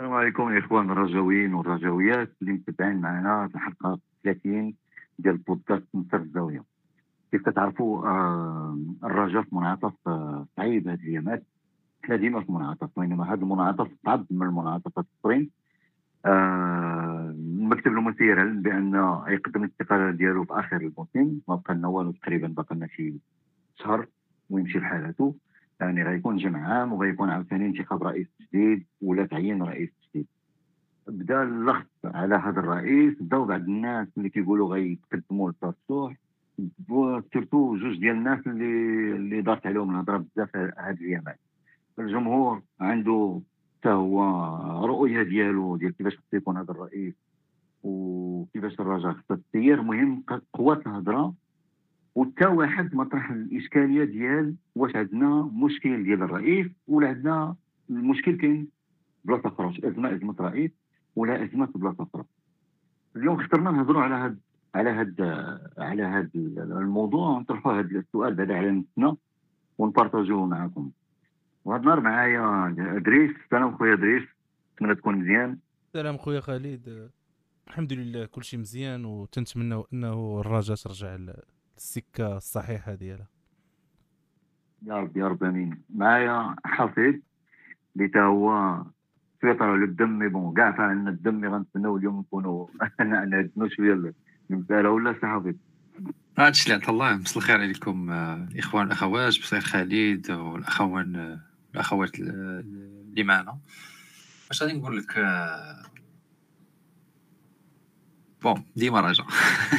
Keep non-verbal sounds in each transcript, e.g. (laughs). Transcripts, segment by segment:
السلام عليكم الاخوان الرجاويين والرجاويات اللي متابعين معنا في الحلقة 30 ديال البودكاست نصر الزاوية. كيف كتعرفوا آه الرجاء في منعطف آه صعيب هذه الأيامات. حنا ديما في منعطف وإنما هذا المنعطف صعب من المنعطفات الأخرين. آه المكتب المسير علم بأن يقدم الاستقالة ديالو في آخر الموسم. ما بقى لنا والو تقريبا باقي لنا شي شهر ويمشي لحالته يعني غيكون جمع عام وغيكون عاوتاني انتخاب رئيس جديد ولا تعيين رئيس جديد. بدا اللغط على هذا الرئيس بداو بعض الناس اللي كيقولوا غيتقدموا للترشح سيرتو جوج ديال الناس اللي اللي دارت عليهم الهضره بزاف هاد الايامات الجمهور عنده حتى هو رؤية ديالو ديال كيفاش خصو يكون هذا الرئيس وكيفاش الرجاء خصها تسير المهم قوة الهضرة وتا واحد مطرح الإشكالية ديال واش عندنا مشكل ديال الرئيس ولا عندنا المشكل كاين بلاصة أخرى واش ازمه أزمة رئيس ولا أزمة بلاصة أخرى. اليوم اخترنا نهضروا على هاد على هاد على هاد الموضوع ونطرحوا هاد السؤال بعدا على نفسنا ونبارطاجوه معكم وهاد النهار معايا أدريس. سلام خويا أدريس. نتمنى تكون مزيان. سلام خويا خالد. الحمد لله كل شيء مزيان وتنتمنى أنه الرجاء ترجع السكة الصحيحة ديالها. يا رب يا رب آمين. معايا حفيظ اللي تا هو سيطر على الدم مي بون كاع فعلنا الدم مي غنتمناو اليوم نكونوا (laughs) نعدنوا شوية المساله ولا سي حفيظ؟ هادشي اللي الله مساء الخير عليكم الإخوان والاخوات بصير خالد والأخوان الأخوات اللي معنا. اش غادي نقول لك bon ديما رجا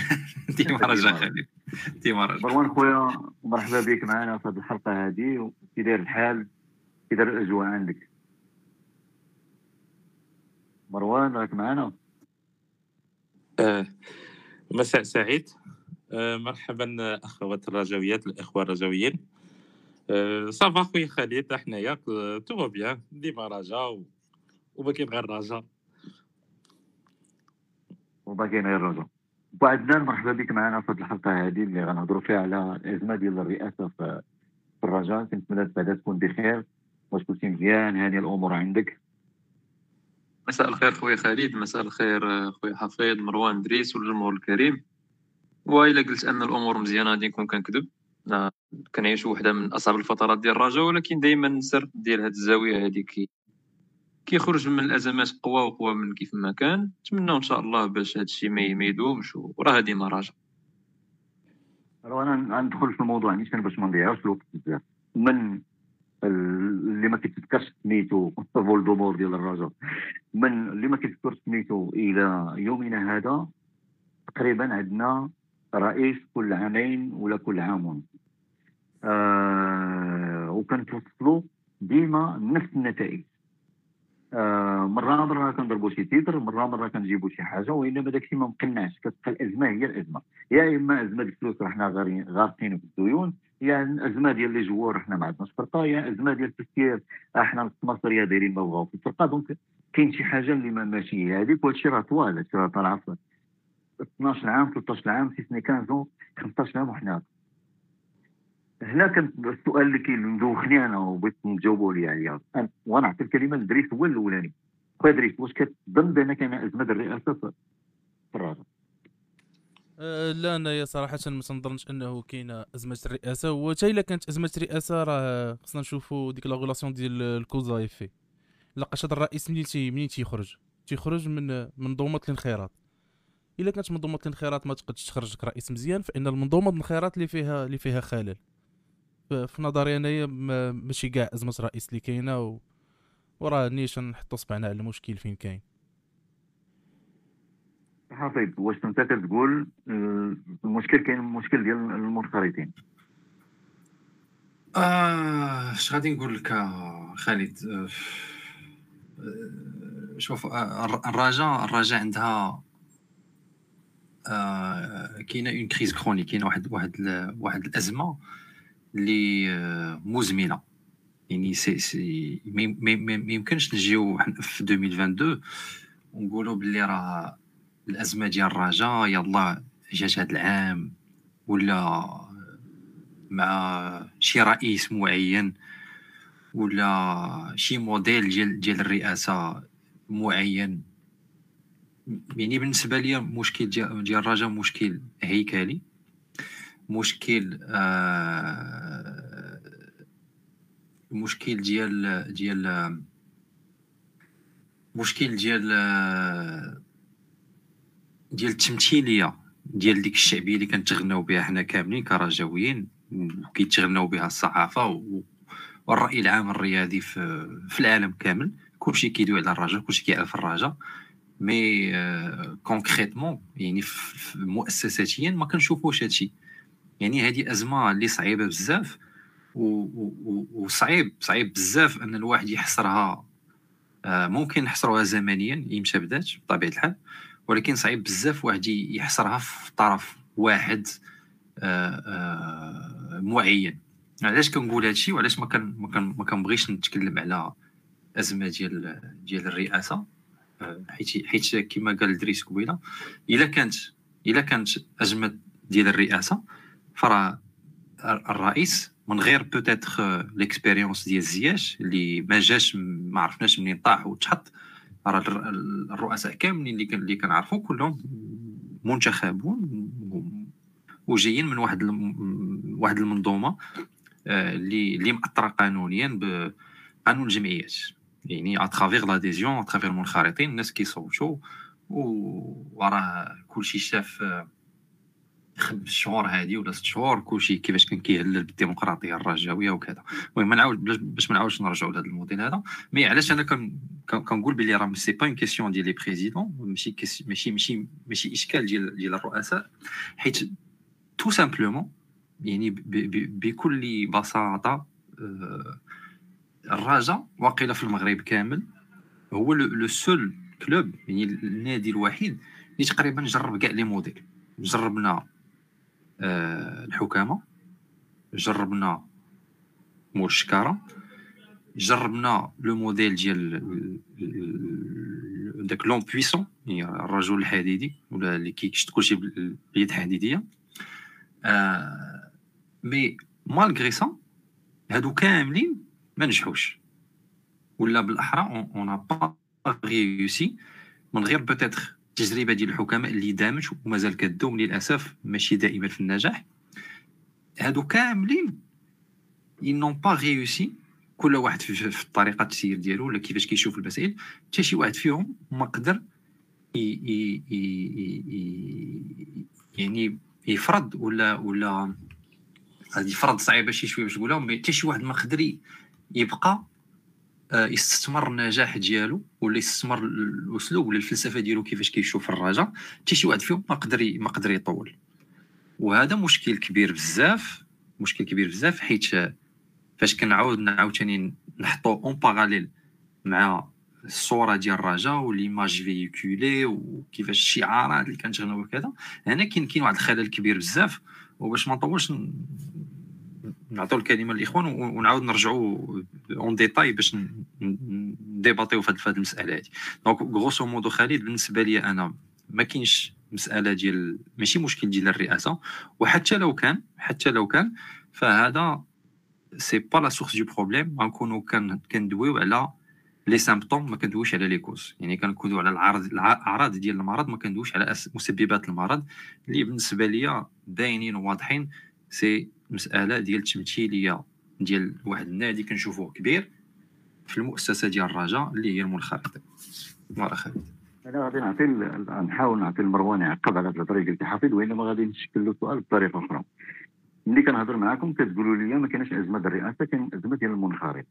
(laughs) ديما رجا خالد. ديما رجا مروان خويا مرحبا بك معنا في هذه الحلقة هذه كي داير الحال كي داير الأجواء عندك. مروان راك معنا آه مساء سعيد. آه مرحبا أخوات الرجويات الإخوة الرجويين. آه ça va خويا خالد حنايا؟ tout bien ديما رجا وما غير رجا وباقيين غير رجا وعدنان مرحبا بك معنا في الحلقة هذه اللي غنهضروا فيها على الأزمة ديال الرئاسة في الرجاء. كنتمنى بعدا تكون بخير. واش كنتي مزيان. هاني الأمور عندك؟ مساء الخير خويا خالد. مساء الخير خويا حفيظ مروان دريس والجمهور الكريم. وإلا قلت أن الأمور مزيانة غادي نكون كنكذب. كنعيش وحدة من أصعب الفترات ديال الرجاء ولكن دائما السر ديال هذه الزاوية هذه كيخرج من الأزمات قوى وقوى من كيف ما كان. نتمنى إن شاء الله باش هذا الشيء ما يدومش وراه ديما راجع. أنا غندخل في الموضوع نيشان باش ما نضيعوش الوقت بزاف. من اللي ما كيتذكرش سميتو (laughs) فولدومور ديال الرجاء من اللي ما كيتذكرش سميتو إلى يومنا هذا تقريبا عندنا رئيس كل عامين ولا كل عام. آه وكنتوصلوا ديما نفس النتائج. مرة مره كنضربوا شي titre مرة مره كنجيبوا شي حاجة وانما داكشي ما مقنعش كتبقى الأزمة هي الأزمة. يا إما أزمة الفلوس حنا غارقين في الديون يا أزمة ديال les joueurs حنا ما عندناش فرقة يا أزمة ديال التفكير إحنا المسيرين دايرين ما بغاو في الفرقة. donc كاين شي حاجة اللي ما ماشي هذيك وهادشي راه طوال هادشي راه طالع في 12 عام 13 عام si ce n'est 15 15 عام وحنا هنا كان السؤال اللي كيدوخني أنا وبغيت نجاوبوا لي عليا وأنا نعطي الكلمة لدريس هو الأولاني. خويا دريس واش كتظن بأن كاين ازمه الرئاسة في الرجاء أه لا أنا صراحة ما تنظنش أنه كاينة أزمة الرئاسة. هو حتى إلا كانت أزمة الرئاسة راه خصنا نشوفوا ديك la relation ديال ال cause à effet لقاش هذا الرئيس منين تي منين تيخرج؟ تيخرج من منظومة الانخراط. إلا كانت منظومة الانخراط ما تقدش تخرج لك رئيس مزيان فإن المنظومه الانخراط اللي فيها اللي فيها خلل. في نظري أنايا ماشي كاع ازمه رئيس اللي كاينة و... وراه نيش نحطو صبعنا على المشكل فين كاين. حفيظ واش أنت كتقول المشكل كاين المشكل ديال المنخرطين آه اش غادي نقول لك خالد؟ شوف الرجاء الرجاء عندها آه كاينة une crise chronique كاينة واحد واحد واحد الأزمة. اللي مزمنه يعني سي سي ما يمكنش نجيو في 2022 ونقولوا باللي راه الازمه ديال الرجاء يلا جات هذا العام ولا مع شي رئيس معين ولا شي موديل ديال ديال الرئاسه معين يعني بالنسبة لي مشكل ديال ديال الرجاء مشكل هيكلي مشكل آه مشكل ديال ديال مشكل ديال ديال التمثيلية ديال ديك الشعبية اللي كنتغناو بها حنا كاملين كرجاويين وكيتغناو بها الصحافة والرأي العام الرياضي في, في العالم كامل. كلشي كيدوي على الرجاء كلشي كيعرف الرجاء mais concrètement يعني مؤسساتيا ما كنشوفوش هادشي. يعني هذه أزمة اللي صعيبة بزاف وصعيب صعيب بزاف أن الواحد يحصرها. آه، ممكن نحصروها زمنيا امتى بدات بطبيعة الحال ولكن صعيب بزاف واحد يحصرها في طرف واحد آه، آه، معين. علاش كنقول هادشي؟ وعلاش ما كان ما كنبغيش نتكلم على أزمة ديال ديال الرئاسة؟ حيت حيت كما قال دريس قبيلة إلا كانت إلا كانت أزمة ديال الرئاسة فراه الرئيس من غير peut-être l'expérience ديال زيات اللي ما جاش ما عرفناش منين طاح وتحط. راه الرؤساء كاملين اللي اللي كنعرفوا كلهم منتخبون وجايين من واحد واحد المنظومة آه، اللي اللي مأطرة قانونيا بقانون الجمعيات يعني à travers l'adhésion à travers المنخرطين الناس كيصوتوا وراه كلشي شاف آه، خمس شهور هادي ولا ست شهور كلشي كيفاش كان كيهلل بالديمقراطية الرجاوية وكذا. المهم نعاود باش ما نعاودش نرجعوا لهذا الموديل هذا. mais علاش أنا كنقول بلي راه c'est pas une question ديال les présidents ماشي ماشي ماشي ماشي إشكال ديال ديال الرؤساء. حيت tout simplement يعني بكل بساطة آه، الرجاء واقيلا في المغرب كامل هو le seul club يعني النادي الوحيد اللي تقريبا جرب كاع les modèles. جربنا الحكامة. جربنا مول الشكاره جربنا le modèle ديال داك l'homme puissant يعني الرجل الحديدي ولا اللي كيكشط كلشي باليد الحديدية. آه mais malgré ça هادو كاملين ما نجحوش. ولا بالأحرى n'ont pas réussi من غير peut-être التجربة ديال الحكماء اللي دامت ومازال كدوم للأسف ماشي دائما في النجاح. هادو كاملين n'ont pas réussi. كل واحد في الطريقة التسيير ديالو ولا كيفاش كيشوف المسائل حتى شي واحد فيهم ما قدر يعني يفرض ولا ولا هذه فرض صعيبة شي شوية باش نقولها مي حتى شي واحد ما قدر يبقى يستثمر النجاح ديالو ولا يستثمر الأسلوب ولا الفلسفة ديالو كيفاش كيشوف الرجاء حتى شي واحد فيهم ما قدر ما قدر يطول. وهذا مشكل كبير بزاف مشكل كبير بزاف حيت فاش كنعاود عاوتاني نحطو en parallèle مع الصورة ديال الرجاء و l'image véhiculée وكيفاش الشعارات اللي كنتغنوا وكذا هنا كاين كاين واحد الخلل كبير بزاف. وباش ما نطولش نعطيو الكلمة للاخوان ونعاود نرجعوا en détail باش ن débattre يو في هذه المسألة هذه donc grosso modo خالد بالنسبة لي أنا ما كاينش مسألة ديال ماشي مشكل ديال الرئاسة وحتى لو كان حتى لو كان فهذا c'est pas la source de problème غنكونوا كندويو على les symptômes ما كندويوش على les causes يعني كنكونوا على العرض الأعراض ديال المرض ما كندويوش على مسببات المرض. اللي بالنسبة ليا باينين وواضحين c'est مسألة ديال التمثيليه ديال واحد النادي كنشوفوه كبير في المؤسسة ديال الرجاء اللي هي المنخرطه مرة خالد أنا غادي نعطي نحاول نعطي المروان يعقب على هذه الطريقة اللي حافظ وإنما غادي نشكل له سؤال بطريقة أخرى. ملي كنهضر معاكم كتقولوا لي ما كاينش أزمة الرئاسة كاين أزمة ديال المنخرط.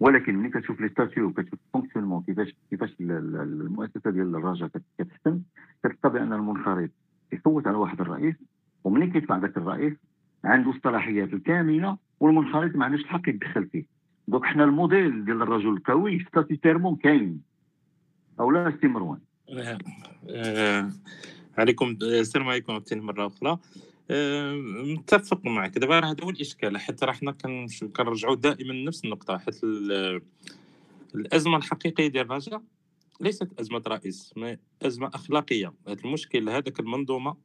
ولكن ملي كتشوف les statuts وكتشوف fonctionnement كيفاش كيفاش المؤسسة ديال الرجاء كتحسن كتلقى بأن المنخرط يصوت على واحد الرئيس وملي كيدفع ذاك الرئيس عنده الصلاحيات الكامله والمنخرط ما عندوش الحق يتدخل فيه. donc حنا الموديل ديال الرجل القوي statutairement كاين. أو لا سي مروان آه عليكم السلام عليكم عاوتاني مره أخرى. آه متفق معك. دابا راه هذا هو الإشكال حتى راه حنا كنرجعوا دائما لنفس النقطة حيت الأزمة الحقيقية ديال الرجاء ليست أزمة رئيس ما أزمة أخلاقية. هذا المشكل هذاك المنظومة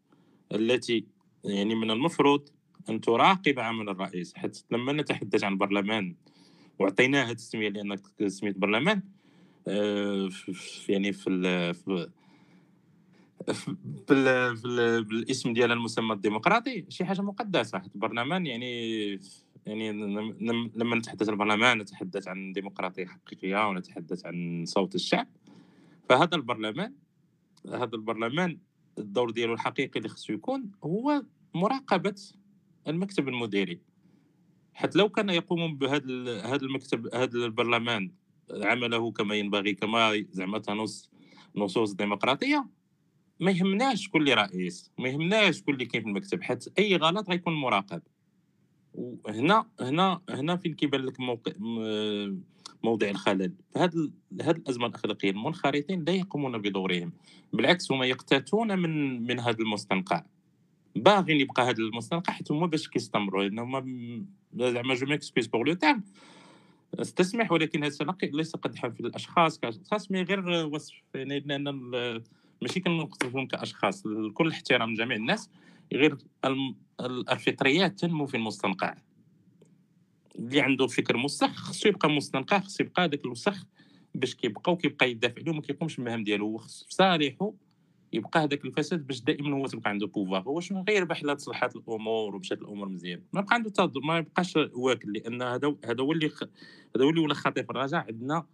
التي يعني من المفروض أن تراقب عمل الرئيس حتى لما نتحدث عن برلمان وعطيناه التسمية لأنك سميت برلمان آه، في في- يعني في ال- في في بال- بال- بالاسم ديال المسمى الديمقراطي شي حاجة مقدسة حيت البرلمان يعني يعني لم- لم- لما نتحدث عن البرلمان نتحدث عن ديمقراطية حقيقية ونتحدث عن صوت الشعب فهذا البرلمان هذا البرلمان الدور ديالو الحقيقي اللي خصو يكون هو مراقبة المكتب المديري. حتى لو كان يقوم بهذا هذا المكتب هذا البرلمان عمله كما ينبغي كما زعما تنص نصوص ديمقراطية ما يهمناش اللي رئيس ما يهمناش شكون اللي كاين في المكتب حتى أي غلط غيكون مراقب. وهنا هنا هنا فين كيبان لك موقع موضع الخلل؟ هاد هاد الأزمة الأخلاقية المنخرطين لا يقومون بدورهم بالعكس هما يقتاتون من من هذا المستنقع. باغيين يبقى هذا المستنقع حيت هما باش كيستمروا لأن هما زعما je m'excuse pour le terme استسمح ولكن هذا الشيء ليس قدحا في الأشخاص كاشخاص mais غير وصف يعني لأن ماشي كنوصفهم كأشخاص كل الاحترام لجميع الناس غير الفطريات تنمو في المستنقع. اللي عنده فكر مسخ خصو يبقى مستنقع خصو يبقى هذاك الوسخ باش كيبقى وكيبقى يدافع عليه وما كيقومش بالمهام ديالو. هو خصو في صالحه يبقى هذاك الفساد باش دائما هو تبقى عنده بوفوار هو شنو؟ غير بحال تصلحات الأمور ومشات الأمور مزيان. ما بقى عنده. ما يبقاش واكل لأن هذا هذا هو اللي. هذا هو اللي ولا خطير في الرجاء. عندنا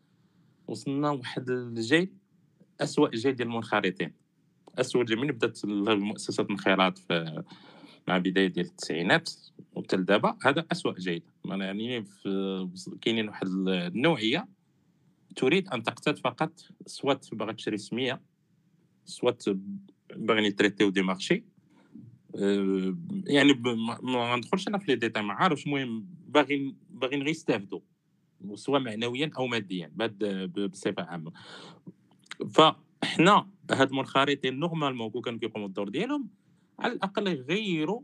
وصلنا واحد الجيل اسوء جيل ديال المنخرطين. اسوء جيل من بدأت مؤسسة الانخراط في مع بداية ديال التسعينات وحتى لدابا هذا اسوء جيل. يعني كاينين واحد النوعيه تريد أن تقتات فقط soit باغا تشري سمية soit باغيين ي traiter يو des marchés يعني ما ما ندخلش أنا في les détails ما عارفش المهم باغيين باغيين غير يستافدوا سواء معنويا أو ماديا بصفه عامه فاحنا هاد المنخرطين normalement كون كانوا كيقوموا الدور ديالهم على الاقل يغيروا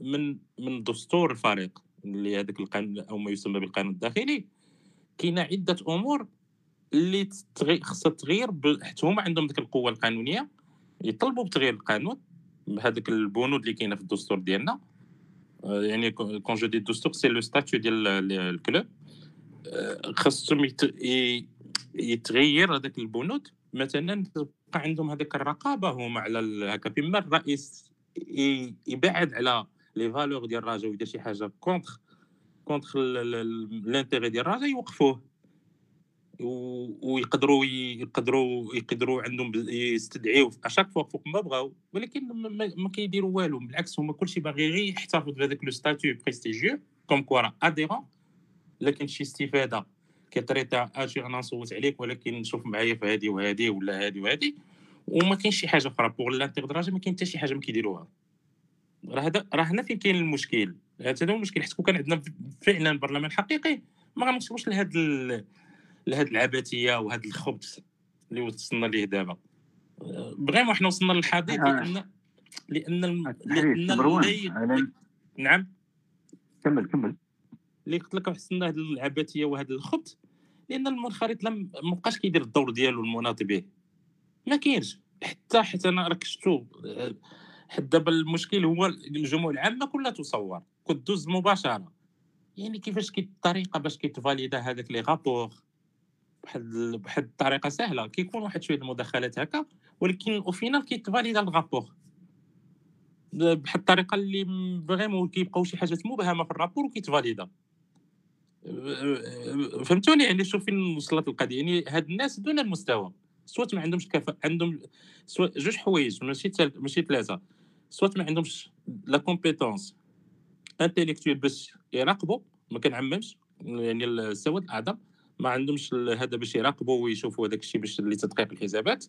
من من دستور الفريق اللي هذاك القانون أو ما يسمى بالقانون الداخلي كاينة عده امور اللي خصها تغير ب- حيت هما عندهم ديك القوة القانونية يطلبوا بتغيير القانون بهذاك البنود اللي كاينة في الدستور ديالنا. آه، يعني quand je dis الدستور c'est le statut ديال ال- ال club آه، خاصهم يت- يتغير هذاك البنود. مثلا تبقى عندهم هذاك الرقابة هما على هكا. فيما الرئيس يبعد على لي فالور ديال الرجاء ويدير شي حاجة كونتر كونتر لانتيغي ديال الرجاء يوقفوه. ويقدروا يقدروا يقدروا عندهم بز- يستدعيو أشاك فوا فوق ما بغاو ولكن ما, كيديروا والو بالعكس هما كلشي باغي غير يحتفظ بهذاك لو ستاتيو بريستيجيو كوم كوا راه أديرون لكن شي استفادة كي traiter أجي أنا نصوت عليك ولكن شوف معايا في هذه وهذه ولا هذه وهذه وما كاينش شي حاجة أخرى pour l'intérêt du الرجاء ما كاين حتى شي حاجة ما كيديروها. راه هذا راه هنا فين كاين المشكل؟ هذا هو المشكل حيت كون كان عندنا فعلا برلمان حقيقي ما غنوصلوش لهاد ال... لهاد العبثية وهاد الخبث اللي وصلنا ليه دابا. بغينا حنا وصلنا للحضيض آه. لأن لأن الم- تحرير لأن اللي- نعم. كمل كمل. اللي قلت لك وحسنا هاد العبثية وهذا الخبث لأن المنخرط لم ما بقاش كيدير الدور ديالو المناط به ما كاينش. حتى حتى أنا راك شفتو آه، حتى دابا المشكل هو الجموع العامه كلها تصور. كدوز مباشرة. يعني كيفاش كي الطريقة باش كيت valider هذاك les rapports بواحد بواحد الطريقة سهلة كيكون واحد شوية المداخلات هكا ولكن au final كيت valider ال rapport بواحد الطريقة اللي vraiment كيبقاو شي حاجات مبهمة في ال rapport وكيت valider فهمتوني؟ يعني شوف فين وصلت القضية. يعني هاد الناس دون المستوى soit ما عندهمش كفاءة عندهم soit جوج حوايج ماشي. ماشي ثلاثة soit ما عندهمش la compétence intellectuelle باش يراقبوا ما كنعممش يعني السواد الاعظم ما عندهمش هذا باش يراقبوا ويشوفوا هذاك الشيء باش لتدقيق الحسابات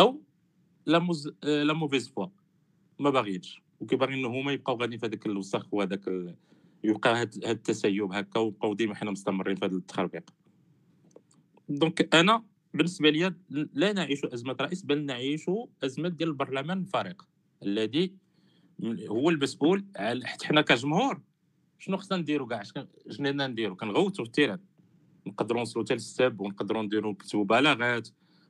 أو لا موز آه، la mauvaise foi ما باغيينش. وكيباغيين هما يبقاو غاديين في هذاك الوسخ وهذاك ال... يبقى هاد التسيب هكا وبقاو ديما حنا مستمرين في هذا التخربيق. donc أنا بالنسبة لي لا نعيش أزمة رئيس بل نعيش أزمة ديال البرلمان الفارق. الذي هو المسؤول على حنا كجمهور شنو خصنا نديرو كاع؟ شنو نديرو؟ كنغوتو في ال terrain. نقدروا نوصلوا حتى للسب ونقدروا نديروا نكتبوا بلاغات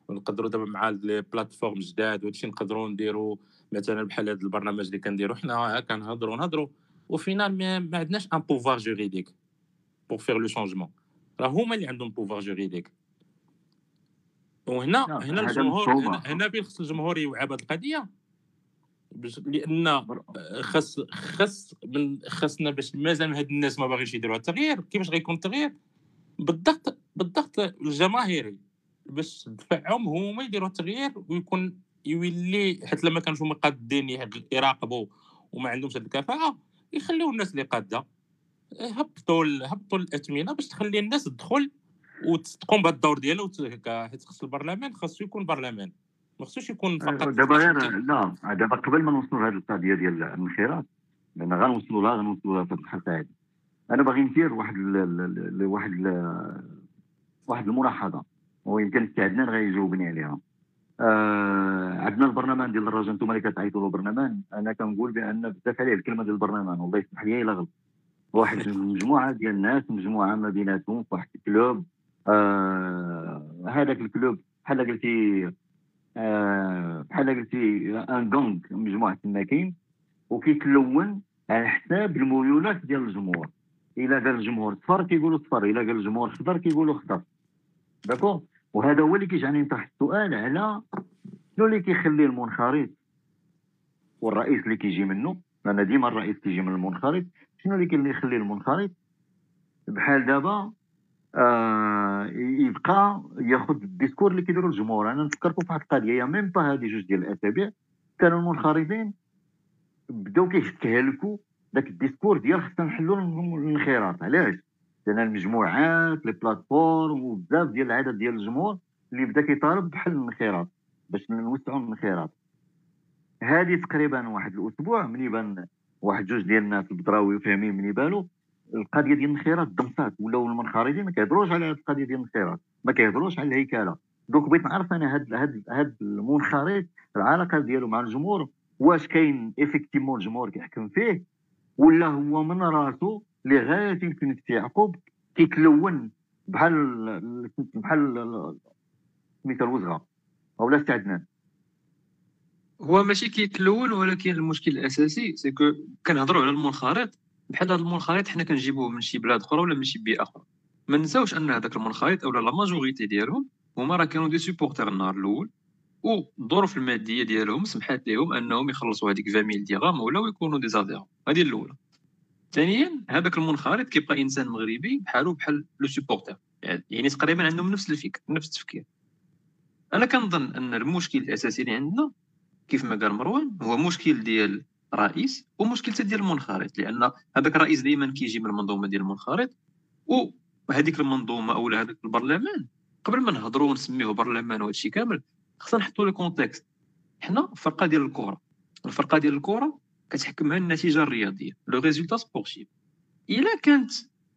ونقدروا دابا مع les plateformes جداد وهادشي نقدروا نديروا مثلا بحال هذا البرنامج اللي كنديروا حنا كنهضروا نهضروا و finalement, عندناش un pouvoir juridique pour faire le changement راه هما اللي عندهم pouvoir juridique وهنا هنا هذا الجمهور. هنا, هنا فين خص الجمهور يوعى بهذه القضية؟ لأن خاص خاص من خاصنا باش مازال هاد الناس ما باغيش يديروا التغيير. كيفاش غيكون التغيير؟ بالضغط بالضغط الجماهيري باش دفعهم هما يديروا التغيير ويكون يولي حتى لما كانوا هما قادين يراقبوا وما عندهمش الكفاءة يخليو الناس اللي قادة هبطوا هبطوا الاثمنه باش تخلي الناس تدخل وتقوم بهذا الدور ديالها حيت خص البرلمان خاصو يكون برلمان ما خصوش يكون فقط دابا غير لا دابا قبل ما نوصلوا لهذه القضية ديال المنخرط لأن غنوصلوا لها غنوصلوا لها في الحلقة هذه أنا باغي ندير واحد ال واحد ال- واحد الملاحظة ويمكن السي عدنان غيجاوبني عليها. آه عندنا البرلمان ديال الرجاء أنتم اللي كتعيطوا له برلمان أنا كنقول بأن بزاف عليه الكلمة ديال البرلمان والله يسمح لي إلا غلط. واحد (laughs) مجموعة ديال الناس مجموعة ما بيناتهم في واحد ال club. آه هذاك ال club بحال قلتي آه، بحال قلتي un groupe مجموعة تماكين وكيتلون على حساب الميولات ديال الجمهور. الا قال الجمهور. صفر كيقولوا صفر الا قال الجمهور خضر كيقولوا خضر d'accord وهذا هو اللي كيجعلني نطرح السؤال على شنو اللي كيخلي المنخرط والرئيس اللي كيجي منه لأن ديما الرئيس كيجي من المنخرط شنو اللي كيخلي المنخرط بحال دابا آه يبقى ياخذ ال discours اللي كيديروا الجمهور. أنا نفكركم في واحد القضية il y a même pas هذه جوج ديال الأسابيع كانوا المنخرطين بداو كيستهلكوا ذاك ال discours ديال خصنا نحلوا الانخراط. علاش؟ لأن المجموعات les plateformes وبزاف ديال العدد ديال الجمهور اللي بدا كيطالب بحل الانخراط باش نوسعوا الانخراط. هذه تقريبا واحد الأسبوع من يبان واحد جوج ديال الناس البدراوي وفاهمين من يبانوا القضية ديال الانخراط دمصات. ولاو المنخرطين ما كيهضروش على هذه القضية ديال الانخراط ما كيهضروش على الهيكلة. donc بغيت نعرف أنا هاد هاد هاد المنخرط العلاقة ديالو مع الجمهور واش كاين effectivement الجمهور كيحكم فيه ولا هو من راسو لغايه يمكن يعقوب كيتلون بحال بحال سميتها الوزغة اولا استعدنا هو ماشي كيتلون ولكن المشكل الأساسي c'est que كنهضروا على المنخرط بحال هذا المنخرط حنا كنجيبوه من شي بلاد أخرى ولا من شي بيئة أخرى. ما نساوش أن هذاك المنخرط اولا la majorité ديالهم هما راه كانوا des supporters النهار الأول. والظروف المادية ديالهم سمحات لهم أنهم يخلصوا هذيك 20000 درهم ولاو يكونوا des adhérents هذه الأولى. ثانيا هذاك المنخرط كيبقى إنسان مغربي بحالو بحال le supporter يعني تقريبا عندهم نفس الفكر نفس التفكير. أنا كنظن أن المشكل الأساسي اللي عندنا كيف ما قال مروان هو مشكل ديال رئيس ومشكل حتى ديال المنخرط. لأن هذاك الرئيس دائما كيجي من المنظومة ديال المنخرط وهذيك المنظومة أو هذاك البرلمان قبل ما نهضروا ونسميوه برلمان وهذا الشيء كامل خصنا نحطوا le contexte. حنا فرقه ديال الكره الفرقة ديال الكره كتحكمها النتيجة الرياضية. le résultat sportif إلا كانت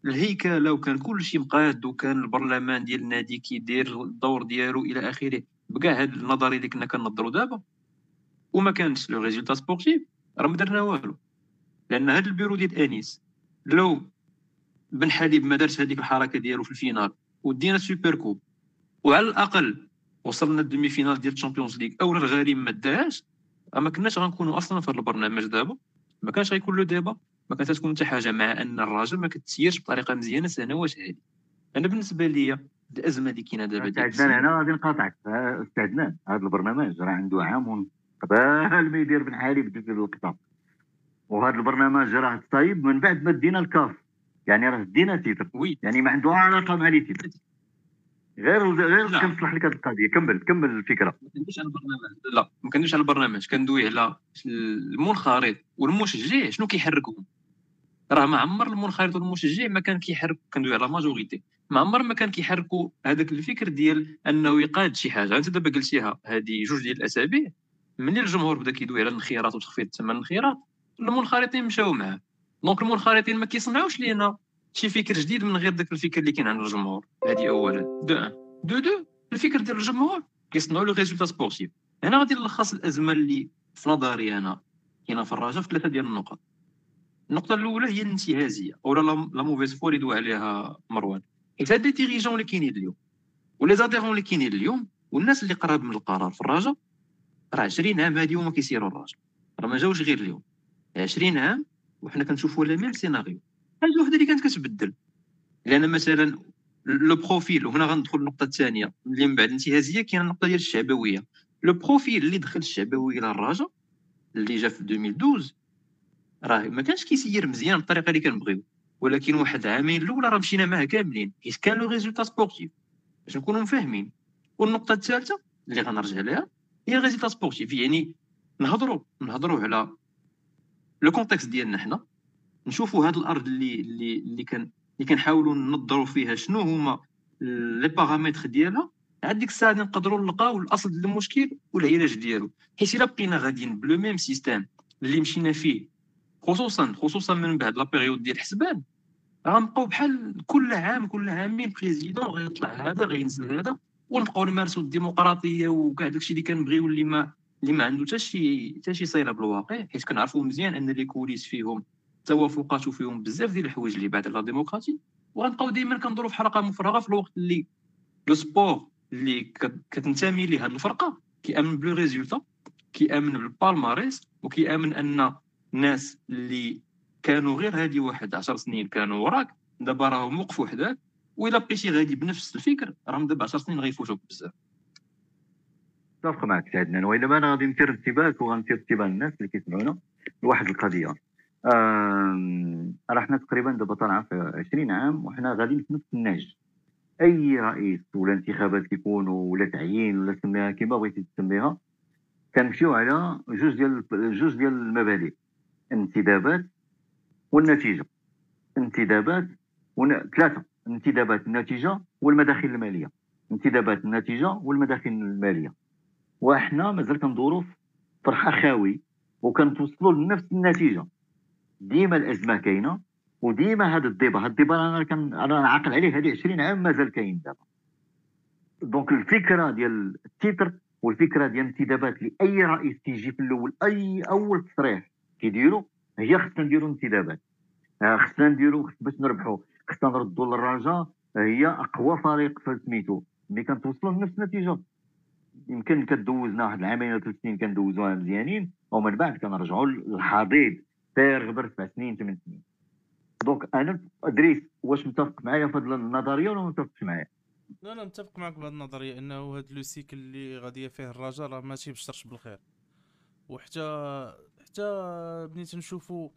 الهيكلة وكان كل شيء مقاد وكان البرلمان ديال النادي كيدير الدور ديالو إلى آخره بكاع هاد النظريه اللي كنا كنظروا دابا وما كانش le résultat sportif راه ما درنا والو. لأن هاد البيرو ديال أنيس ولو بنحليب ما دارش هذيك الحركة ديالو في ال finale ودينا super coupe وعلى الأقل وصلنا ال demi-finale ديال ال en: Champions League اولا الغريم ما داهاش ما كناش غنكونوا أصلا في هذا البرنامج دابا. ما كانش غيكون له دابا. ما كانت تكون حتى حاجة مع أن الراجل ما كتسيرش بطريقة مزيانة سنوات هذه أنا بالنسبة لي الأزمة اللي كاينة دابا ديال استعدنا هنا غادي نقاطعك. استعدنا هذا البرنامج راه عنده عام قبل ما يدير بنحليب ديك اللقطه وهذا البرنامج راه طيب من بعد ما دينا الكاف. يعني راه دينا titre. Oui. يعني ما عنده علاقة مع les titres غير غير. كنصلح لك هذه القضية. كمل كمل الفكرة. ما كندويش على البرنامج. لا ما كندويش على البرنامج. كندوي على المنخرط والمشجع شنو كيحركهم راه ما عمر المنخرط والمشجع ما كان كيحرك كندوي على majorité ما عمر ما كان كيحركوا هذاك الفكر ديال أنه يقاد شي حاجة. أنت دابا قلتيها هذه جوج ديال الأسابيع. ملي الجمهور بدا كيدوي على الانخراط وتخفيض ثمن الانخراط؟ المنخرطين مشاو معاه. donc المنخرطين ما كيصنعوش لينا. شي فكر جديد من غير داك الفكر اللي كاين عند الجمهور. هذه اولا de un. De deux الفكر ديال الجمهور كيصنعوا le résultat sportif. هنا غادي نلخص الأزمة اللي في نظري أنا. كاينة في الرجاء في ثلاثة ديال النقط. النقطة الأولى هي الانتهازية أو la mauvaise foi اللي دوى عليها مروان. حيت هاد les dirigeants اللي كاينين اليوم و les adhérents اللي كاينين اليوم والناس اللي قراب من القرار في الرجاء راه 20 عام هادي هما كيسيروا الرجاء راه ما جاوش غير اليوم. 20 عام وحنا كنشوفوا le même scénario. حاجة وحده اللي كانت كتبدل. لأن مثلا le profil وهنا غندخل النقطه الثانية اللي من بعد الانتهازيه كاينة النقطة ديال الشعبوية. le profil اللي دخل الشعبوية للراجا اللي جا في 2012 راه ما كانش كيسير مزيان بالطريقة اللي كنبغيو. ولكن واحد عامين الاولى راه مشينا معاه كاملين. حيت كان le résultat sportif. باش نكونوا فاهمين والنقطة الثالثة اللي غنرجع لها هي résultat sportif. يعني نهضروا نهضروا على le contexte ديالنا حنا. نشوفوا هاد الأرض اللي اللي اللي كان اللي كنحاولوا ننظروا فيها شنو هما لي paramètres ديالها؟ عاد ديك الساعة نقدروا نلقاو الأصل ديال المشكل والعلاج ديالو. حيت إلا بقينا غاديين ب le même système اللي مشينا فيه خصوصا خصوصا من بعد la période ديال الحسبان غنبقاو بحال كل عام كل عامين président غيطلع هذا غينزل هذا ونبقاو نمارسوا الديمقراطية وكاع داكشي اللي كنبغيو اللي ما اللي ما عنده حتى شي حتى شي صيلة بالواقع حيت كنعرفوا مزيان أن les coulisses فيهم توافقات وفيهم بزاف ديال الحوايج اللي بعد la démocratie وغنبقاو دائما كندوروا في حلقة مفرغة في الوقت اللي le sport اللي كتنتمي ليه هذه الفرقة كيأمن ب le résultat كيأمن بال palmarès وكيأمن أن الناس اللي كانوا غير هادي واحد 10 سنين كانوا وراك دابا راهم وقفوا حداك وإلا بقيتي غادي بنفس الفكر راهم دابا 10 سنين غيفوتوك بزاف. اتفق معك سي عدنان والا أنا غادي نثير انتباهك وغنثير انتباه الناس اللي كيسمعونا لواحد القضية. راه حنا تقريبا دابا طالعة في 20 عام وحنا غاديين في نفس النهج. أي رئيس ولا انتخابات كيكونوا ولا تعيين ولا سميها كيما بغيتي تسميها كنمشيو على جوج ديال جوج ديال المبادئ. الانتدابات والنتيجة. انتدابات ون... ثلاثة. انتدابات النتيجة والمداخل المالية. انتدابات النتيجة والمداخل المالية. وحنا مازال كندوروا في فرحة خاوي وكنتوصلوا لنفس النتيجة. ديما الأزمة كاينة وديما هذا ال débat هذا ال débat أنا كان أنا عاقل عليه هذه 20 عام مازال كاين دابا. donc الفكرة ديال ال titre والفكرة ديال الانتدابات لأي رئيس كيجي في الأول أي أول تصريح كيديروا هي خصنا نديروا انتدابات. آه، خصنا نديروا باش نربحوا خصنا نردوا للرجاء هي أقوى فريق في سميتو. ملي كنتوصلوا لنفس النتيجة. يمكن كدوزنا واحد العامين ولا ثلاث سنين كندوزوها مزيانين ومن بعد كنرجعوا للحضيض. سير غبر سبع سنين ثمان سنين. donc أنا ادريس واش متفق معايا في هذه النظرية ولا متفقش معايا. لا لا متفق معك بهذه النظرية إنه هذا le cycle اللي غادي فيه الرجاء راه ما تيبشرش بالخير. وحتى حتى بنيت نشوفوا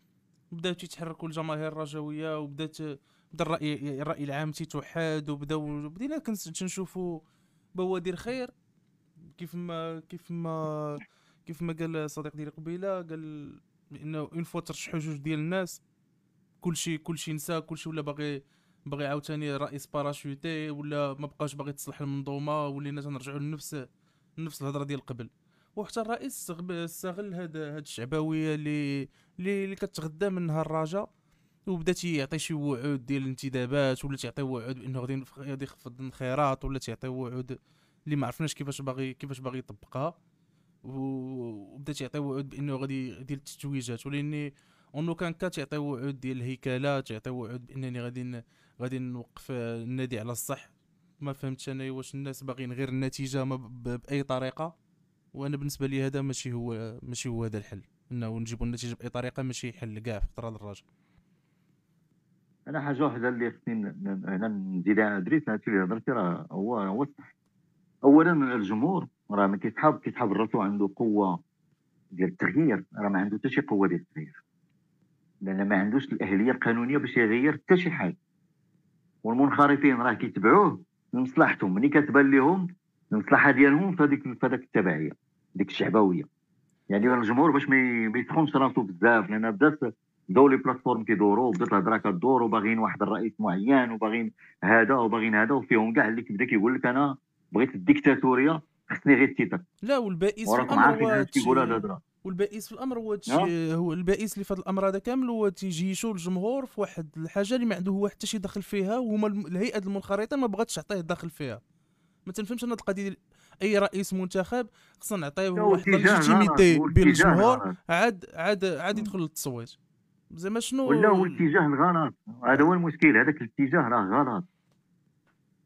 بداو تيتحركوا الجماهير الرجوية وبدات بدا الرأي الرأي العام تيتوحد وبداو بدينا كنشوفوا بوادر خير. كيف ما كيف ما كيف ما قال الصديق ديالي قبيلة قال انه une fois ترشحوا جوج ديال الناس كلشي كلشي نسى كلشي ولا باغي باغي عاوتاني رئيس parachuté ولا ما بقاش باغي تصلح المنظومة ولينا تنرجعوا لنفس نفس الهضرة ديال قبل. وحتى الرئيس استغل هاد هاد الشعبويه اللي اللي كتغدى منها الرجاء وبدا تيعطي شي وعود ديال الانتدابات ولا تيعطي وعود بأنه غادي غادي يخفض الخيرات ولا تيعطي وعود اللي ما عرفناش كيفاش باغي كيفاش باغي يطبقها. وبدا تيعطي وعود بانه غادي ديال التتويجات ولاني اونو كان كا تيعطي وعود ديال الهيكلات تيعطي وعود بانني غادي غادي نوقف النادي على الصح. ما فهمتش أنا واش الناس باغيين غير النتيجة ما بأي طريقة. وأنا بالنسبة لي هذا ماشي هو ماشي هو هذا الحل. إنه نجيبوا النتيجة بأي طريقة ماشي حل كاع في طراد الراجل. أنا حاجة واحدة اللي خصني هنا نزيد على ادريس هادشي اللي هضرتي راه هو هو اولا الجمهور راه ما كيسحاب كيسحاب الرسول عنده قوة ديال التغيير راه ما عنده حتى شي قوة ديال التغيير. لأن ما عندوش الأهلية القانونية باش يغير حتى شي حاجة. والمنخرطين راه كيتبعوه لمصلحتهم ملي كتبان لهم المصلحه ديالهم في هذيك في هذاك التبعية ديك الشعبوية. يعني الجمهور باش ما يسخنش راسو بزاف لأن بزاف بداو les plateformes كيدوروا بدات الهضرة كدور وباغيين واحد الرئيس معين وباغيين هذا وباغيين هذا وفيهم كاع اللي كيبدا كيقول لك أنا بغيت الديكتاتورية خصني غير ال titre لا والبائس في الأمر هو والبائس في الأمر هو هو البائس اللي في هذا الأمر هذا كامل هو تيجيشوا الجمهور في واحد الحاجة اللي ما عنده هو حتى شي دخل فيها وهما الهيئة المنخرطة ما بغاتش تعطيه دخل فيها. ما تنفهمش أنا القضية أي رئيس منتخب خصنا نعطيه واحد ال légitimité بين الجمهور عاد عاد عاد يدخل للتصويت. زعما شنو؟ ولا هو الاتجاه الغلط. هذا هو المشكل هذاك الاتجاه راه غلط.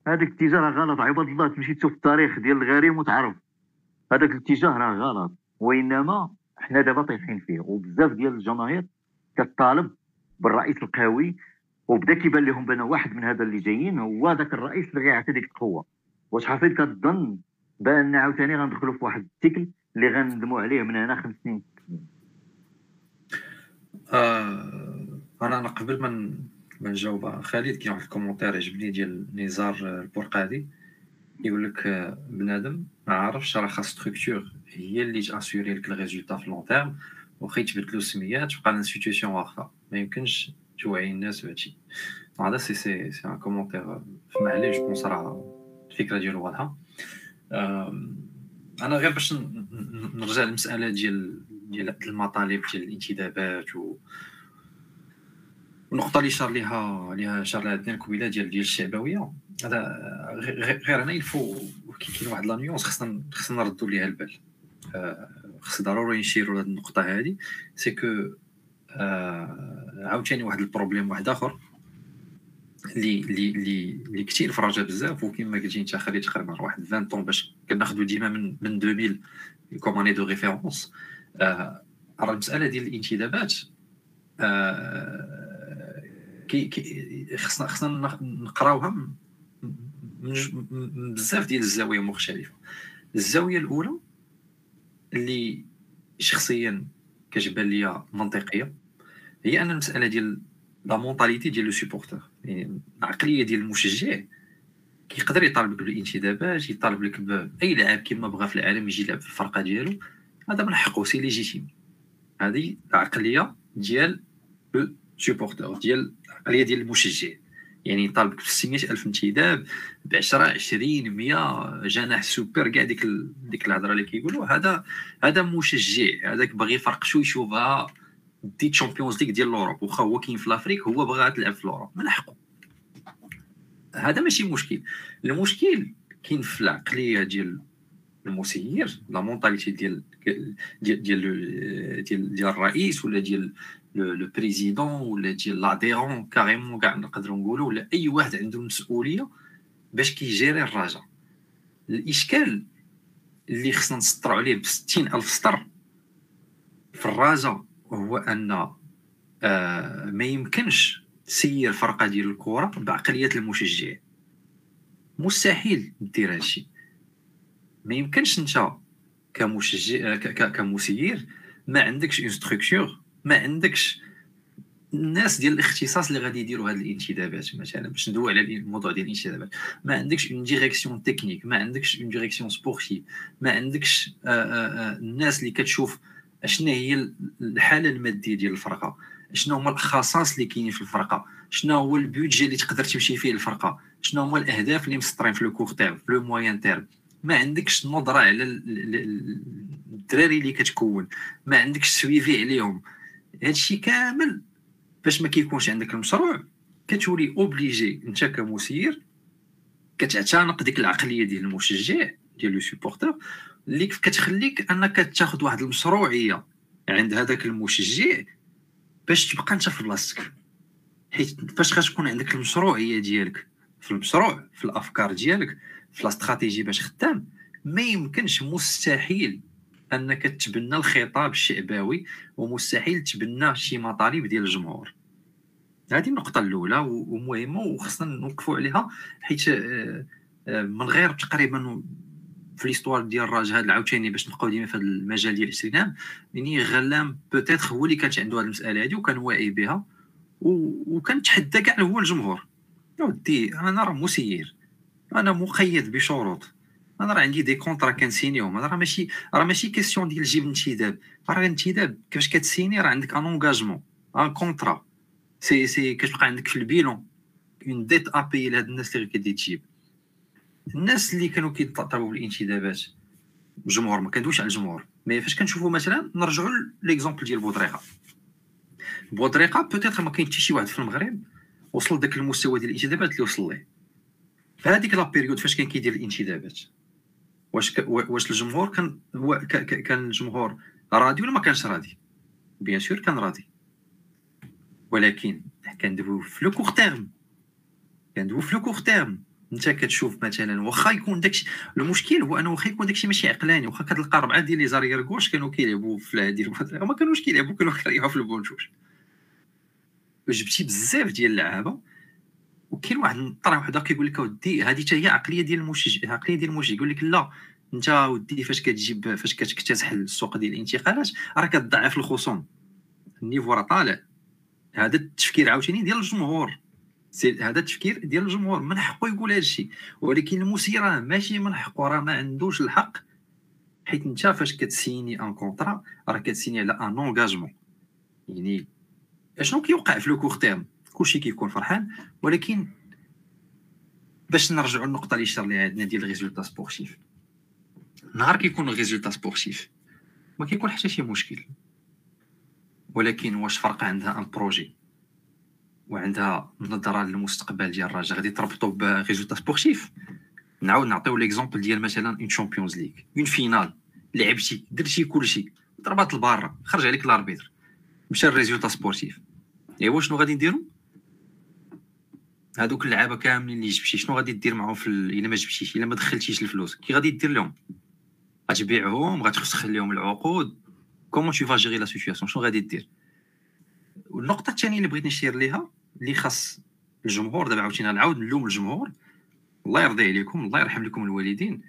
هذاك الاتجاه راه غلط. عباد الله تمشي تشوف التاريخ ديال الغريم وتعرف. هذاك الاتجاه راه غلط. وإنما حنا دابا طايحين فيه. وبزاف ديال الجماهير كتطالب بالرئيس القوي وبدا كيبان لهم بأن واحد من هذا اللي جايين هو ذاك الرئيس اللي غيعطي ديك القوة. واش حفيظ كتظن بأن عاوتاني غندخلوا في واحد السيكل اللي غنندموا عليه من هنا خمس سنين؟ آه أنا قبل ما ما نجاوب خالد كاين واحد ال commentaire عجبني ديال نزار البرقادي. يقول لك آه، بنادم ما عارفش راه خاص structure هي اللي تassuri لك ال résultat في long terme واخا يتبدلوا السميات تبقى ال institution واخا ما يمكنش توعي الناس بهادشي. هذا c'est c'est c'est un commentaire فما عليه je pense راه الفكرة ديالو واضحة. أنا غير باش نرجع للمسألة ديال ديال المطالب ديال الانتدابات و النقطه اللي شار ليها ليها شار لها اثنين قبيله ديال ديال الشعبوية. هذا غير أنا يلفو كاين واحد لا نيونس خصنا خصنا نردوا ليها البال. آه، خص ضروري نشيروا لهاد النقطة هذه سي كو آه، عاوتاني واحد البروبليم واحد آخر. اللي اللي اللي اللي كثير فرجه بزاف وكما قلتي أنت خليت تقريبا واحد 20 طون باش كناخذوا ديما من من 2000 كوم أني دو ريفيرونس. راه المسألة ديال الانتدابات آه كي خصنا خصنا نقراوها من بزاف ديال الزوايا مختلفة. الزاوية الأولى اللي شخصيا كتبان ليا منطقية هي أن المسألة ديال la mentalité ديال le supporteur يعني العقلية ديال المشجع كيقدر يطالبك بالانتدابات يطالب لك باي لاعب كما بغى في العالم يجي يلعب في الفرقة ديالو هذا من حقه c'est légitime هذه العقلية ديال le supporteur ديال العقلية ديال المشجع. يعني يطالبك في 600 ألف انتداب ب 10 20 100 جناح سوبر كاع ديك ال... ديك الهضرة اللي كيقولوا. هذا هذا مشجع. هذاك باغي فرقتو يشوفها des Champions League ديال l'Europe واخا هو كاين في l'Afrique هو باغا تلعب في l'Europe من حقه هذا ماشي مشكل. المشكل كاين في العقلية ديال المسير la mentalité ديال ديال ديال, ديال الرئيس ولا ديال le président ولا ديال l'adhérent carrément كاع نقدروا نقولوا ولا اي واحد عنده المسؤوليه باش كيجيري الرجاء الاشكال اللي خصنا نسطروا عليه ب الف سطر في الرجاء هو ان آه ما يمكنش تسير فرقه ديال الكره بعقليه المشجع مستحيل دير هادشي ما يمكنش انت كمشجع كمسير ما عندكش une ما عندكش الناس ديال الاختصاص اللي غادي يديروا هذه الانتدابات مثلا باش ندوي على الموضوع ديال الانتدابات. ما عندكش une direction technique ما عندكش une direction sportive ما عندكش آه، آه، آه، الناس اللي كتشوف شنو هي الحالة المادية ديال الفرقة. شنو هما الخصائص اللي كاينين في الفرقة. شنو هو ال budget اللي تقدر تمشي فيه الفرقة. شنو هما الأهداف اللي مسطرين في le court terme في le moyen terme ما عندكش نظره على الدراري اللي كتكون. ما عندكش suivi عليهم. هادشي كامل باش ما كيكونش عندك المشروع. كتولي obligé انت كمسير كتعتنق ديك العقلية ديال المشجع ديال le supporteur اللي كتخليك انك تاخذ واحد المشروعية عند هذاك المشجع باش تبقى انت في بلاصتك. حيت فاش غتكون عندك المشروعية ديالك في المشروع في الأفكار ديالك في الاستراتيجي باش خدام ما يمكنش مستحيل أنك تبنى الخطاب الشعبوي ومستحيل تبنى شي مطالب ديال الجمهور. هذه النقطة الأولى ومهمة وخصنا نوقفوا عليها حيت آه، آه، من غير تقريبا في l'histoire ديال الرجاء هذا العاوتاني باش نبقاو ديما في هذا المجال ديال 20 عام يعني غلام peut-être هو اللي كانت عنده هذه المسألة هذه وكان واعي بها وكان تحدى كاع هو الجمهور. ودي أنا راه مسير أنا مقيد بشروط. أنا راه عندي des contrats كنسينيهم راه ماشي راه ماشي question ديال جيب انتداب. راه الانتداب كيفاش كتسيني؟ راه عندك un engagement un contrat c'est c'est كتبقى عندك في ال bilan. une dette et puis لهاد الناس اللي غادي تجيب الناس اللي كانوا كيطلبوا بالانتدابات الجمهور ما كندويش على الجمهور. mais فاش كنشوفوا مثلا نرجعوا l'exemple ديال بودريقه بودريقه peut-être ما كاين حتى شي واحد في المغرب وصل لذاك المستوى ديال الانتدابات اللي وصل ليه. في هذيك la période فاش كان كيدير الانتدابات. واش ك... واش الجمهور كان و... ك... كان الجمهور راضي ولا ما كانش راضي؟ bien sûr كان راضي. ولكن كندويو في le court terme كندويو في le court terme انت كتشوف مثلا واخا يكون داكشي المشكل هو أنه واخا يكون داكشي ماشي عقلاني. واخا كتلقى اربعه ديال les arrières gauches كانوا كيلعبوا في هذه ما كانوش كيلعبوا؟ كانوا كيريحوا في البونجوج جبتي بزاف ديال اللعابة. وكاين واحد الطرح واحد كيقول لك أودي هذه حتى هي عقلية ديال المشجع عقلية ديال المشجع يقول لك لا أنت ودي فاش كتجيب فاش كتكتسح السوق ديال الانتقالات راه كتضعف الخصوم. النيفو راه طالع. هذا التفكير عاوتاني ديال الجمهور. هذا التفكير ديال الجمهور. من حقه يقول هذا الشيء. ولكن المسير راه ماشي من حقه راه ما عندوش الحق. حيت أنت فاش كتسيني ان كونطرا راه كتسيني على un engagement يعني أشنو كيوقع في le court terme كلشي كيكون فرحان ولكن باش نرجعوا للنقطة اللي شار ليها عندنا ديال ال résultat sportif. نهار كيكون ال résultat sportif ما كيكون حتى شي مشكل. ولكن واش فرق عندها un projet؟ وعندها نظره للمستقبل ديال الرجاء؟ غادي تربطو ب résultat sportif؟ نعاود نعطيو l'exemple ديال مثلا une Champions League une finale لعبتي درتي كلشي. ضربات la barre خرج عليك ال arbitre. مشى ال résultat sportif. ايوا شنو غادي نديرو؟ هادوك اللعابة كاملين اللي جبتي شنو غادي دير معاهم في ال... إلا ما جبتيش إلا ما دخلتيش الفلوس كي غادي دير لهم؟ غتبيعهم غتفسخ لهم العقود. comment tu vas gérer la situation شنو غادي دير؟ والنقطة الثانية اللي بغيت نشير ليها اللي خاص الجمهور دابا عاوتاني نعاود نلوم الجمهور. الله يرضي عليكم الله يرحم لكم الوالدين.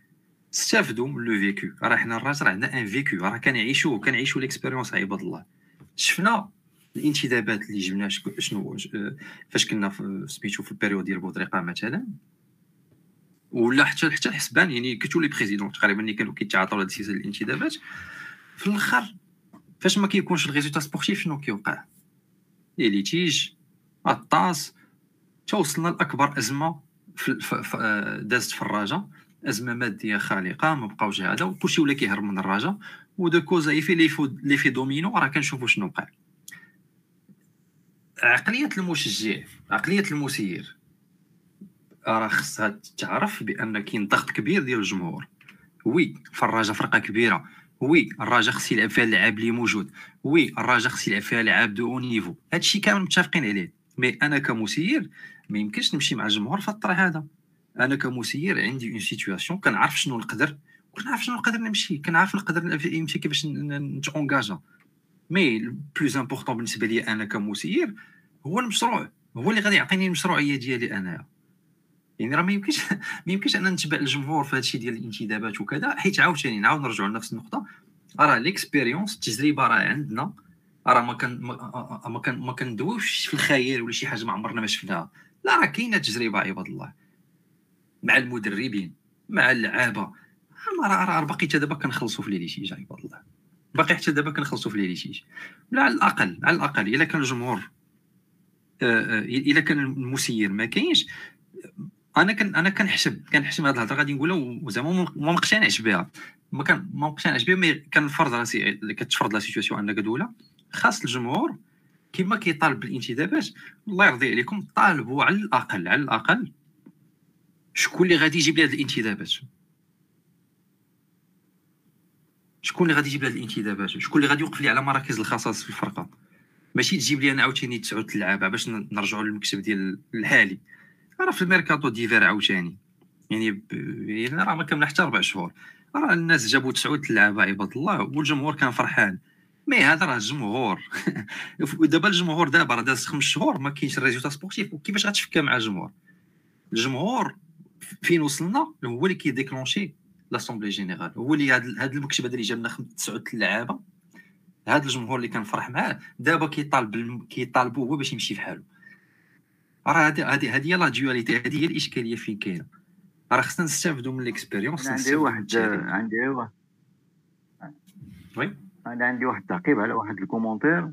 استافدوا من le vécu راه حنا الرجاء عندنا un vécu راه كنعيشوا كنعيشوا l'expérience عباد الله. شفنا الانتدابات اللي جبنا شنو فاش كنا في سميتو في ال période ديال بودريقة مثلا ولا حتى حتى حسبان يعني tous les présidents تقريبا اللي كانوا كيتعاطوا هاد السلسلة الانتدابات. في الآخر فاش ما كيكونش ال résultat sportif شنو كيوقع؟ les litiges ال TAS توصلنا لأكبر أزمة في دازت في الرجاء أزمة مادية خالقة ما بقاوش هذا وكلشي ولا كيهرب من الرجاء و de cause à les effets les effets domino راه كنشوفوا شنو وقع. عقلية المشجع عقلية المسير راه خصها تعرف بأن كاين ضغط كبير ديال الجمهور. oui الرجاء فرقة كبيرة. oui الرجاء خص يلعب فيها اللعاب اللي موجود. oui الرجاء خص يلعب فيها لعاب d'un niveau. هادشي كامل متفقين عليه. mais أنا كمسير ما يمكنش نمشي مع الجمهور في الطرح هذا. أنا كمسير عندي une situation كنعرف شنو نقدر كنعرف شنو نقدر نمشي. كنعرف نقدر نمشي كيفاش نت engage mais plus important بالنسبة لي أنا كمسير هو المشروع هو اللي غادي يعطيني المشروعية ديالي أنايا. يعني راه ما يمكنش ما يمكنش ان نتبع الجمهور في هادشي ديال الانتدابات وكذا حيت عاوتاني نعاود نرجعوا لنفس النقطة. راه l'expérience التجربة راه عندنا. راه ما كان ما كان ما كندويوش في الخيال ولا شي حاجة ما عمرنا ما شفناها. لا راه كاينة تجربة عباد الله. مع المدربين مع اللعابة. راه راه باقي حتى دابا كنخلصوا في لي litiges عباد الله. باقي حتى دابا كنخلصوا في لي litiges لا على الأقل على الأقل إلا كان الجمهور الا كان المسير ما كاينش أنا كان أنا كنحسب كنحسب هذه الهضرة غادي نقولها وزعما ما مقتنعش بها. ما كان ما مقتنعش بها mais كنفرض راسي كتفرض la situation أنك دوله خاص الجمهور كما كيطالب بالانتدابات الله يرضي عليكم طالبوا على الأقل على الأقل شكون اللي غادي يجيب لي هذه الانتدابات شكون اللي غادي يجيب لي هذه الانتدابات شكون اللي غادي يوقف لي على مراكز الخصائص في الفرقة؟ ماشي تجيب لي أنا عاوتاني تسعود اللعابه باش نرجعوا للمكتب ديال الحالي راه في الميركاتو d'hiver عاوتاني. يعني ب... يعني راه ما كمل حتى ربع شهور. راه الناس جابوا تسعود اللعابه عباد الله والجمهور كان فرحان. mais هذا راه الجمهور. (laughs) دابا الجمهور دابا راه داز خمس شهور ما كاينش résultat sportif. وكيفاش غتفكى مع الجمهور؟ الجمهور فين وصلنا؟ هو اللي كي déclencher l'assemblée générale. هو اللي هذا المكتب هذا اللي جاب لنا تسعود اللعابه هذا الجمهور اللي كنفرح معاه دابا كيطالب كيطالبوا هو باش يمشي في حاله. راه هذه هذه هذه هي la dualité هذه هي الإشكالية فين كاينة. راه خصنا نستافدوا من ال expérience عندي واحد عندي واحد. Oui. أنا عندي واحد التعقيب على واحد ال commentaire.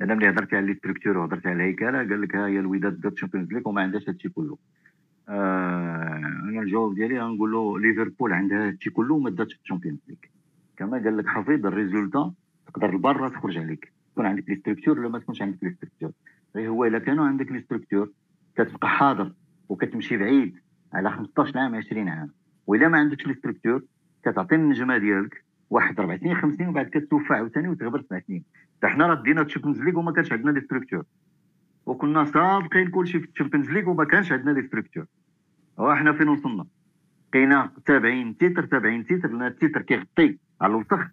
أنا ملي هضرت على les structures وهضرت على الهيكلة قال لك ها هي الوداد دات Champions League وما عندهاش هادشي كله. آه أنا الجواب ديالي غنقول له ليفربول عندها هادشي كله وما داتش ال Champions League. كما قال لك حفيظ ال résultat تقدر لبرا تخرج عليك. تكون عندك les structures ولا ما تكونش عندك les structures. غير هو إلا كانوا عندك les structures كتبقى حاضر وكتمشي بعيد على 15 عام 20 عام. وإلا ما عندكش les structures كتعطي النجمة ديالك واحد أربع سنين خمس سنين وبعد كتوفى عاوتاني وتغبر سبع سنين. حنا راه دينا ال Champions League وما كانش عندنا les structures. وكنا سابقين كلشي في ال Champions League وما كانش عندنا les structures. وحنا فين وصلنا؟ كاينة 70 titres 70 titres لأن ال titre كيغطي. على الوسخ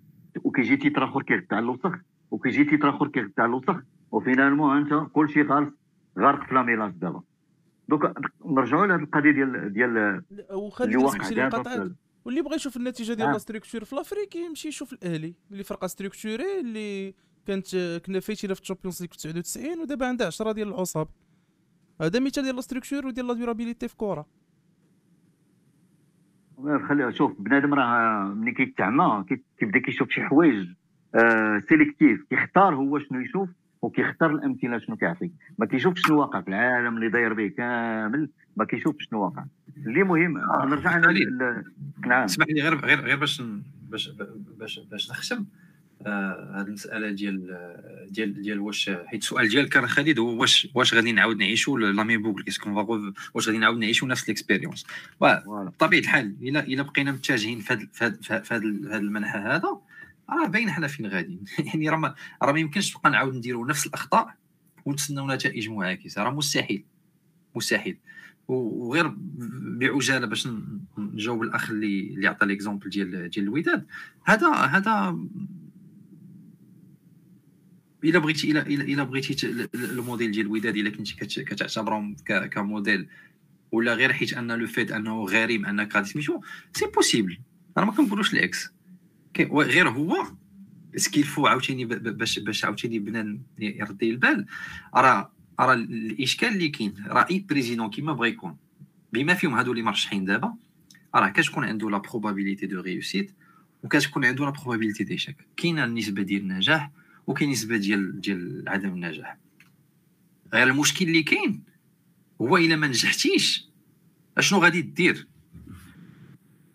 وكيجي titre اخر كيغطي على الوسخ وكيجي titre اخر كيغطي على الوسخ و finalement أنت كلشي خالص غارق في la mélasse دابا. دوك نرجعوا لهاد القضية ديال ديال اللي واقع واللي بغى يشوف النتيجة ديال آه. la structure في l'Afrique يمشي يشوف الأهلي اللي فرقة structurée اللي كانت كنا فايتين في ال Champions League في 99 ودابا عندها 10 ديال العصاب. هذا مثال ديال la structure وديال la durabilité في كرة. خلي شوف بنادم راه ملي كيتعمى كي- كيبدا كيشوف شي حوايج آه sélectif كيختار هو شنو يشوف وكيختار الأمثلة شنو كيعطي ما كيشوفش شنو واقع في العالم اللي داير به كامل ما كيشوفش شنو واقع. اللي مهم نرجع أنا نعم. اسمح لي غير غير غير باش باش باش باش نختم هاد المساله ديال ديال ديال واش حيت السؤال ديالك كان خالد هو واش واش غادي نعاود نعيشوا la même boucle كيسكون واش غادي نعاود نعيشوا نفس ال expérience بطبيعة الحال إلا إلا بقينا متجهين في هذا في هذا المنحى هذا راه باين حنا فين غادي (laughs) يعني راه راه ما يمكنش نبقى نعاود نديروا نفس الأخطاء ونتسناو نتائج معاكسة. راه مستحيل مستحيل. وغير بعجالة باش نجاوب الأخ اللي اللي عطى l'exemple ديال ديال الوداد. هذا هذا إلا بغيتي إلا إلا بغيتي الموديل ديال الوداد إلا كنتي كت- كتعتبرهم كموديل ولا غير حيت أن لو فيت أنه غريم انك غادي سميتو سي بوسيبل أنا ما كنقولوش و- غير هو سكيلفو عاوتاني باش باش عاوتاني بنان يردي البال. راه راه الإشكال اللي كاين راه إي بريزيدون كيما بغى يكون. بما فيهم هادو اللي مرشحين دابا راه كتكون عنده لا بروبابيليتي دو ريوسيت وكتكون عنده لا بروبابيليتي ديشاك كاينة النسبة ديال النجاح وكاين نسبة ديال ديال عدم النجاح. غير المشكل اللي كاين هو إلا ما نجحتيش أشنو غادي دير؟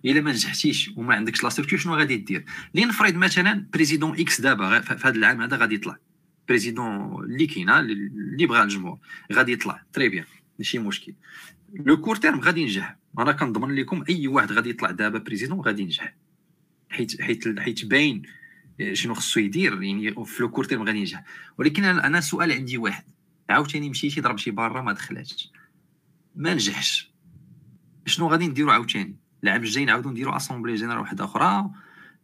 إلا ما نجحتيش وما عندكش la structure شنو غادي دير؟ لنفرض مثلا président X دابا في هذا العام هذا غادي يطلع. président اللي كاينة اللي بغى الجمهور غادي يطلع. très bien ماشي مشكل. le court terme غادي ينجح. أنا كنضمن لكم أي واحد غادي يطلع دابا président غادي ينجح. حيت حيت حيت باين شنو خصو يدير يعني في le court terme غادي ينجح. ولكن أنا السؤال عندي واحد. عاوتاني مشيتي ضرب شي برا ما دخلاتش ما نجحش. شنو غادي نديرو عاوتاني؟ العام الجاي نعاودو نديرو assemblée générale واحدة أخرى.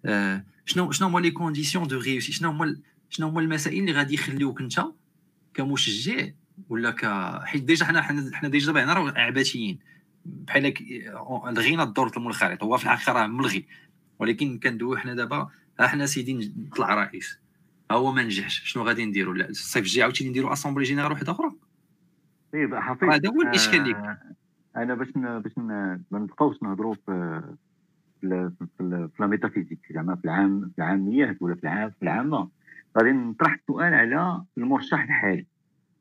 آه، شنو شنو هما les conditions de réussite شنو هما شنو هما المسائل اللي غادي يخليوك أنت كمشجع ولا ك حيت déjà حنا حنا déjà هنا راه عباتيين بحال هك لغينا الدور المنخرط. هو في الحقيقة راه ملغي. ولكن كندويو حنا دابا ها حنا سيدي نطلع رئيس. هو ما نجحش. شنو غادي نديرو؟ لا الصيف الجاي عاوتاني نديرو assemblée générale واحدة أخرى. طيب حفيظ. هذا هو الإشكال اللي آه، أنا باش باش ما نبقاوش نهضروا في في la métaphysique زعما في العام في العاميات ولا في العام في العامة. غادي نطرح السؤال على المرشح الحالي.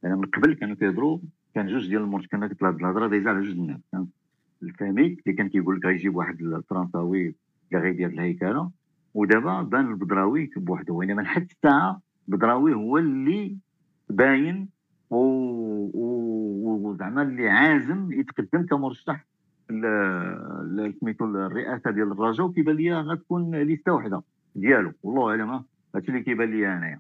أنا من قبل كانوا كيهضروا كان جوج ديال المرشح كان الهضرة déjà على جوج الناس. كان الفهمي اللي كان كيقول لك غيجيب واحد الفرنساوي اللي غيدير الهيكلة. ودابا بان البدراوي بوحده انما لحد الساعة البدراوي هو اللي باين و- وزعما اللي عازم يتقدم كمرشح سميتو الرئاسة ديال الرجاء وكيبان لي غتكون ليسته وحدة ديالو. والله أعلم ها. هادشي اللي كيبان لي أنايا.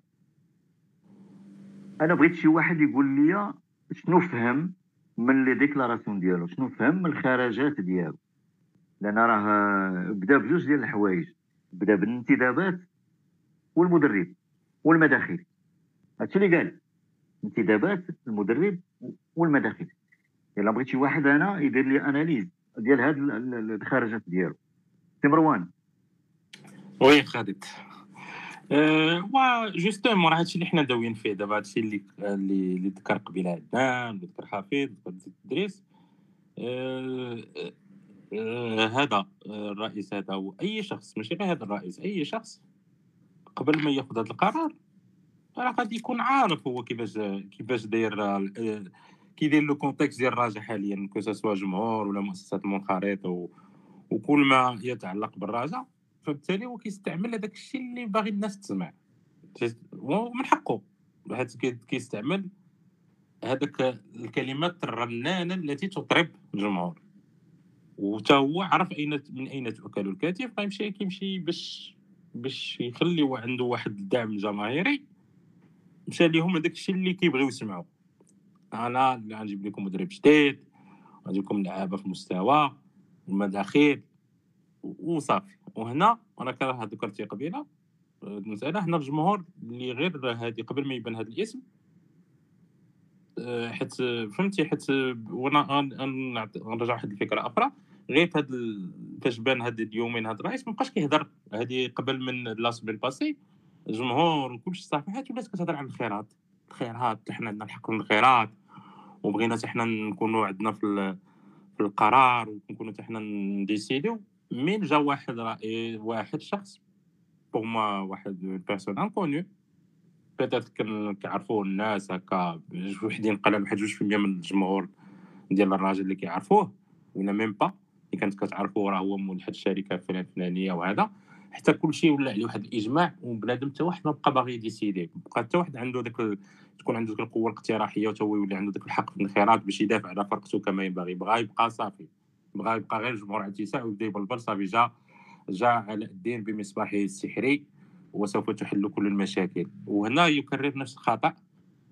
أنا بغيت شي واحد يقول لي شنو فهم من les déclarations ديالو شنو فهم من الخرجات ديالو. لأن راه بدا بجوج ديال الحوايج. بدأ بالانتدابات والمدرب والمداخيل هادشي اللي قال انتدابات المدرب والمداخيل الا بغيت شي واحد أنا يدير لي analyse ديال هاد ال- ال- الخرجات ديالو. سي مروان. oui خالد و justement راه هادشي اللي حنا داويين فيه دابا هادشي اللي اللي ذكر قبيلة عدنان ذكر حفيظ ذكر أه أه هذا آه، الرئيس هذا واي شخص ماشي غير هذا الرئيس أي شخص قبل ما ياخذ هذا القرار راه غادي يكون عارف هو كيفاش كيفاش داير آه، كيدير le contexte ديال الرجاء حاليا que ce soit جمهور ولا مؤسسات منخرطة. وكل ما يتعلق بالرجاء فبالتالي هو كيستعمل هذاك الشيء اللي باغي الناس تسمع. ومن حقه. حيت كي- كيستعمل هذاك الكلمات الرنانة التي تطرب الجمهور وتا هو عرف أين من أين تؤكل الكتف غيمشي كيمشي باش باش يخلي عنده واحد الدعم جماهيري. مشى ليهم هذاك الشيء اللي كيبغيو يسمعوا أنا غنجيب لكم مدرب جديد غنجيب لكم لعابه في مستوى المداخيل وصافي وهنا أنا كره ذكرتي قبيلة آه، المساله هنا الجمهور اللي غير هذه قبل ما يبان هذا الاسم آه، حيت فهمتي حيت وأنا غنرجع واحد الفكرة أخرى. غير في هاد فاش بان هاد اليومين هاد الرئيس مابقاش كيهضر هادي قبل من لا سبين باسي. الجمهور وكلشي الصفحات ولات كتهضر عن الخيرات. الانخراط حنا عندنا الحق من الانخراط وبغينا حتى حنا نكونوا عندنا في في القرار ونكونوا حتى حنا نديسيديو. من جا واحد رأي واحد شخص pour moi واحد personne inconnue peut-être كان كيعرفوه الناس هكا وحدين قلال واحد جوج في المية من الجمهور ديال الرجاء اللي كيعرفوه. ولا même pas اللي كانت كتعرفوه راه هو مول واحد الشركة فلان فلانية وهذا. حتى كلشي ولا عليه واحد الإجماع وبنادم حتى واحد ما بقى باغي يديسيدي. بقى حتى واحد عنده داك ال... تكون عنده ديك القوة الاقتراحية وتا هو يولي عنده داك الحق في الانخراط باش يدافع على فرقته كما ينبغي. بغى يبقى صافي. بغى يبقى غير الجمهور على اتساع ويبدأ يبلبل صافي. جا جا علاء الدين بمصباحه السحري وسوف تحل كل المشاكل. وهنا يكرر نفس الخطأ.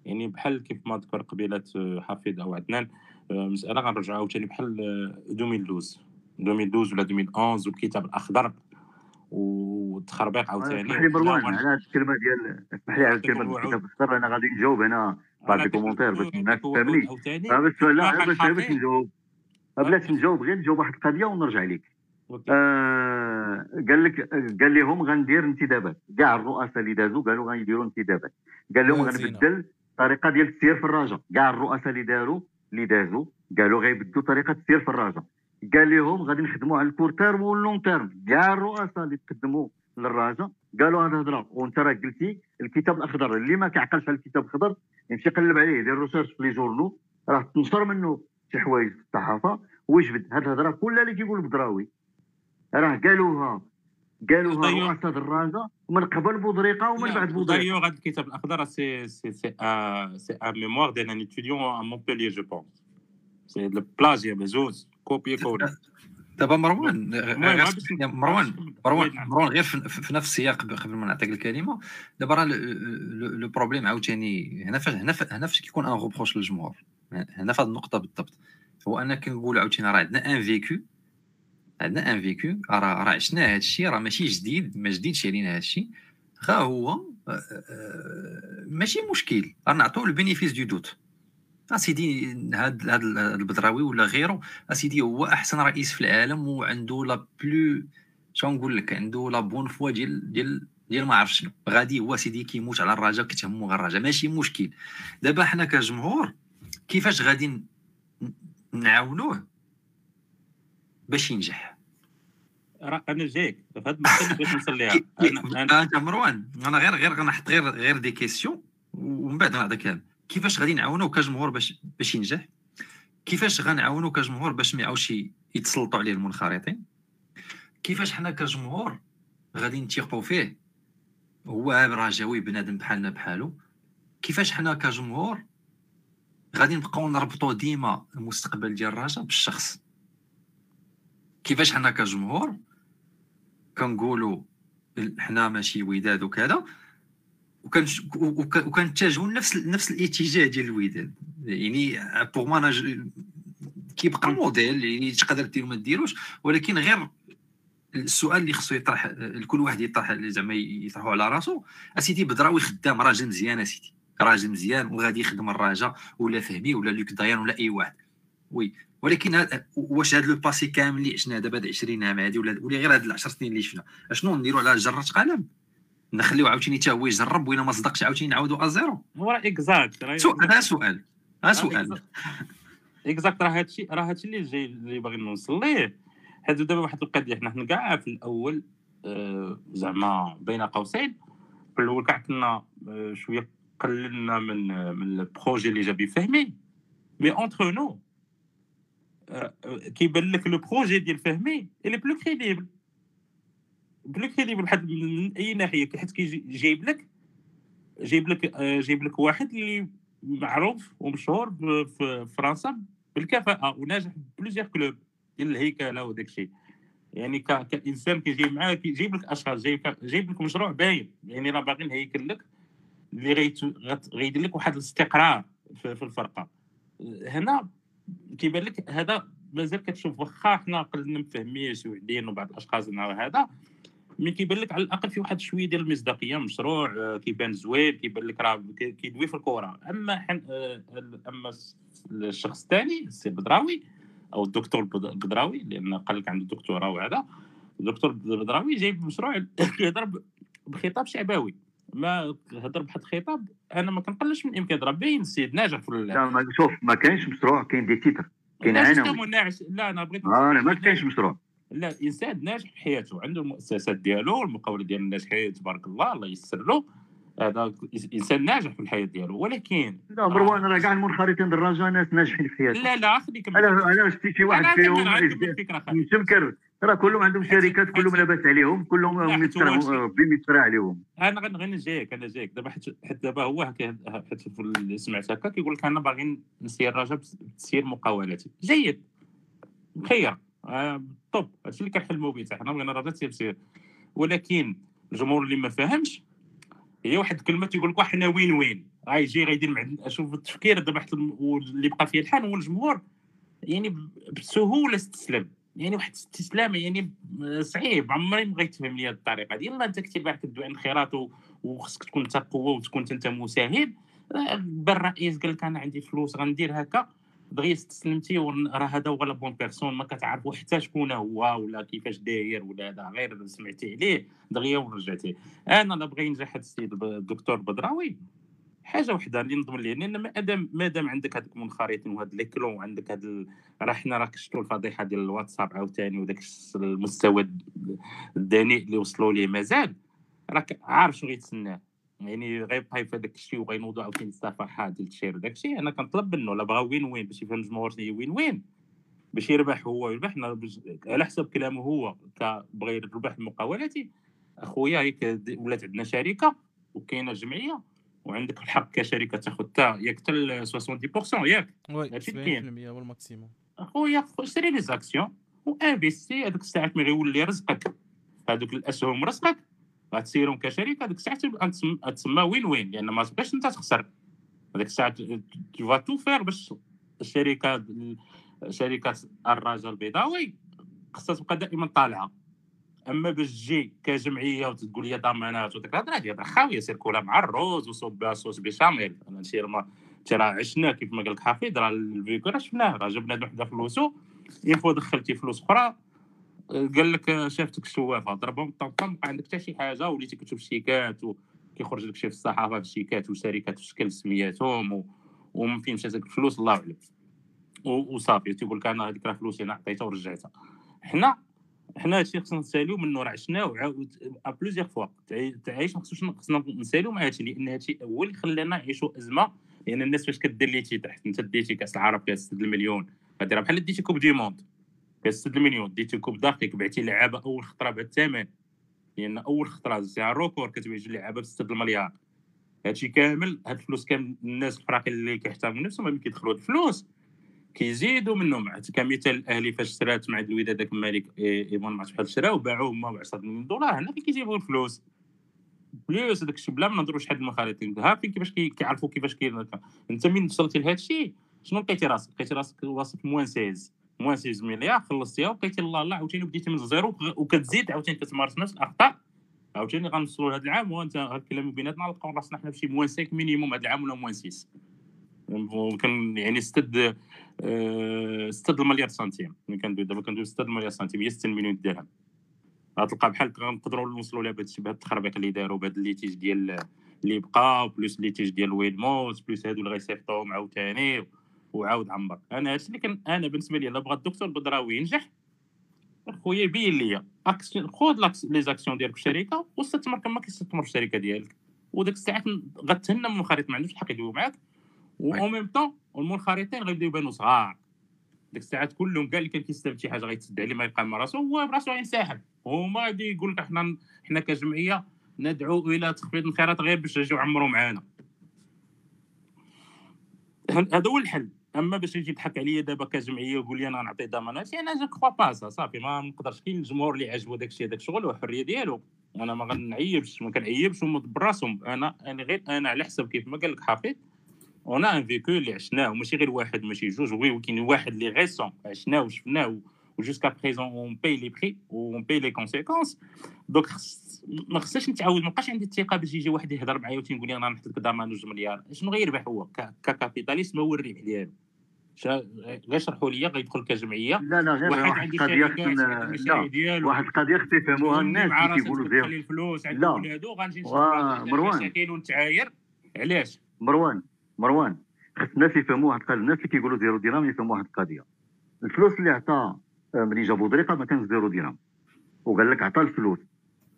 يعني بحال كيف ما ذكر قبيلة حفيظ أو عدنان آه، مسألة غنرجعوا عاوتاني بحال آه، 2012 2012 ولا 2011 والكتاب الأخضر والتخربيق عاوتاني. اسمح لي مروان على الكلمة ديال اسمح لي على الكلمة ديال الكتاب الأخضر أنا غادي نجاوب هنا بعض غنعطيك ال commentaire باش الناس تفهمني بس لا باش باش. نجاوب. آه، بلاش نجاوب غير نجاوب واحد القضية ونرجع لك. آه قال لك قال لهم غندير انتدابات. كاع الرؤساء اللي دازوا قالوا غيديروا انتدابات. قال لهم. غنبدل الطريقة ديال السير في الرجاء. كاع الرؤساء اللي داروا اللي دازوا قالوا غيبدلوا طريقة السير في الرجاء. قال لهم غادي نخدموا على ال court terme وال long terme. كاع الرؤساء اللي تقدموا للرجاء قالوا هذا هضره وانت راه قلتي الكتاب الأخضر اللي ما كيعقلش على الكتاب الأخضر يمشي يقلب عليه يدير recherche في les journaux راه تنشر منه شي حوايج في الصحافة ويجبد هاد الهضرة كلها اللي كيقول بدراوي. راه قالوها قالوها دايوغ- رؤساء الرجاء من قبل بودريقة ومن بعد بودريقة. D'ailleurs, هذا الكتاب الأخضر c'est c'est c'est un mémoire ديال un étudiant à Montpellier je pense c'est du plagiat juste copier coller دابا مروان لي، مروان مروان مروان غير في, نفس السياق قبل ما نعطيك الكلمة دابا راه le- problème عاوتاني هنا فاش هنا فاش هنا فاش كيكون un reproche للجمهور. هنا في هذه النقطة بالضبط. هو أنا كنقول عاوتاني راه عندنا un vécu عندنا un vécu راه راه عشنا هذا الشيء راه ماشي جديد ما جديدش علينا هذا الشيء غا هو آه، آه، ماشي مشكل. راه نعطوه ال bénéfice du doute أسيدي هاد هاد البدراوي ولا غيره. أسيدي هو أحسن رئيس في العالم وعنده la plus شنو نقول لك؟ عنده la bonne foi ديال ديال ديال ما عرف شنو. غادي هو سيدي كيموت على الرجاء كتهمو غير الرجاء. ماشي مشكل. دابا حنا كجمهور كيفاش غادي نعاونوه باش ينجح؟ راه أنا جايك. في هذا المسألة باش نوصل ليها. (laughs) أنا أنت مروان أنا غير غير غنحط غير غير دي كيسيون ومن بعد نعطي كلام كيفاش غادي نعاونوه كجمهور باش باش ينجح؟ كيفاش غنعاونوه كجمهور باش ما يعاودش يتسلطوا عليه المنخرطين؟ كيفاش حنا كجمهور غادي نثيقوا فيه؟ هو رجاوي بنادم بحالنا بحالو. كيفاش حنا كجمهور غادي نبقاو نربطوا ديما المستقبل ديال الرجاء بالشخص؟ كيفاش حنا كجمهور كنقولوا حنا ماشي وداد وكذا وكنش- وك- وكنتجهوا لنفس نفس الاتجاه ديال الوداد يعني pour moi أنا ج- كيبقى موديل يعني تقدر دير ما ديروش ولكن غير السؤال اللي خصو يطرح لكل واحد يطرح زعما يطرحه على راسو. أسيدي بدراوي خدام راجل مزيان أسيدي. راجل مزيان وغادي يخدم الرجاء ولا فهمي ولا لوك دايان ولا أي واحد. oui. ولكن هاد- واش هاد le passé كامل اللي عشنا دابا هاد 20 عام هادي ولا غير هاد العشر سنين اللي شفنا؟ أشنو نديرو على جرة قلم؟ نخليو عاوتاني حتى هو يجرب وإلا ما صدقش عاوتاني نعاودو à zéro هو راه exact سؤال هذا سؤال هذا سؤال. exact. راه هادشي راه هادشي اللي جاي اللي باغي نوصل ليه. حيت دابا واحد القضية حنا حنا كاع في الأول آه، زعما بين قوسين. في الأول كاع كنا آه، شوية قللنا من من ال projet اللي جا فهمي. mais entre nous كيبان لك le projet ديال فهمي اللي plus crédible plus crédible بحال من أي ناحية؟ حيت جايب لك جايب لك آه، جايب لك واحد اللي معروف ومشهور في فرنسا بالكفاءة وناجح plusieurs clubs. ديال الهيكلة وداك الشيء. يعني. كإنسان كيجي معاه كيجيب لك أشخاص جايب جايب لك مشروع باين يعني راه باغي نهيكل لك اللي غيدير لك واحد الاستقرار في, الفرقة. هنا كيبان لك هذا مازال كتشوف واخا حنا قلنا مفهمين وعدين وبعض الأشخاص نهار هذا. mais كيبان لك على الأقل في واحد شوية ديال المصداقية مشروع آه، كيبان زوين كيبان لك راه كي- كيدوي في الكره أما حن آه، أما الشخص الثاني السي البدراوي أو الدكتور البدراوي لأن قال لك عنده دكتوراه وهذا. الدكتور البدراوي جايب مشروع (coughs) كيهضر بخطاب شعبوي. ما هضر بواحد الخطاب أنا ما كنقلش من الامكان راه باين السيد ناجح في لا ما شوف ما كاينش مشروع كاين دي تيتر كاين عناوين. لا أنا بغيت آه لا ما كاينش مشروع. لا انسان ناجح في حياته عنده المؤسسات ديالو المقاولة ديال الناجحين تبارك الله الله يسر له. هذا إنسان ناجح في الحياة ديالو ولكن لا مروان راه كاع المنخرطين دراجه ناس ناجحين في حياتهم لا لا خليك أنا أنا شفتي شي واحد فيهم يتمكر راه كلهم عندهم شركات كلهم لاباس عليهم كلهم ربي ميسر عليهم. أنا غن جايك أنا جايك. دابا حيت دابا هو حيت سمعت هكا كيقول لك أنا باغي نسير الرجاء بتسيير مقاولاتي. جيد. خير آه، طب هادشي اللي كنحلموا به حنا بغينا الرجاء تسير ولكن الجمهور اللي ما فاهمش هي واحد الكلمة تيقول لك حنا وين وين. غايجي غيدير مع شوف التفكير دابا حتى واللي بقى فيه الحال هو الجمهور يعني بسهولة استسلم يعني واحد الاستسلام يعني صعيب عمري ما غيتفهم لي هذه الطريقة ديال يلاه أنت كنتي باغي الانخراط و- وخصك تكون أنت قوة وتكون أنت مساهم بان الرئيس قال لك أنا عندي فلوس غندير هكا. دغيا استسلمتي راه هذا هو la bonne personne ما كتعرفو حتى شكون هو ولا كيفاش داير ولا هذا غير سمعتي عليه دغيا ورجعتي. أنا لا بغي ينجح هذا السيد الدكتور بدراوي. حاجة وحدة اللي نضمن ليه لأن مادام مادام عندك هذوك المنخرطين وهاد لي كلون وعندك ال... راه حنا راه شفتوا الفضيحة ديال الواتساب عاوتاني وداك المستوى الد- الدنيء اللي وصلوا ليه مازال. راك عارف شنو غيتسناه. يعني غيبقى في هذاك الشيء وغينوضوا عاوتاني الصفحات ديال التشير وداك الشيء أنا كنطلب منه لا بغا وين وين باش يفهم الجمهور شنو وين وين باش يربح هو يربح على حسب كلامه هو كبغى يربح المقاولاتي أخويا هيك ولات عندنا شركة وكاينة جمعية وعندك الحق كشركة تاخذ حتى ياك حتى ال 70% ياك وي هادشي 70% كاين. هو maximum أخويا خو- شري les actions و investi هذوك الساعات ملي غيولي رزقك هذوك الأسهم رزقك غتسيرهم كشركة. هذيك الساعات غتسم- غتسمى وين وين لأن ما تبقاش أنت تخسر. هذيك الساعات tout tout faire باش الشركة شركة الرجاء البيضاوي خصها تبقى دائما طالعة. أما باش تجي كجمعية وتقول لي ضمانات وديك الهضره هذه هضره خاوية سير كلها مع الروز وصوب بها صوص بشاميل. أنا تي راه عشنا كيف ما قال لك حفيظ راه le vécu راه شفناه راه جبنا وحده فلوس une fois دخلتي فلوس أخرى. قال لك شافتك الشوافه ضربهم طم طم ما عندك حتى شي حاجة؟ وليتي كتشوف شيكات وكيخرج لك شي في الصحافة في الشيكات وشركات في شكل سمياتهم و... ومن فين مشات الفلوس الله أعلم. وصافي تيقول لك أنا هذيك راه فلوسي أنا عطيتها ورجعتها. حنا حنا هادشي خصنا نساليو منه راه عشناه وعاود plusieurs fois تعيش ما خصوش خصنا نساليو مع هادشي لأن هادشي هو اللي خلانا نعيشوا أزمة. لأن الناس فاش كدير لي تحت أنت ديتي كاس العرب كاس 6 المليون غادي راه بحال ديتي coupe du monde كاس 6 المليون ديتي coupe d'Afrique بعتي لعابة أول خطرة بهذا الثمن لأن أول خطرة les recours كتبيع جوج لعابه ب 6 المليار. هادشي كامل هاد الفلوس كامل الناس الفراقي اللي كيحترموا نفسهم ملي كيدخلوا الفلوس. كيزيدوا منهم. كمثال الأهلي فاش شرات مع الوداد داك الملك ايفون ما بحال شراو وباعوه هما ب 10 مليون دولار. هنا فين كيجيبوا الفلوس؟ plus هذاك الشيء بلا ما نهضروا شحال المخالطين ها فين كيفاش كي- كيعرفوا كيفاش كاين. انت من وصلتي لهذا الشيء شنو لقيتي راسك؟ لقيتي راسك واصل في moins 16 moins 16 مليار خلصتيها وبقيتي الله الله عاوتاني بديتي من ال zéro وكتزيد عاوتاني كتمارس نفس الأخطاء. عاوتاني غنوصلوا لهذا العام وانت الكلام بيناتنا نلقاو راسنا حنا في شي moins 5 minimum هذا العام ولا moins 6 كان يعني ستة د آه، ستة د المليار سنتيم. ملي كندوي دابا كندوي ستة د المليار سنتيم هي 60 مليون درهم. غتلقى بحال غنقدروا نوصلوا لها بهذا بهذا التخربيق اللي داروا بهذا les litiges ديال اللي بقى plus les litiges ديال ويلموت plus هادو اللي غيصيفطوهم عاوتاني. وعاود عمر أنا هادشي اللي كان أنا بالنسبة لي إلا بغى الدكتور بدراوي ينجح خويا بين ليا اكسيون خذ لي les actions ديالك في الشركة واستثمر كما كيستثمر في الشركة ديالك. وديك الساعات غتهنى من المنخرط ما عندوش الحق يدوي معاك. و même temps المنخرطين غيبداو يبانوا صغار. ديك الساعات كلهم كاع اللي كان كيستافد شي حاجة غيتسد عليه ما يبقى مع راسو هو براسو غينسحب هما غادي يقول لك حنا حنا كجمعية ندعو إلى تخفيض الخيرات غير باش يجيو يعمروا معانا. هذا هو الحل. أما باش يجي يضحك عليا دابا كجمعية ويقول لي أنا نعطي ضمانات أنا je crois pas صافي ما نقدرش كاين الجمهور اللي عجبو الشيء هذاك الشغل والحرية ديالو. وأنا ما غنعيبش ما كنعيبش هما براسهم. أنا أنا غير أنا على حسب كيف ما قال لك حفيظ أنا ان فيكو اللي عشناه وماشي غير واحد ماشي جوج وي وكاين واحد اللي غيسون عشناه وشفناه وجوسكا بريزون اون باي لي بري اون باي لي كونسيكونس دونك ما خصناش نتعاود ما بقاش عندي الثقة باش يجي واحد يهضر معايا وتنقول لي أنا نحط لك ضمان جوج مليار شنو غيربح هو؟ ككابيتاليست ما هو الربح ديالو. غير شرحوا لي غيدخل كجمعية؟ لا لا غير واحد واحد عندي شركات خصنا عندي واحد القضية خص يفهموها عندي الناس اللي كيقولوا زيرو الفلوس لا. عندك ولادو غنجي مروان. ونتعاير علاش؟ مروان مروان خص الناس يفهموا واحد القضية الناس اللي كيقولوا zéro درهم يفهموا واحد القضية. الفلوس اللي عطى ملي جابوا دريقه ما كانش zéro درهم وقال لك عطى الفلوس.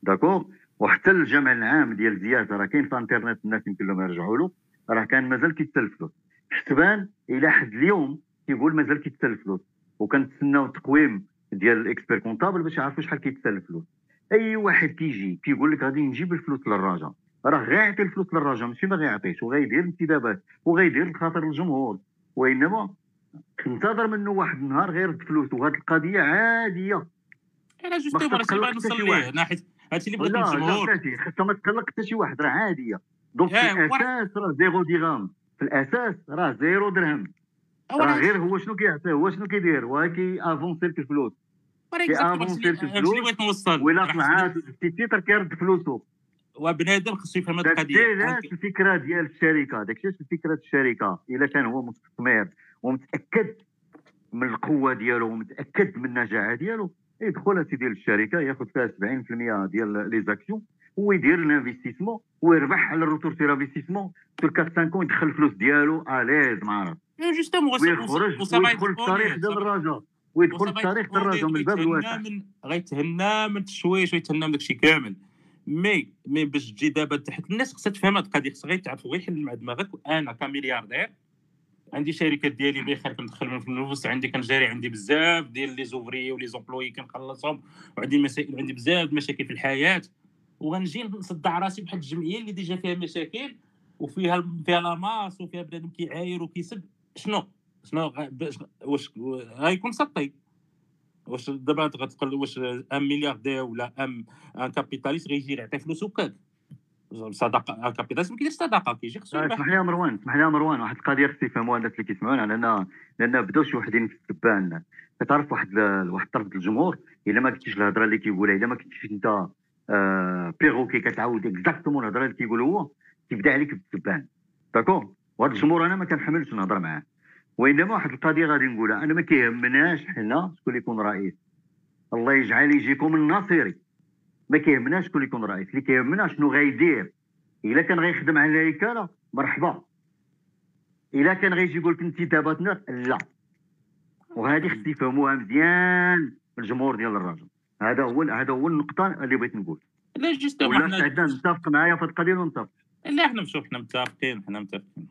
d'accord؟ وحتى الجمع العام ديال زياد راه كاين في انترنت الناس يمكن لهم يرجعوا له. راه كان مازال كيتسال الفلوس. حسبان إلى حد اليوم كيقول مازال كيتسال الفلوس وكنتسناو التقويم ديال ال expert comptable باش يعرفوا شحال كيتسال الفلوس أي واحد كيجي كيقول لك غادي نجيب الفلوس للراجا راه غيعطي الفلوس للراجا ماشي ما غيعطيش وغيدير انتدابات وغيدير لخاطر الجمهور وإنما تنتظر منه واحد النهار غيرد فلوس وهذه القضية عادية. أنا justement حتى نوصل ليه. ناحية هادشي اللي بغيت لا لا الجمهور بلاتي خاصها ما تقلق حتى شي واحد راه عادية. donc في الاساس راه zéro درهم في الأساس راه zéro درهم. راه غير هو شنو كيعطي هو شنو كيدير؟ هو كي avancer لك الفلوس. كي avancer لك الفلوس بغيت نوصل؟ ولا طلعات في titre كيرد فلوسه وبنادم خصو يفهم هاد داك القضية. علاش الفكرة ديال الشركة؟ داك الشيء فكره الشركة؟ إلا كان هو مستثمر ومتأكد من القوة ديالو ومتأكد من النجاعه ديالو يدخل اسيدي للشركه ياخذ فيها 70% ديال les actions. ويدير ال investissement ويربح على ال retour sur investissement sur 4 5 يدخل الفلوس ديالو à l'aise مع راسو justement ويخرج ويدخل التاريخ ديال الرجاء ويدخل التاريخ ديال الرجاء من الباب الواسع غيتهنى من التشويش ويتهنى من داكشي كامل مي مي باش تجي دابا تحت الناس خصها تفهم هاد القضية خصها غير تعرف غير حل مع دماغك أنا كملياردير عندي شركات ديالي بخير كندخل من الفلوس عندي كنجاري عندي بزاف ديال les ouvriers و les employés كنخلصهم وعندي مسائل وعندي بزاف المشاكل في الحياة وغنجي نصدع راسي بواحد الجمعية اللي déjà فيها مشاكل وفيها فيها la masse وفيها بنادم كيعاير وكيسب. شنو؟ شنو واش غيكون سطي واش دابا غتقول واش un milliardaire ولا un un capitaliste غيجي يعطي فلوس صدقه un capitaliste ما كيديرش صدقه كيجي خصو آه، اسمح لي يا مروان اسمح لي يا مروان واحد القضية خص يفهموها الناس اللي كيسمعونا لأن لأن بداو شي وحدين في السبان. كتعرف واحد واحد الطرف ديال الجمهور إلا ما كنتيش الهضرة اللي كيقولها إلا ما كنتيش أنت آه perroquet كتعاود exactement الهضرة اللي كيقول هو كيبدا عليك بالسبان d'accord وهذا الجمهور أنا ما كنحملش نهضر معاه. وإنما واحد القضية غادي نقولها أنا ما كيهمناش حنا شكون يكون رئيس. الله يجعل يجيكم الناصري ما كيهمناش شكون يكون رئيس. اللي كيهمنا شنو غيدير إلا كان غيخدم على الهيكلة مرحبا. إلا كان غيجي يقول لك انتدابات ناس لا. وهذه خص يفهموها مزيان الجمهور ديال الرجل. هذا هو هذا هو النقطة اللي بغيت نقول. لا justement ولا حنا استعدنا نتفق معايا في القضية ولا لا إحنا نشوف إحنا متفقين إحنا متفقين.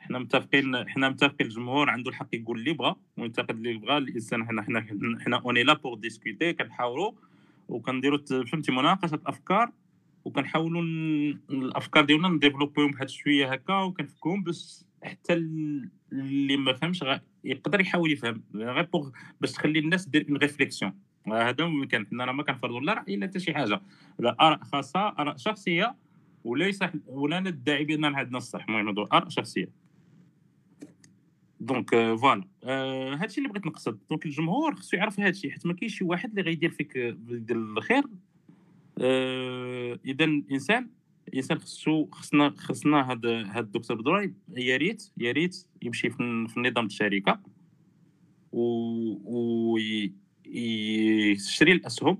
إحنا متفقين إحنا متفقين الجمهور عنده الحق يقول اللي بغى وينتقد اللي بغى الإنسان حنا حنا حنا on est là pour discuter كنحاولوا وكنديروا فهمتي مناقشة افكار وكنحاولوا الأفكار ديالنا ن développer هم بواحد شوية هكا وكنفكوهم باش حتى ال- اللي ما فهمش يقدر يحاول يفهم غير pour باش تخلي الناس دير une réflexion هذا كان حنا راه ما كنفرضوا لا رأي لا حتى شي حاجة. لا آراء خاصة آراء شخصية وليس ولا ندعي بأن عندنا الصح. المهم هادو آراء شخصية. donc voilà آه، هادشي اللي بغيت نقصد. donc الجمهور خصو يعرف هادشي حيت ما كاينش شي واحد اللي غيدير فيك يدير الخير. آه، اذا الانسان الانسان خصو خصنا خصنا هاد هاد الدكتور بدراي يا ريت يا ريت يمشي في, النظام الشركة و, و ي- يشري الأسهم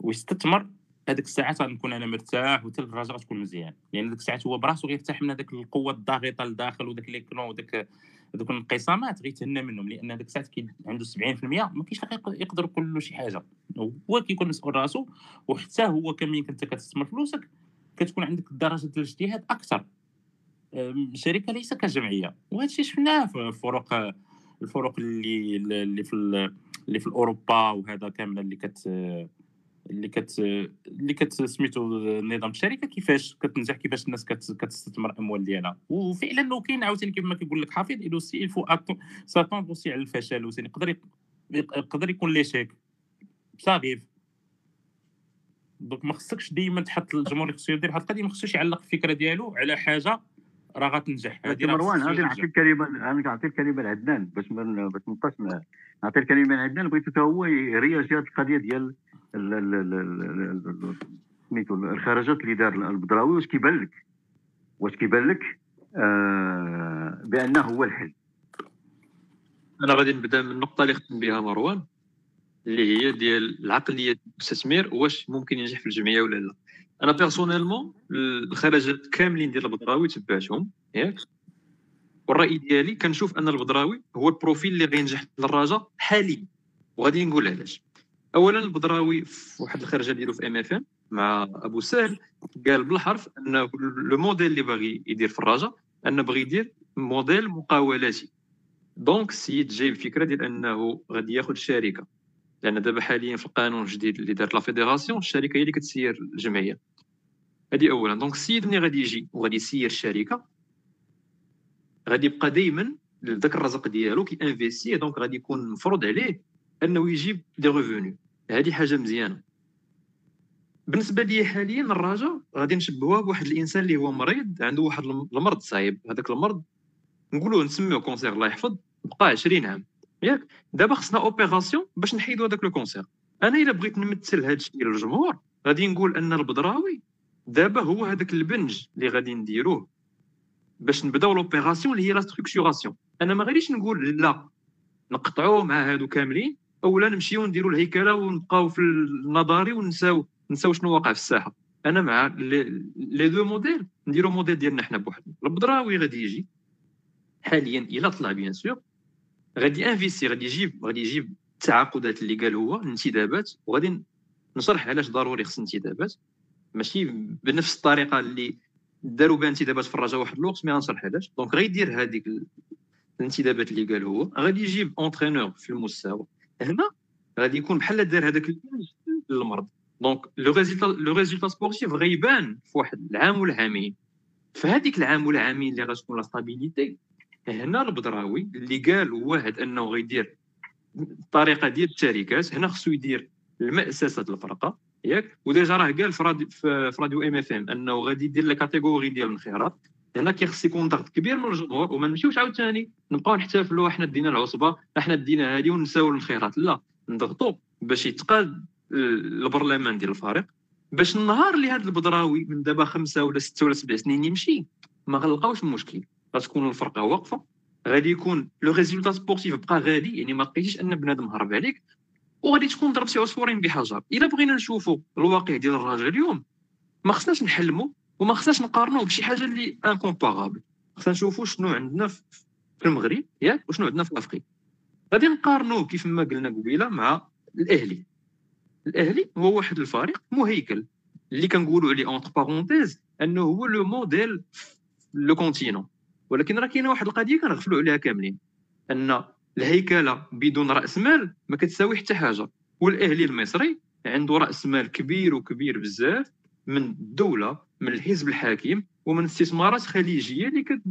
ويستثمر. هذيك الساعات غنكون أنا مرتاح وحتى الراجل غتكون مزيان. لأن ديك الساعات هو براسو غيرتاح من هذاك القوة الضاغطة لداخل وداك ليكرون وداك هذوك الانقسامات غيتهنى منهم. لأن ديك الساعات كي عنده 70% ما كاينش يقدر له شي حاجة. هو كيكون مسؤول راسو وحتى هو كمين كنت كتستثمر فلوسك كتكون عندك درجة الاجتهاد أكثر. أم، الشركة ليس كجمعية. وهذا الشيء شفناه في الفروق الفروق اللي اللي في ال- اللي في أوروبا وهذا كامله اللي كت اللي كت اللي كت سميتو نظام الشركة كيفاش كتنجح كيفاش الناس كت كتستثمر الاموال ديالها. وفعلا لو كاين عاوتاني كيف ما كيقول لك حافظ aussi il faut s'attendre aussi على الفشل aussi يقدر يق- يقدر يكون l'échec صغير donc ما خصكش ديما تحط الجمهور خصو يدير واحد القضية ما خصوش يعلق الفكرة ديالو على حاجة راه غتنجح هذه مروان غادي نعطي. الكلمة أنا نعطي الكلمة لعدنان باش ما باش ما نبقاش نعطي الكلمة لعدنان بغيت حتى هو يرياجي هذه القضية ديال ال- ال- ال- ال- ال- ال- سميتو الخرجات اللي دار البدراوي واش كيبان لك؟ واش كيبان لك؟ آه بأنه هو الحل. أنا غادي نبدأ من النقطة اللي ختم بها مروان اللي هي ديال العقلية المستثمر واش ممكن ينجح في الجمعية ولا لا. أنا personnellement الخرجات كاملين ديال البدراوي تبعتهم ياك؟ والرأي ديالي كنشوف أن البدراوي هو ال profil اللي غينجح للرجاء حاليا وغادي نقول علاش. اولا البدراوي في واحد الخرجة ديالو في MFM مع أبو سهل قال بالحرف أنه le modèle اللي باغي يدير في الرجاء أنه بغى يدير موديل مقاولاتي. donc السيد جاي الفكرة ديال أنه غادي ياخذ شركة لأن دابا حاليا في القانون الجديد اللي دارت la fédération الشركة هي اللي كتسير الجمعية. هذه اولا. donc السيد ملي غادي يجي؟ وغادي يسير الشركة غادي يبقى دائما ذاك الرزق ديالو كي investir donc غادي يكون مفروض عليه أنه يجيب des revenus هذه حاجة مزيانة. بالنسبة لي حاليا الرجاء غادي نشبهوها بواحد الإنسان اللي هو مريض عنده واحد المرض صعيب. هذاك المرض نقولوا نسميوه cancer الله يحفظ بقى 20 عام. ياك؟ دابا خصنا opération باش نحيدوا هذاك le cancer أنا إلا بغيت نمثل هذا الشيء للجمهور غادي نقول أن البدراوي دابا هو هذاك البنج اللي غادي نديروه باش نبداو l'opération اللي هي la structuration. أنا ما غاديش نقول لا نقطعوه مع هادو كاملين أولا نمشيو نديروا الهيكلة ونبقاو في النظري ونساو نساو شنو واقع في الساحة. أنا مع les deux modèles نديروا موديل ديالنا حنا بوحدنا. البدراوي غادي يجي. حاليا إلا طلع bien sûr غادي investir غادي يجيب غادي يجيب التعاقدات اللي قال هو الانتدابات وغادي نشرح علاش ضروري خص انتدابات ماشي بنفس الطريقة اللي داروا بها انتدابات في الرجاء واحد الوقت مي غنشرح علاش. donc غيدير هذيك الانتدابات اللي قال هو غادي يجيب entraîneur في المستوى. هنا غادي يكون بحال دار هذاك المرض. donc le résultat le résultat sportif غيبان في واحد العام ولا عامين في هذيك العام ولا عامين اللي غتكون la stabilité هنا البدراوي اللي قال واحد أنه غيدير الطريقة ديال الشركات هنا خصو يدير المأسسة الفرقة. ياك؟ و déjà راه قال في راديو في راديو MFM أنه غادي يدير la catégorie ديال الانخراط. هنا كيخص يكون ضغط كبير من الجمهور وما نمشيوش عاوتاني. نبقاو نحتفلوا حنا دينا العصبة حنا دينا هذه ونساو الانخراط. لا نضغطوا باش يتقاد البرلمان ديال الفريق باش النهار اللي هذا البدراوي من دابا خمسة ولا ستة ولا سبع سنين يمشي. ما غنلقاوش مشكل غتكون الفرقة واقفة. غادي يكون le résultat sportif بقى غادي يعني ما لقيتيش أن بنادم هرب عليك. وغادي تكون ضربتي عصفورين بحجر. إلا بغينا نشوفوا الواقع ديال الرجاء اليوم ما خصناش نحلموا وما خصناش نقارنوا بشي حاجة اللي incomparable خصنا نشوفوا شنو عندنا في المغرب ياك؟ وشنو عندنا في أفريقيا. غادي نقارنوه كيف ما قلنا قبيلة مع الأهلي. الأهلي هو واحد الفريق مهيكل. اللي كنقولوا عليه entre parenthèses أنه هو le modèle le continent ولكن راه كاينة واحد القضية كنغفلوا عليها كاملين. أن الهيكلة بدون رأس مال ما كتساوي حتى حاجة. والأهلي المصري عنده رأس مال كبير وكبير بزاف من الدولة من الحزب الحاكم ومن استثمارات خليجية اللي, كت...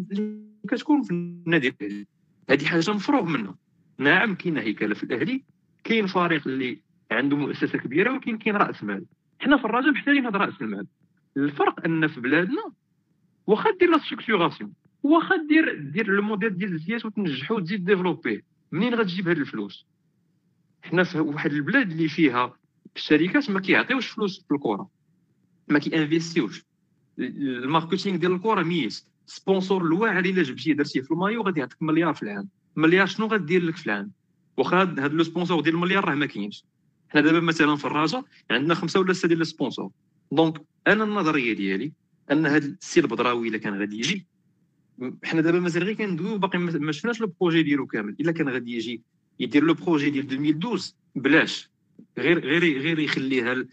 كتكون في النادي الأهلي. هذه حاجة مفروغ منها. نعم كاينة هيكلة في الأهلي كاين فريق اللي عنده مؤسسة كبيرة ولكن كاين رأس مال. حنا في الرجاء محتاجين هذا رأس المال. الفرق أن في بلادنا واخا دير la structuration واخا دير دير le modèle ديال الزيات وتنجحو وتزيد développer منين غتجيب هاد الفلوس؟ حنا في واحد البلاد اللي فيها الشركات ما كيعطيوش فلوس في الكرة ما كي investiw ش. ال marketing ديال الكرة ميت. sponsor الواعر إلا جبتيه درتيه في المايو غادي يعطيك مليار في العام مليار شنو غدير لك في العام واخا هاد le sponsor ديال المليار راه ما كاينش. حنا دابا مثلا في الرجاء عندنا خمسة ولا ستة ديال ال sponsor. donc أنا النظرية ديالي أن هذا السي البدراوي إلا كان غادي يجي حنا دابا مازال غير كندويو باقي ما شفناش le projet ديالو كامل. إلا كان غادي يجي يدير le projet ديال 2012 بلاش. غير غير غير يخليها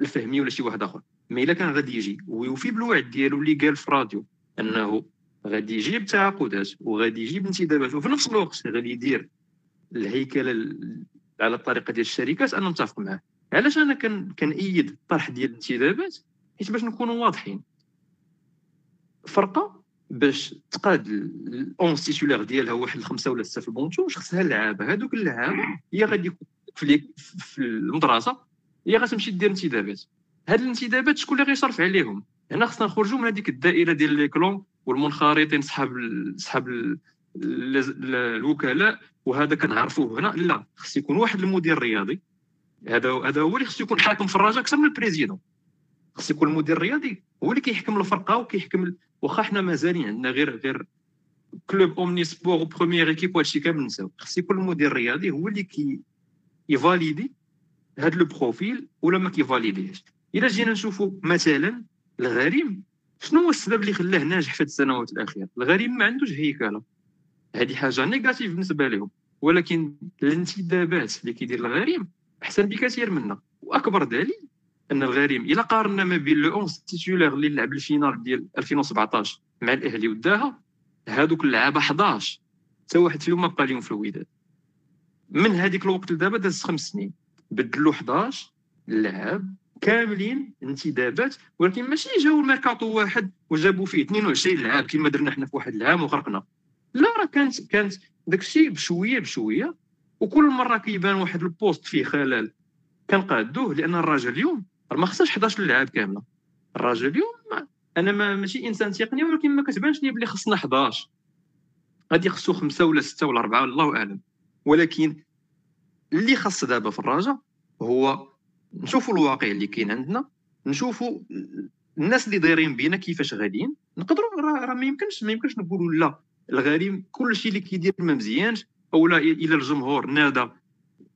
الفهمي ولا شي واحد آخر. mais إلا كان غادي يجي. ويوفي بالوعد ديالو اللي قال في راديو أنه غادي يجيب تعاقدات وغادي يجيب انتدابات وفي نفس الوقت غادي يدير الهيكلة على الطريقة ديال الشركات أنا متفق معاه. علاش أنا كان كنأيد الطرح ديال الانتدابات؟ حيت باش نكونوا واضحين. فرقة؟ باش تقاد الاونس تيتولير ديالها واحد الخمسة ولا ستة في البونتوش خصها اللعابه هذوك اللعابه هي غادي في, في المدرسة هي غتمشي دير انتدابات. هاد الانتدابات شكون اللي غيصرف عليهم؟ هنا خصنا نخرجوا من هذيك الدائرة ديال لي كلون والمنخرطين صحاب صحاب ال- ال- ال- الوكلاء وهذا كنعرفوه هنا. لا خص يكون واحد المدير الرياضي هذا هذا هو اللي خص يكون حاكم في الرجاء أكثر من ال président. خص يكون المدير الرياضي هو اللي كيحكم الفرقة وكيحكم واخا حنا مازالين عندنا غير غير club omnisports و première équipe وهادشي كامل نساو. خص يكون المدير الرياضي هو اللي كي valider هاد le profil ولا ما كي valider هش إلا جينا نشوفوا مثلا الغريم شنو هو السبب اللي خلاه ناجح في السنوات الأخيرة؟ الغريم ما عندوش هيكلة. هذه حاجة négative بالنسبة لهم ولكن الانتدابات اللي كيدير الغريم أحسن بكثير منا وأكبر دليل أن الغريم إلا قارنا ما بين le 11 titulaire اللي لعب ال finale ديال 2017 مع الأهلي وداها هادوك اللعابه 11 حتى واحد فيهم ما بقى اليوم في الوداد. من هذيك الوقت لدابا داز خمس سنين. بدلوا 11 لاعب كاملين انتدابات ولكن ماشي جاو الميركاتو واحد وجابوا فيه 22 لاعب كما درنا حنا في واحد العام وغرقنا. لا راه كانت كانت داك الشيء بشويه بشوية. وكل مرة كيبان واحد ال poste فيه خلل كنقادوه لأن الرجاء اليوم راه ما خصهاش 11 لاعب كاملة. الرجاء اليوم أنا ما ماشي إنسان تقني ولكن ما كتبانش لي بلي خصنا 11 غادي خصو خمسة ولا ستة ولا أربعة الله أعلم. ولكن اللي خاص دابا في الرجاء هو نشوفوا الواقع اللي كاين عندنا نشوفوا الناس اللي دايرين بينا كيفاش غاديين. نقدروا راه ما يمكنش ما يمكنش نقولوا لا الغريم كل شيء اللي كيدير ما مزيانش أو لا إلى الجمهور نادى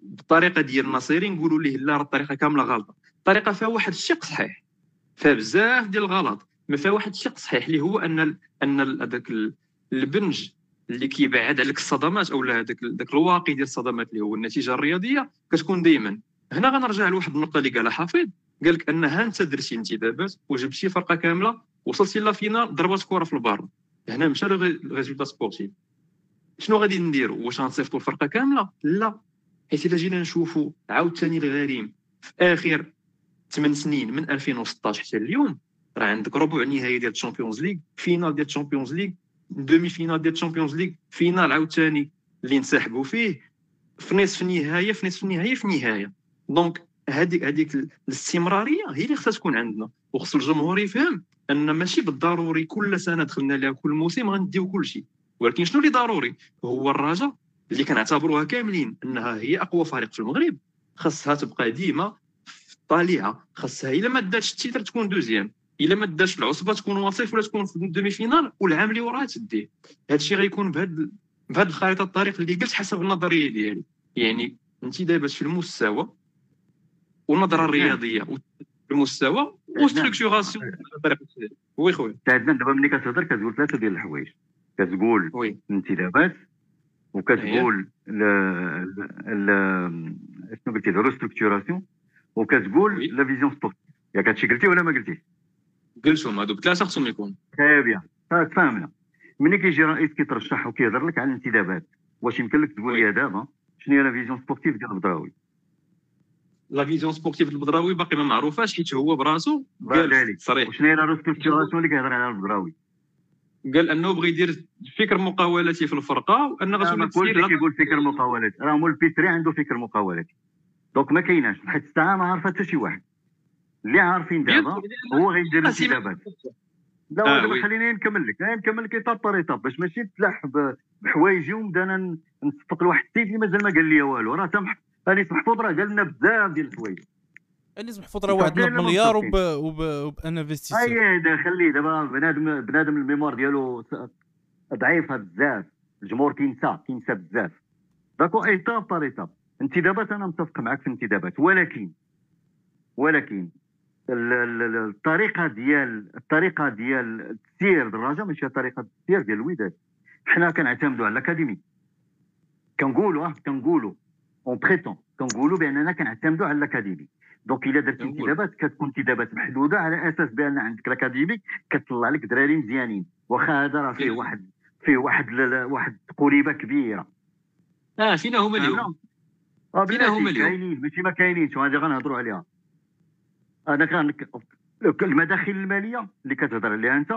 بالطريقة ديال الناصري نقولوا ليه لا راه الطريقة كاملة غلطة. الطريقة فيها واحد الشق صحيح فيها بزاف ديال الغلط ما فيها واحد الشق صحيح اللي هو أن أن هذاك ال- البنج اللي كيبعد عليك الصدمات أو هذاك ذاك الواقي ديال الصدمات اللي هو النتيجة الرياضية كتكون دائما هنا غنرجع لواحد النقطة اللي قالها حفيظ قال لك ان ها أنت درتي انتدابات وجبتي فرقة كاملة وصلتي la finale ضربات كره في ال barre هنا مشى ال résultat sportif. شنو غادي نديروا واش غنصيفطوا الفرقة كاملة؟ لا. حيت إلا جينا نشوفوا عاوتاني الغريم في آخر 8 سنين من 2016 حتى اليوم راه عندك ربع نهائي ديال ال Champions League finale ديال ال Champions League demi-finale ديال ال Champions League finale عاوتاني اللي انسحبوا فيه في نصف النهايه في نصف النهايه في النهايه donc هذيك هذيك الاستمرارية هي اللي خصها تكون عندنا. وخص الجمهور يفهم أن ماشي بالضروري كل سنة دخلنا لها كل موسم غنديو كل شيء. ولكن شنو اللي ضروري؟ هو الرجاء اللي كنعتبروها كاملين أنها هي أقوى فريق في المغرب. خاصها تبقى ديما الطليعه خاصها الا ما داتش ال titre تكون deuxième الا ما داتش العصبه تكون وصيف ولا تكون في ال demi-finale والعام اللي وراه تديه هذا الشيء غيكون بهذا بهذه الخريطه الطريق اللي قلت حسب النظريه ديالي يعني انت دابا في المستوى والنظره الرياضيه المستوى و structuration oui خويا عندنا دابا ملي كتهضر كتقول ثلاثة ديال الحوايج كتقول الانتدابات وكتقول شنو قلتي restructuration وكتقول. la vision sportive ياك هادشي قلتي ولا ما قلتيش قلتهم هذوك ثلاثة خصهم يكونوا très bien تفهمنا ملي كيجي رئيس كيترشح وكيهضر لك على الانتدابات واش يمكن لك تقول لي دابا شنو هي la vision sportive ديال البدراوي la vision sportive البدراوي باقي ما معروفاش حيت هو براسو. قال صريح وشنو هي la restructuration اللي كيهضر عليها البدراوي قال انه بغى يدير فكر مقاولاتي في الفرقه وان غتولي تسير كيقول فكر مقاولات راه مول بيتري عنده فكر مقاولاتي دونك ما كايناش حيت الساعة ما عارفة حتى شي واحد. اللي عارفين دابا هو غيدير آه، سيما- الانتدابات لا آه،. خليني نكمل لك. أنا نكمل لك ايطاب بار ايطاب باش ماشي نتلاح بحوايجي ونبدا أنا نصفق لواحد السيد اللي مازال ما قال لي والو. راه تم انيس محفوظ راه قال لنا بزاف ديال الحوايج. انيس محفوظ راه واحد كاين 9 مليار وب. وب اي هذا خليه دابا بنادم بنادم الميموار ديالو ضعيفة بزاف. الجمهور كينسى كينسى بزاف. d'accord étape par étape انتدابات أنا متفق معك في الانتدابات ولكن ولكن ال- ال- ال- الطريقة ديال الطريقة ديال التسيير الرجاء ماشي طريقة التسيير ديال الوداد. حنا كنعتمدوا على ال académie. كنقولوا آه كنقولوا on prétend كنقولوا بأننا كنعتمدوا على ال académie. donc إلا درت كنقول. انتدابات كتكون انتدابات محدودة على أساس بأن عندك ال académie كتطلع لك دراري مزيانين. واخا هذا راه فيه إيه. واحد فيه واحد واحد تقريبه كبيرة. آه فينا هما اليوم؟ آه هما اليوم؟ كاينين ماشي ما كاينينش. وهذه غنهضروا عليها. أنا كان المداخل المالية اللي كتهضر عليها أنت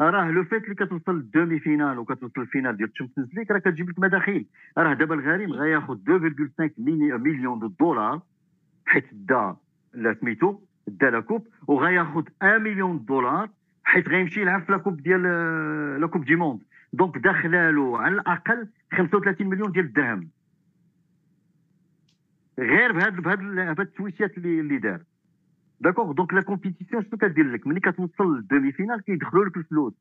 راه le fait اللي كتوصل لل demi-finale وكتوصل ال finale ديال الشامبيونز ليغ راه كتجيب لك مداخيل راه دابا الغريم غياخذ 2.5 ملي- million de dollars حيت دا لا سميتو دا la Coupe وغياخذ 1 مليون دولار حيت غيمشي يلعب في la Coupe ديال آه، la Coupe du monde donc داخله له على الأقل 35 مليون ديال الدرهم. غير بهاد بهاد بهاد التويشات اللي اللي دار. d'accord donc la compétition شنو كدير لك؟ ملي كتوصل لل demi-finale كيدخلوا لك الفلوس.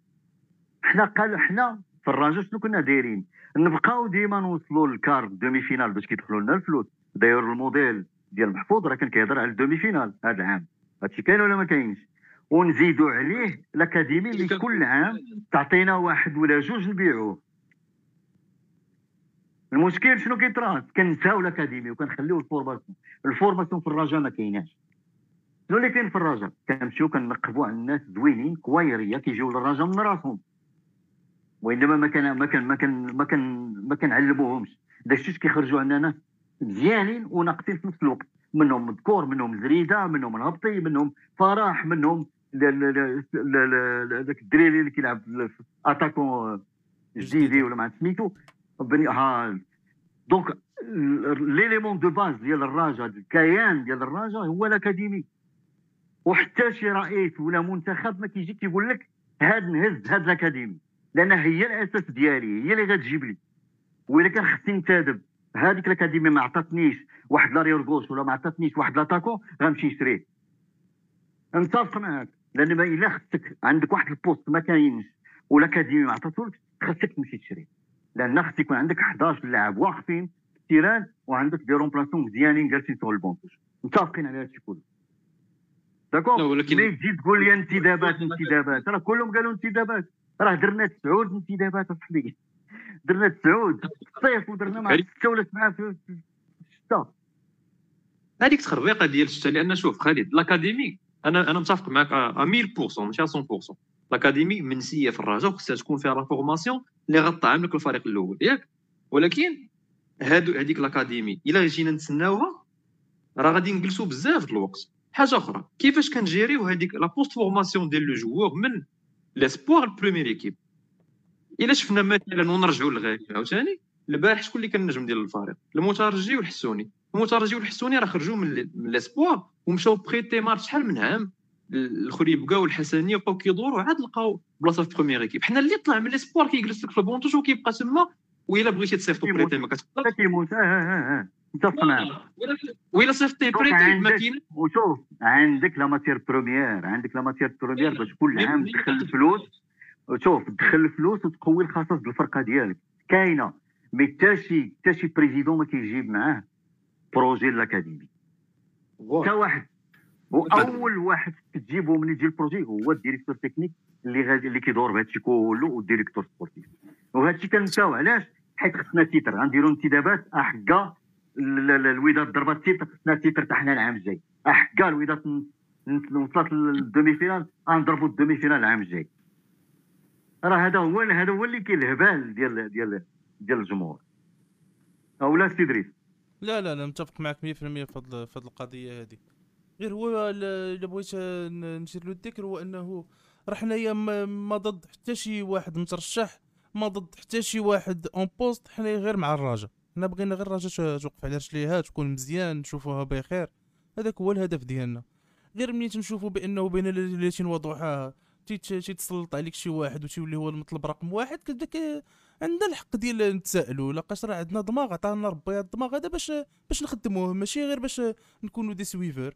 حنا قال حنا في الرجاء شنو كنا دايرين؟ نبقاو ديما نوصلوا لل quart demi-finale باش كيدخلوا لنا الفلوس. داير الموديل ديال محفوظ راه كان كيهضر على ال demi-finale هذا العام. هادشي كاين ولا ما كاينش؟ ونزيدوا عليه ال académie اللي كل عام تعطينا واحد ولا جوج نبيعوه. المشكل شنو كيطرا كنساو ال académie وكنخليو ال formation ال formation في الرجاء ما كايناش. شنو اللي كاين في الرجاء؟ كنمشيو كنقلبوا على الناس زوينين كوايريه كيجيو للرجاء من راسهم. وإنما ما كان ما كان ما كان ما كان ما كنعلموهمش. داكشي كيخرجوا عندنا ناس مزيانين وناقصين في نفس الوقت. منهم مدكور منهم زريدة منهم الهبطي منهم فرح منهم ذاك الدريري اللي كيلعب أتاكون جديدي ولا ما سميتو. بني ها. donc l'élément de base ديال الرجاء الكيان ديال الرجاء هو ال académie. وحتى شي رئيس ولا منتخب ما كيجي كيقول لك هاد نهز هاد ال académie. لأن هي الأساس ديالي هي اللي غتجيب لي. وإلا كان خصني نتادب هذيك ال académie ما عطاتنيش واحد l'arrière gauche ولا ما عطاتنيش واحد l'attaquant غنمشي نشريه. نتفق معاك لأن ما إلا خصك عندك واحد ال poste ما كاينش وال académie ما عطاتولكش خصك تمشي تشري لأن خص يكون عندك 11 لاعب واقفين في ال terrain وعندك des remplaçants مزيانين جالسين فوق ال banc de touche متفقين على هادشي كله. d'accord ولكن ملي تجي تقول لي انتدابات انتدابات؟ راه كلهم قالوا انتدابات. راه درنا تسعود انتدابات اصاحبي درنا تسعود. في الصيف ودرنا مع سته ولا سبعه في الشتاء هذيك تخربيقة ديال الشتا لأن شوف خالد ال académie أنا أنا متفق معك 100% ماشي 100% ال académie منسية في الرجاء وخصها تكون فيها la formation اللي غتطعم لك الفريق الأول ياك. ولكن هادو هذيك ال académie إلا جينا نتسناوها راه غادي نجلسوا بزاف الوقت. حاجة أخرى كيفاش كنجيريو هذيك la post-formation ديال le joueur من l'espoir ال première équipe إلا شفنا مثلا ونرجعوا للغالي عاوتاني البارح شكون اللي كان النجم ديال الفريق؟ المترجي والحسوني. المترجي والحسوني راه خرجوا من l'espoir ومشاو prêtés مار شحال من عام. الخريبكا والحسنيه وبقاو كيدوروا عاد لقاو بلاصة في première équipe. حنا اللي طلع من l'espoir كيجلس لك في ال banc de touche وكيبقى تما وإلا بغيتي تصيفطو. بريتي ما كتقدرش. كيموت. آه آه آه متفق معاك وإلا صيفطيه شوف prêté ما كاين وشوف عندك la matière première عندك la matière première باش كل عام تدخل الفلوس. شوف تدخل الفلوس وتقوي الخصائص ديال الفرقه ديالك. كاينة. mais حتى شي حتى شي président ما كيجيب معاه projet ال académie حتى واحد. واول واحد تجيبه من يجي ال projet هو ال directeur technique اللي غادي اللي كيدور بهذا الشيء كله وال directeur sportif. وهذا الشيء كنساو علاش؟ حيت خصنا titre. غنديروا انتدابات احكا ال- ال- الوداد ضربات titre. خصنا titre تاع حنا العام الجاي. احكا الوداد وصلت لل demi-finale غنضربوا ال demi-finale العام الجاي. راه هذا هو هذا هو اللي كاين الهبال ديال ديال ديال الجمهور. أولا سي دريس. لا لا لا متفق معك 100% في هاد القضية هذه غير هو ال- الا بغيت نشير له الذكر هو انه راه حنايا ما ضد حتى شي واحد مترشح ما ضد حتى شي واحد اون بوست حنايا غير مع الرجاء حنا بغينا غير الرجاء توقف على رجليها تكون مزيان نشوفوها بخير. هذاك هو الهدف ديالنا. غير ملي تنشوفوا بأنه بين وضحاها تيت- تيتسلط عليك شي واحد وتولي هو المطلب رقم واحد كداك عندنا الحق ديال نتسائلوا لاقاش راه عندنا دماغ عطانا ربي الدماغ هذا باش باش نخدموه ماشي غير باش نكونوا دي سويفر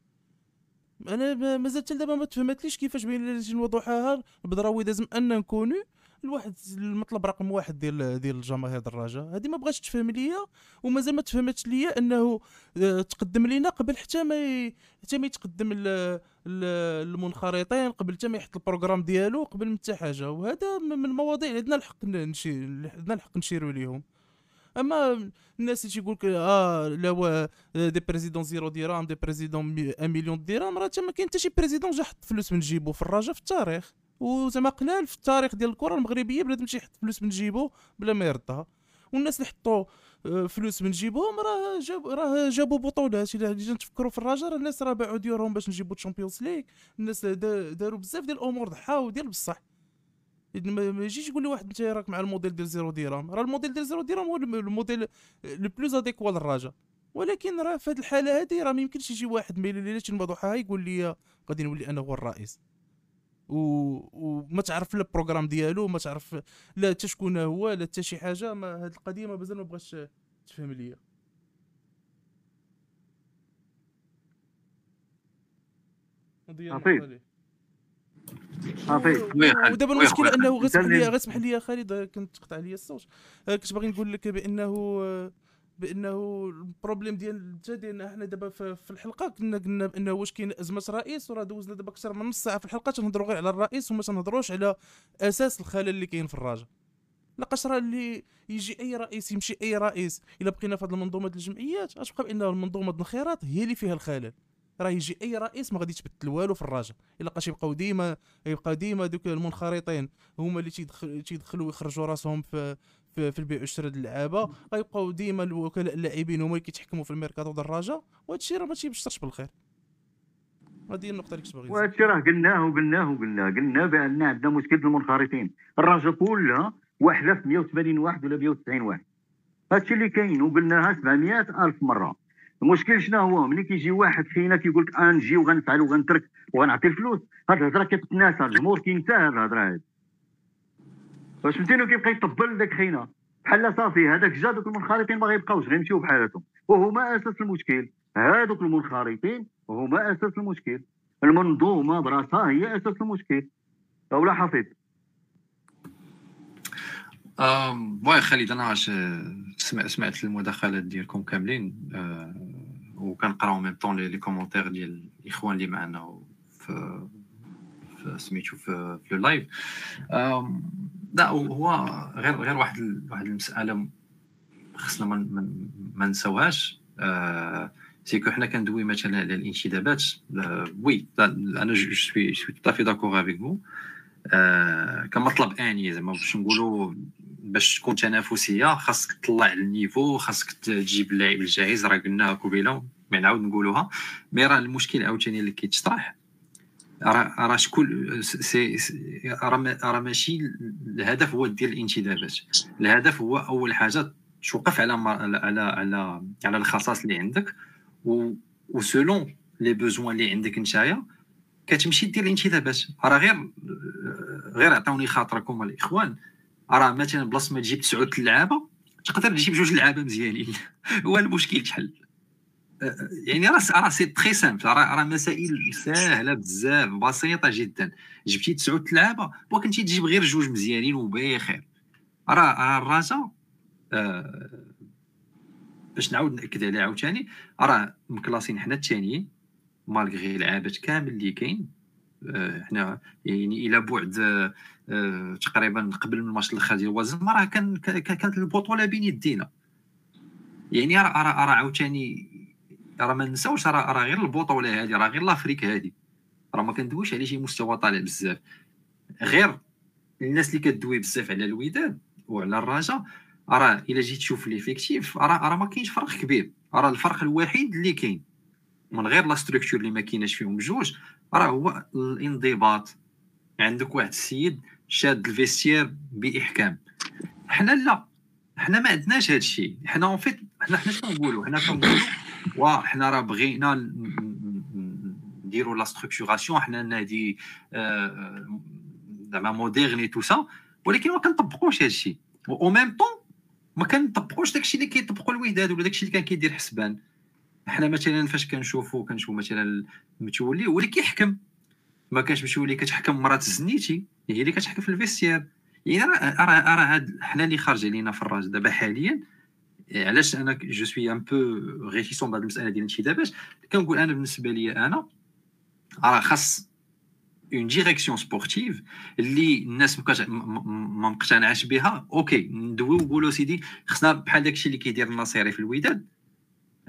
أنا ما- مازال حتى دابا ما تفهمتليش كيفاش بين وضحاها بدراوي لازم أن نكونوا الواحد المطلب رقم واحد ديال ديال الجماهير الرجاء هذه ما بغاتش تفهم ليا ومازال ما تفهمتش ليا أنه آه، تقدم لينا قبل حتى ما. حتى ما يتقدم ال... ال- المنخرطين قبل حتى ما يحط ال programme ديالو قبل حتى حاجة. وهذا من المواضيع اللي عندنا الحق نشي عندنا الحق نشيروا ليهم. أما الناس اللي تيقول لك آه لا هو des présidents zéro درهم des présidents مي- ان مليون درهم راه ما كاين حتى شي président جا حط فلوس من جيبو في الرجاء في التاريخ. وزعما قلال في التاريخ ديال الكرة المغربية بنادم شي يحط فلوس من جيبو بلا ما يردها. والناس اللي حطوا آه، فلوس من جيبهم راه جاب راه جابوا بطولات الا نتفكروا في الرجاء الناس راه باعوا ديورهم باش نجيبوا الشامبيونز ليغ الناس دا- داروا بزاف ديال الأمور ضحاو ديال بصح. ما يجيش يقول لي واحد أنت راك مع الموديل ديال zéro درهم راه الموديل ديال zéro درهم هو الم- ال modèle le plus adéquat للرجاء ولكن راه في هذه الحالة هذه راه ما يمكنش يجي واحد ما ليلتين مضحاها يقول لي غادي نولي أنا هو الرئيس. و- وما تعرف لا le programme ديالو ما تعرف لا حتى شكون هو لا حتى شي حاجة ما هاد القضية ما مازال ما بغاش تفهم ليا. عطيه. نقطة ليه. عطيه. و- وي خالد، ودابا oui المشكلة إنه غير اسمح لي غير اسمح لي خالد كنت تقطع لي الصوت. آه، كنت باغي نقول لك بأنه بأنه le problème ديال حتى ديالنا حنا دابا في في الحلقة كنا قلنا بأنه واش كاين أزمة رئيس وراه دوزنا دابا أكثر من نص ساعة في الحلقة تنهضروا غير على الرئيس وما تنهضروش على أساس الخلل اللي كاين في الرجاء لقاش راه اللي يجي أي رئيس يمشي أي رئيس. إلا بقينا في هذه المنظومة ديال الجمعيات غتبقى بأنه المنظومة ديال الانخراط هي اللي فيها الخلل. راه يجي اي رئيس ما غادي يتبدل والو في الرجاء الا لقاش يبقاو ديما يبقى ديما دوك المنخرطين. هما اللي تيدخل تيدخلوا ويخرجوا راسهم في في, في البيع والشراء ديال اللعابة. غيبقاو ديما الوكلاء اللاعبين هما اللي كيتحكموا في الميركاتو ديال الرجاء وهذا الشيء راه ما تيبشرش بالخير. هذه النقطة اللي كنت باغي. وهذا راه قلناه وقلناه وقلناه. قلنا بأن عندنا مشكل المنخرطين. الرجاء كلها واحدة في 180 واحد ولا 190 واحد. هذا الشيء اللي كاين. وقلناها 700 ألف مرة. المشكل شنو هو؟ ملي كيجي واحد فينا كيقول لك غنجي وغنفعل وغنترك وغنعطي الفلوس. هاد الهضرة كتناسى الجمهور كينسى هاد الهضرة هادي. واش فهمتيني كيبقى يطبل داك خينا بحال صافي هذاك جا دوك المنخرطين ما غيبقاوش غيمشيو بحالاتهم. وهما أساس المشكل. هادوك المنخرطين هما أساس المشكل. المنظومة براسها هي أساس المشكل. ولا حفيظ. واه خالد أنا عاش سمع سمعت المداخلات ديالكم كاملين آه، وكنقراو même temps les commentaires ديال الإخوان اللي معنا في سميتو في في اللايف um، لا هو غير غير واحد واحد المسألة خصنا ما نساوهاش. آه، c'est que حنا كندوي مثلا على الانتدابات آه، oui أنا je suis suis tout à fait d'accord avec vous آه، كمطلب آني زعما باش نقولوا باش تكون تنافسية خاصك تطلع le niveau خاصك تجيب اللاعب الجاهز. راه قلناها قبيله ما نعاود نقولوها. mais راه المشكل عاوتاني اللي كيتطرح راه راه شكون c'est راه ما- راه ماشي الهدف هو ديال الانتدابات. الهدف هو أول حاجة توقف على على على على, الخصائص اللي عندك و و selon les besoins اللي عندك نتايا كتمشي دير الانتدابات. راه غير غير عطوني خاطركم الإخوان. راه مثلا بلاصة ما تجيب تسعود اللعابه تقدر تجيب جوج لعابة مزيانين. (laughs) هو المشكل تحل أه، يعني راه راه c'est très simple راه مسائل سهلة بزاف بسيطة جدا. جبتي تسعود اللعابه وكنتي تجيب غير جوج مزيانين وبخير راه الرجاء آه، باش نعاود نأكد عليها عاوتاني راه مكلاسين حنا الثانيين malgré لعابات كامل اللي كاين حنا يعني إلى بعد آه، آه، تقريبا قبل من الماتش الآخر ديال وازن راه كان كان- كانت البطولة بين يدينا. يعني راه راه عاوتاني راه ما نساوش راه غير البطولة هذه راه غير l'Afrique هذه. راه ما كندويش على شي مستوى طالع بزاف. غير الناس اللي كدوي بزاف على الوداد وعلى الرجاء راه إلا جيت تشوف l'effectif راه راه ما كاينش فرق كبير. راه الفرق الوحيد اللي كاين من غير la structure اللي ما كايناش فيهم بجوج راه هو الانضباط. عندك واحد السيد شاد الـ vestiaire بإحكام. حنا لا حنا ما عندناش هذا الشيء. حنا en fait حنا حنا شنو نقولوا؟ حنا كنقولوا وا حنا راه بغينا نديروا la structuration حنا نادي آه، زعما moderne tout ça ولكن ما كنطبقوش هذا الشيء. أو ميم طون ما كنطبقوش داكشي اللي كيطبقوا الوداد ولا داكشي اللي كان كيدير حسبان. حنا مثلا فاش كنشوفوا كنشوفوا مثلا متولي هو اللي كيحكم. ما كانش متولي كتحكم مرات الزنيتي هي اللي كتحكم في الـ vestiaire يعني راه راه هاد حنا اللي خارج علينا في الراس دابا حاليا علاش أنا je suis un peu réticent بهاد المسألة ديال الانتدابات كنقول أنا بالنسبة لي أنا راه خاص une direction sportive اللي الناس ما مقتنعاش بها. OK ندويو ونقولوا سيدي خصنا بحال داكشي اللي كيدير النصيري في الوداد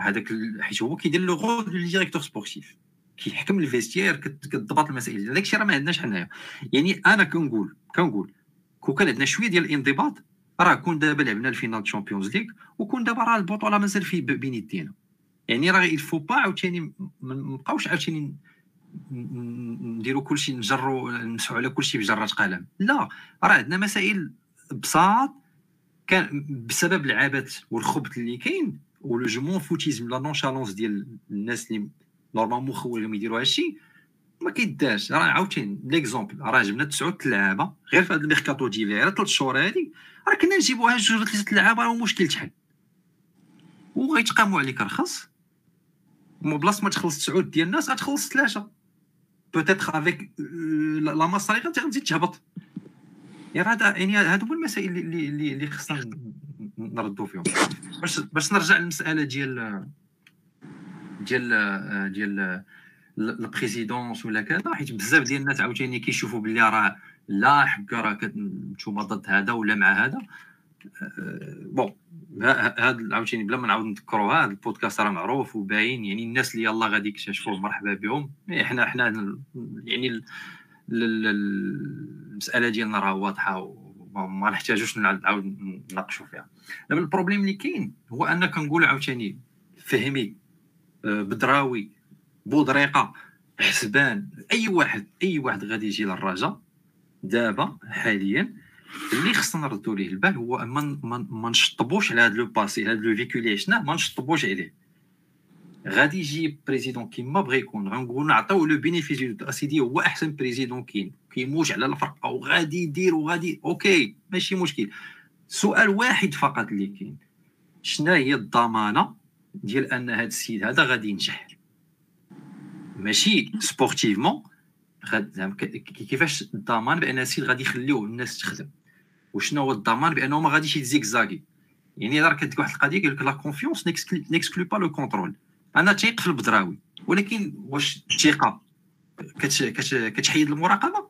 هذاك حيت هو كيدير le rôle de directeur sportif. كيحكم الـ vestiaire كت- كتضبط المسائل. داك الشيء راه ما عندناش حنايا. يعني أنا كنقول كنقول كون كان عندنا شوية ديال الانضباط راه كون دابا لعبنا la finale Champions League وكون دابا راه البطولة مازال في بين يدينا. يعني راه il faut pas عاوتاني ما نبقاوش عاوتاني نديروا كلشي نجروا نمسحوا على كلشي بجره قلم. لا راه عندنا مسائل بساط كان بسبب العبث والخبث اللي كاين و le je-m'en-foutisme la nonchalance ديال الناس اللي normalement خولهم يديروا هادشي ما كيدارش راه عاوتاني l'exemple راه جبنا تسعود اللعابه غير في هذا الميركاتو d'hiver ثلاث شهور هادي راه كنا نجيبوها جوج ولا ثلاثة اللعابه راه مشكل تحل وغيتقاموا عليك رخص. mais بلاصة ما تخلص تسعود ديال الناس غتخلص ثلاثة. peut-être avec la masse salariale غتزيد تهبط. يعني هذا يعني هادو هما المسائل اللي اللي خصنا نردوا فيهم. باش باش نرجع للمسألة ديال ديال ديال la présidence ولا كذا حيت بزاف ديال الناس عاوتاني كيشوفوا باللي راه لا حكا راه نتوما ضد هذا ولا مع هذا. bon هذا عاوتاني بلا ما نعاود نذكروها هذا البودكاست راه معروف وباين يعني الناس اللي يلاه غادي يكتشفوه مرحبا بهم. إحنا إحنا يعني المسألة ديالنا راه واضحة وما نحتاجوش نعاود نناقشوا فيها. دابا ال problème اللي كاين هو أن كنقول عاوتاني فهمي آه، بدراوي بودريقة حسبان أي واحد أي واحد غادي يجي للرجاء دابا حاليا اللي خصنا نردوا ليه البال هو ما ما نشطبوش على هذا le passé هذا le vécu اللي عشنا ما نشطبوش عليه. غادي يجي président كيما بغى يكون غنقول نعطيو le bénéfice اسيدي هو أحسن président كاين. كيموج على الفرق أو غادي يدير وغادي okay ماشي مشكل. سؤال واحد فقط اللي كاين. شنو هي الضمانة ديال أن هذا السيد هذا غادي ينجح؟ ماشي sportivement كيفاش الضمان بأن السيد غادي يخليوه الناس تخدم؟ وشنو هو الضمان بأنه ما غاديش يت zigzaguer؟ يعني راه كتلقى واحد القضية كيقول لك la confiance n'exclut pas le contrôle أنا تيق في البدراوي ولكن واش الثقه كتحيد المراقبة؟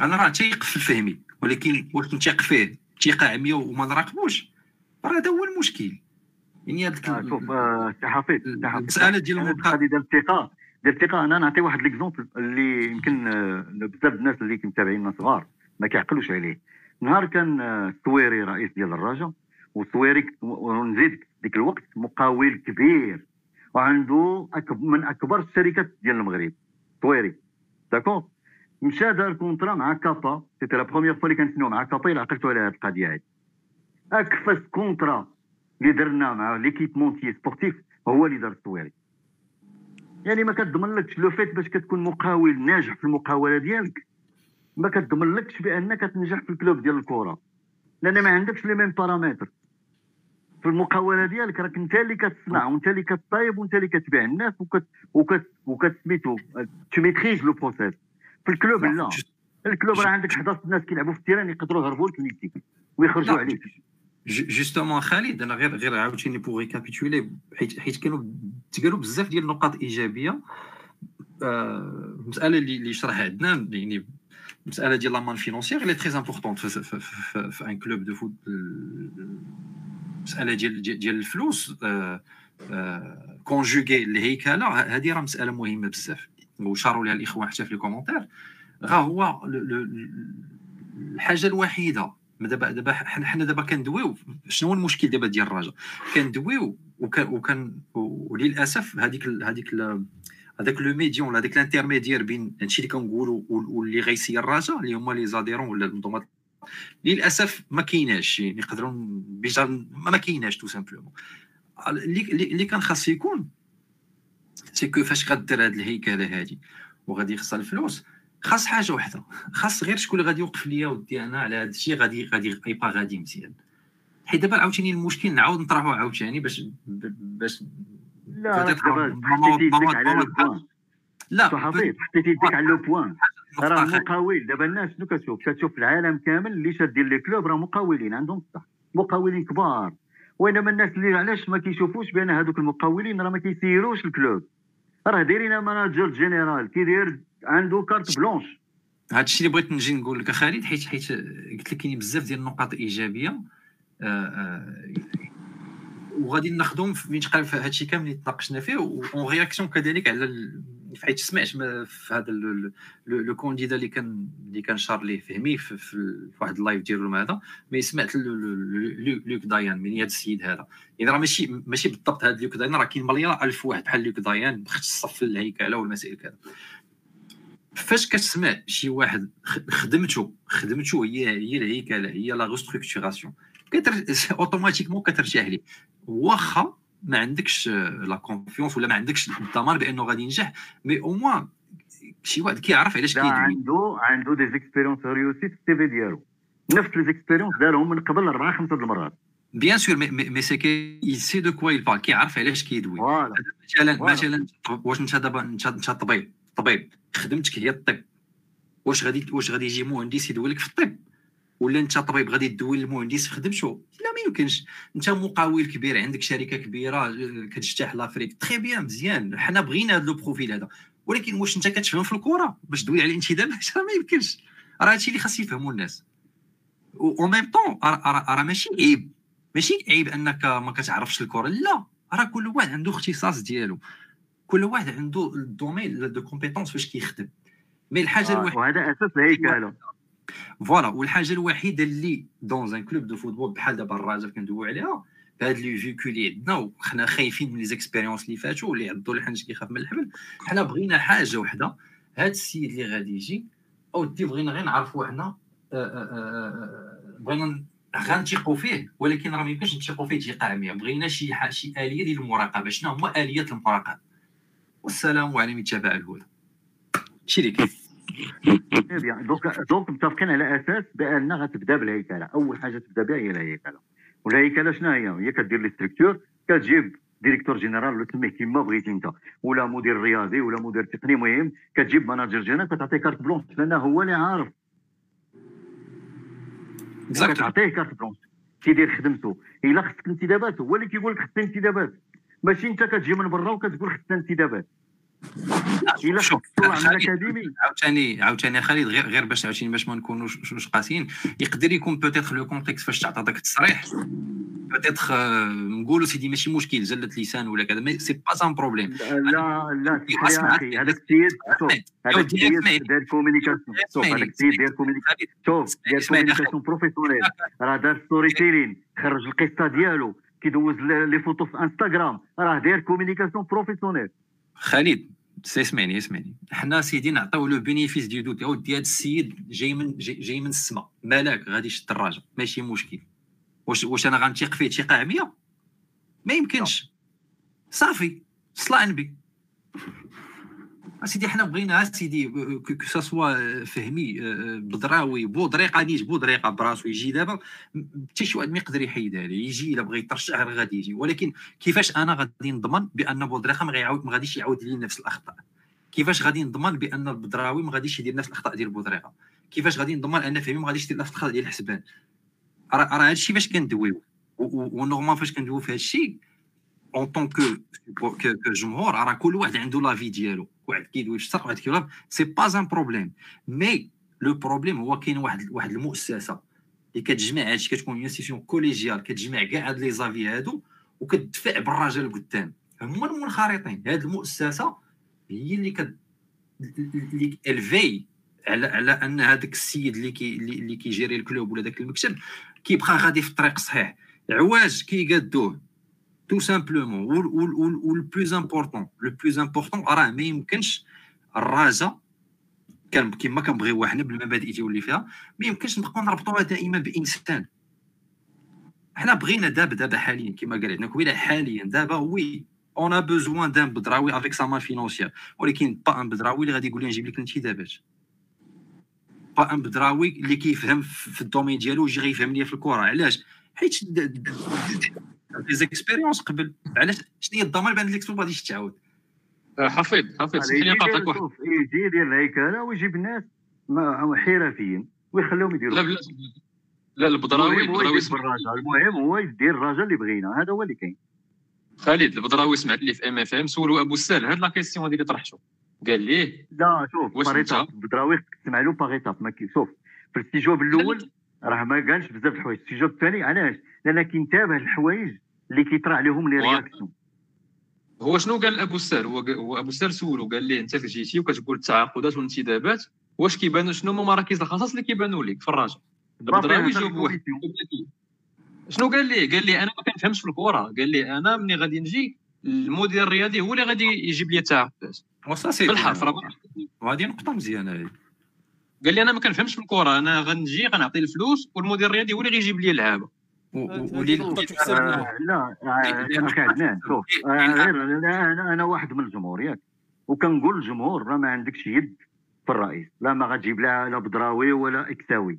أنا راه تيق في الفهمي ولكن واش نتيق فيه ثقه عمياء وما نراقبوش. راه هذا هو المشكل. يعني هذيك آه، شوف آه، سي حفيظ المسألة ديال القضية ديال الثقة ديال الثقة أنا نعطي واحد l'exemple اللي يمكن آه، بزاف الناس اللي متابعينا صغار ما كيعقلوش عليه. نهار كان السويري رئيس ديال الرجاء والسويري ونزيد ديك الوقت مقاول كبير وعنده من أكبر الشركات ديال المغرب سويري. d'accord مشى دار contrat مع كابا c'était la première fois اللي كنسمعوا مع كابا الا عقلتوا على هذه القضية هذه. avec ce contrat اللي درنا مع l'équipementier sportif هو اللي دار السويري يعني ما كتضمنلكش le fait باش كتكون مقاول ناجح في المقاولة ديالك ما كتضمنلكش بانك تنجح في ال club ديال الكرة. لأن ما عندكش les mêmes paramètres في المقاولة ديالك راك أنت اللي كتصنع وأنت اللي كطيب وأنت اللي كتبيع الناس وكت وكت وكتسميتو ت maîtrise le process في ال club لا ال club راه عندك 11 ناس كيلعبوا في ال terrain يقدروا يهربوا لك ويخرجوا عليك. justement خالد أنا غير غير عاوتاني pour récapituler حيت حيت كانوا تقالوا بزاف ديال النقاط إيجابية. آه، المساله اللي اللي شرح عندنا يعني المساله ديال la manne financière اللي très important في un club de foot المساله ديال ديال الفلوس كونجوغي الهيكلة هذه راه مسألة مهمة بزاف. وشاروا لها الاخوان حتى في الكومونتير غا هو الحاجة الوحيده دابا دابا حنا دابا كندويو شنو هو المشكل دابا ديال الرجاء كندويو وكان وكان وللاسف هذيك هذيك هذاك لو ميديون هذاك الانترميديير بين هادشي اللي كنقولوا واللي غيسير الرجاء اللي هما لي زاديرون ولا المنظومات للاسف ما كايناش يعني يقدروا ما كايناش tout simplement اللي اللي كان خاص يكون c'est que فاش غدير هاد الهيكلة هادي؟ وغادي يخسر الفلوس. خاص حاجة واحدة خاص غير شكون اللي غادي يوقف ليا ودي أنا على هذا الشيء غادي غادي يبقى غادي مزيان. حيت دابا عاوتاني المشكل نعاود نطرحو عاوتاني باش باش لا لا حطيت حطيتي يديك على le point. راه مقاول. دابا الناس شنو كتشوف؟ كتشوف العالم كامل اللي شادين les clubs راه مقاولين عندهم الصح مقاولين كبار. وإنما الناس اللي علاش ما كيشوفوش بأن هذوك المقاولين راه ما كيسيروش ال club. راه دايرين manager général كيدير عنده carte blanche هذا الشيء اللي بغيت نجي نقول لك خالد حيت حيت قلت لك كاين بزاف ديال النقاط الايجابيه آه، آه، وغادي ناخذهم من في هذا الشيء كامل اللي تناقشنا فيه en réaction كذلك على حيت سمعت في هذا le candidat اللي كان اللي كان شار ليه فهمي في, في واحد ال live ديالو هذا mais سمعت لوك دايان من هذا السيد هذا. يعني راه ماشي ماشي بالضبط هذا لوك دايان راه كاين مليار ألف واحد بحال لوك دايان مختص في الهيكله والمسائل كذا. فاش كتسمع شي واحد خدمته خدمته هي هي الهيكله هي la restructuration automatiquement (laughs) كترجع ليه. واخا ما عندكش la confiance ولا ما عندكش الضمان بأنه غادي ينجح. mais au moins شي واحد كيعرف علاش لا كيدوي عنده عنده des expériences réussites في ال CV ديالو. نفس les expériences دارهم من قبل أربعة خمسة د المرات. bien sûr mais mais c'est qui sait de quoi il parle كيعرف علاش كيدوي مثلا. مثلا واش انت دابا انت طبيب. طبيب خدمتك هي الطب. واش غادي واش غادي يجي مهندس يدوي لك في الطب؟ ولا انت طبيب غادي تدوي للمهندس في خدمته لا ما يمكنش. انت مقاول كبير عندك شركة كبيرة كتجتاح l'Afrique. très bien مزيان. حنا بغينا هذا le profil هذا. ولكن واش انت كتفهم في الكره باش تدوي على الانتدابات (laughs) راه ما يمكنش. راه هادشي اللي خاص يفهموا الناس. أو ميم طون راه ماشي عيب. ماشي عيب انك ما كتعرفش الكره لا راه كل واحد عنده اختصاص ديالو. كل واحد عنده ال domaine de compétence فاش كيخدم. mais الحاجة آه، الوحيدة وهذا أساس الهيكلة. voilà والحاجة الوحيده اللي dans un club de football بحال دابا الرجاء كندويو عليها بهاد les vécus اللي عندنا وحنا خايفين من les expériences اللي فاتوا اللي عضو الحنش كيخاف من الحبل حنا بغينا حاجة وحده هاد السيد اللي غادي يجي أو دي بغينا غير نعرفوا حنا بغينا غنثيقوا فيه ولكن راه ما يمكنش نثيقوا فيه ثقه عمياء بغينا شي شي اليه ديال المراقبه شنو هما اليات المراقبه والسلام على من يتبع الهدى هادشي donc donc متفقين على أساس بان غتبدا بالهيكله اول حاجة تبدا بها هي الهيكله والهيكله شنو هي هي كدير les structures كتجيب directeur général ولا تسميه كيما بغيتي انت ولا مدير رياضي ولا مدير تقني مهم كتجيب manager général كتعطيه carte blanche لأن هو اللي عارف. كتعطيه carte blanche تيدير خدمته الا خصك انتدابات هو اللي كيقول لك خصني انتدابات ماشي انت كتجي من برا وكتقول خصنا انتدابات الا عاوتاني عاوتاني خالد غير غير باش عاوتاني باش ما نكونوش قاسيين يقدر يكون peut-être le contexte فاش تعطى داك التصريح peut-être نقولوا سيدي ماشي مشكل زله لسان ولا كذا mais c'est pas un problème لا لا يا أخي هذاك السيد شوف هذاك السيد. دار communication شوف. هذاك السيد دار communication شوف دار اسمعني، أخي. communication professionnelle راه دار story تيلين خرج القصة ديالو كيدوز les photos في انستغرام راه داير communication professionnelle خالد سي اسمعني اسمعني. حنا سيدي نعطيو le bénéfice du doute اودي هذا السيد جاي من جاي, جاي من السماء ملاك غادي يشد الدراجه ماشي مشكل. واش واش أنا غنثيق فيه ثقه عمياء؟ ما يمكنش. صافي. صلا نبي اسيدي حنا بغينا اسيدي que ce soit فهمي بدراوي بودريقه بودريقه براسو يجي دابا حتى شي واحد ما يقدر يحيدها ليه يجي الا بغى يترشح غادي يجي ولكن كيفاش أنا غادي نضمن بان بودريقه ما غيعاود ما غاديش يعاود لي نفس الاخطاء كيفاش غادي نضمن بان البدراوي ما غاديش يدير نفس الاخطاء ديال بودريقه كيفاش غادي نضمن ان فهمي ما غاديش يدير نفس الاخطاء ديال الحسبان راه هادشي فاش كندويو و normal فاش كندويو في هادشي en tant que كجمهور راه كل واحد عنده l'avis ديالو واحد كيدوي في الشرق واحد كيدوي c'est pas un problème mais le problème هو كاين واحد واحد المؤسسه اللي كتجمع هادشي كتكون institution collégiale كتجمع كاع هاد les avis هادو وكتدفع بالرجل قدام هما المنخرطين هاد المؤسسه هي اللي كت اللي الفي على على ان هذاك السيد اللي كي اللي كيجيري ال club ولا داك المكتب كيبقى غادي في الطريق الصحيح عواج كيقادوه tout simplement و le plus important le plus important راه ما يمكنش الرجاء كما كنبغيو حنا بالمبادئ تيولي فيها ما يمكنش نبقاو نربطوها دائما بإنسان. حنا بغينا دابا دابا حاليا كما قال عندنا كويلا حاليا دابا oui on a besoin d'un بدراوي avec sa manne financière ولكن pas un بدراوي اللي غادي يقول لي نجيب لك الانتدابات pas un بدراوي اللي كيفهم في ال domaine ديالو ويجي غيفهم ليا في الكره علاش؟ حيت expérience قبل علاش شنو هي الضمان بان ليكسبو ما غاديش تعاود. آه، حفيظ حفيظ نقاطعك يدير- واحد شوف يجي يدير الهيكله ويجيب ناس ما- حرفيين ويخليهم يديروا. لا لا لا البدراوي البدراوي المهم هو يدير الرجل اللي بغينا هذا هو اللي كاين. خالد البدراوي سمعت لي في ام اف ام سولوا أبو السال هاد la question هذه اللي طرحتو. قال ليه؟ لا شوف واش par انت؟ ايتاب بدراوي خصك تسمع له par étape ما كي- شوف في الاستجواب الأول راه ما قالش بزاف الحوايج. الاستجواب الثاني علاش؟ لأن كينتبه الحوايج اللي كيطرا عليهم les. réactions. هو شنو قال أبو السال هو هو أبو السال سولو قال ليه أنت جيتي وكتقول التعاقدات والانتدابات واش كيبانوا شنو هما مراكز الخصاص اللي كيبانوا لك في الراجل؟ البدراوي جاوب واحد. شنو قال لي قال لي أنا ما كنفهمش في الكره قال لي أنا ملي غادي نجي المدير الرياضي هو اللي غادي يجيب لي التعاقدات. بالحرف راه وهذه نقطه مزيانه هذه. قال لي أنا ما كنفهمش في الكره أنا غنجي غنعطي الفلوس والمدير الرياضي هو اللي غيجيب لي اللعابة. ولي. لا عدنان شوف أنا أنا واحد من الجمهور ياك وكنقول للجمهور راه ما عندكش يد في الرئيس. لا ما غتجيب لا لا بدراوي ولا إكساوي.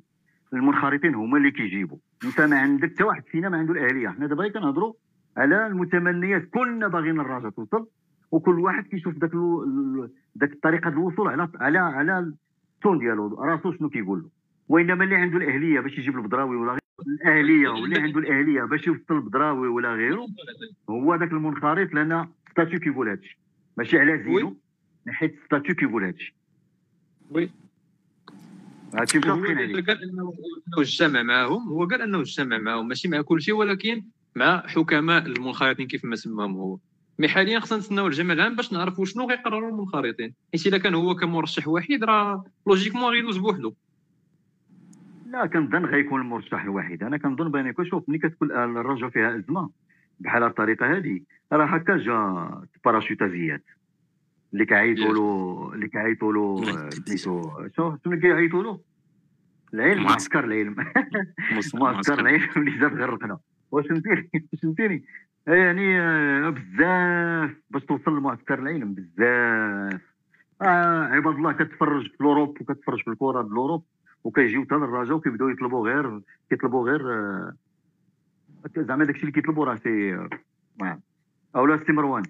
المنخرطين هما اللي كيجيبوا أنت ما عندك حتى واحد فينا ما عنده الأهلية. حنا دابا كنهضروا على المتمنيات. كلنا باغيين الرجاء توصل وكل واحد كيشوف ذاك ذاك الطريقة ديال الوصول على على على التون ديالو راسو شنو كيقول له وإنما اللي عنده الأهلية باش يجيب البدراوي ولا غير الأهلية (laughs) واللي عنده الأهلية باش يوصل البدراوي ولا غيره هو ذاك المنخرط لأن statut كيقول هادشي. ماشي على زينو حيت statut كيقول هادشي. oui. هادشي متفقين عليه. قال انه اجتمع معهم هو قال إنه اجتمع معهم ماشي مع كل شيء ولكن مع حكماء المنخرطين كيف ما سماهم هو. mais حاليا خصنا نستناو الجمع العام باش نعرفوا شنو غيقرروا المنخرطين. حيت إلا كان هو كمرشح وحيد راه logiquement غيدوز بوحدو. لا كنظن غيكون المرشح الوحيد أنا كنظن بان شوف ملي كتكون الرجاء فيها أزمة بحال الطريقة هذه راه هكا جا باراشوتا زياد اللي كيعيطوا له اللي كيعيطوا له آه، سميتو شو شنو كيعيطوا له؟ العلم معسكر. العلم. معسكر (laughs) العلم اللي زاد غرقنا واش فهمتيني (laughs) فهمتيني يعني آه، بزاف باش توصل لمعسكر العلم بزاف. آه عباد الله كتفرج في l'Europe وكتفرج في الكرة ديال l'Europe وكيجيو حتى للرجاء وكيبداو يطلبوا غير كيطلبوا غير آه، زعما داكشي اللي كيطلبوا راه c'est آه، أولا سي مروان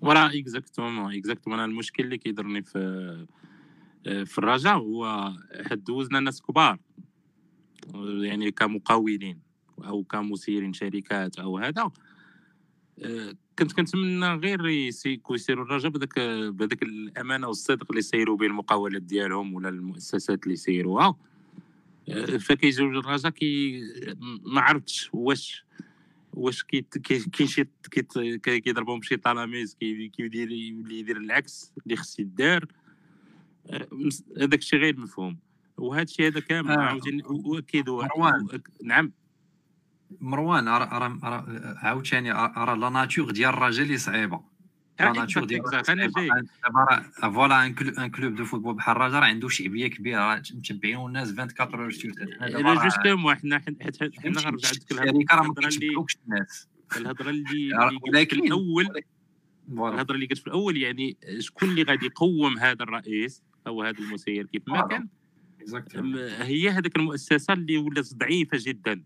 وراه exactement exactement أنا المشكل اللي كيضرني في في الرجاء هو حد دوزنا ناس كبار. يعني كمقاولين أو كمسيرين شركات أو هذا. كنت كنتمنى غير يسي- يسيروا الرجاء بهذاك بهذاك الأمانة والصدق اللي يسيروا به المقاولات ديالهم ولا المؤسسات اللي يسيروها آه، فكيجيو الرجاء كي ما عرفتش واش واش كي- كاين شي كي- كيضربهم شي تلاميذ كي- كيدير يولي يدير العكس اللي خص يدار آه، هذاك الشيء غير مفهوم وهذا الشيء هذا كامل آه. عاوتاني وأكيد. نعم مروان راه راه عاوتاني راه la nature ديال الرجاء اللي صعيبة. la nature ديال دابا voilà un club de football بحال الرجاء راه عنده شعبيه كبيرة راه متبعين الناس 24 heures sur 7 حنا دابا لا راه- justement حنا حنا؟ غنرجع لك الشركة راه ما الهضرة اللي الناس. الهضرة (laughs) ولكن- الأول الهضرة اللي قلت في الأول يعني شكون اللي غادي يقوم هذا الرئيس أو هذا المسير؟ كيف ما. كان. هي هذيك المؤسسة اللي ولات ضعيفة جدا.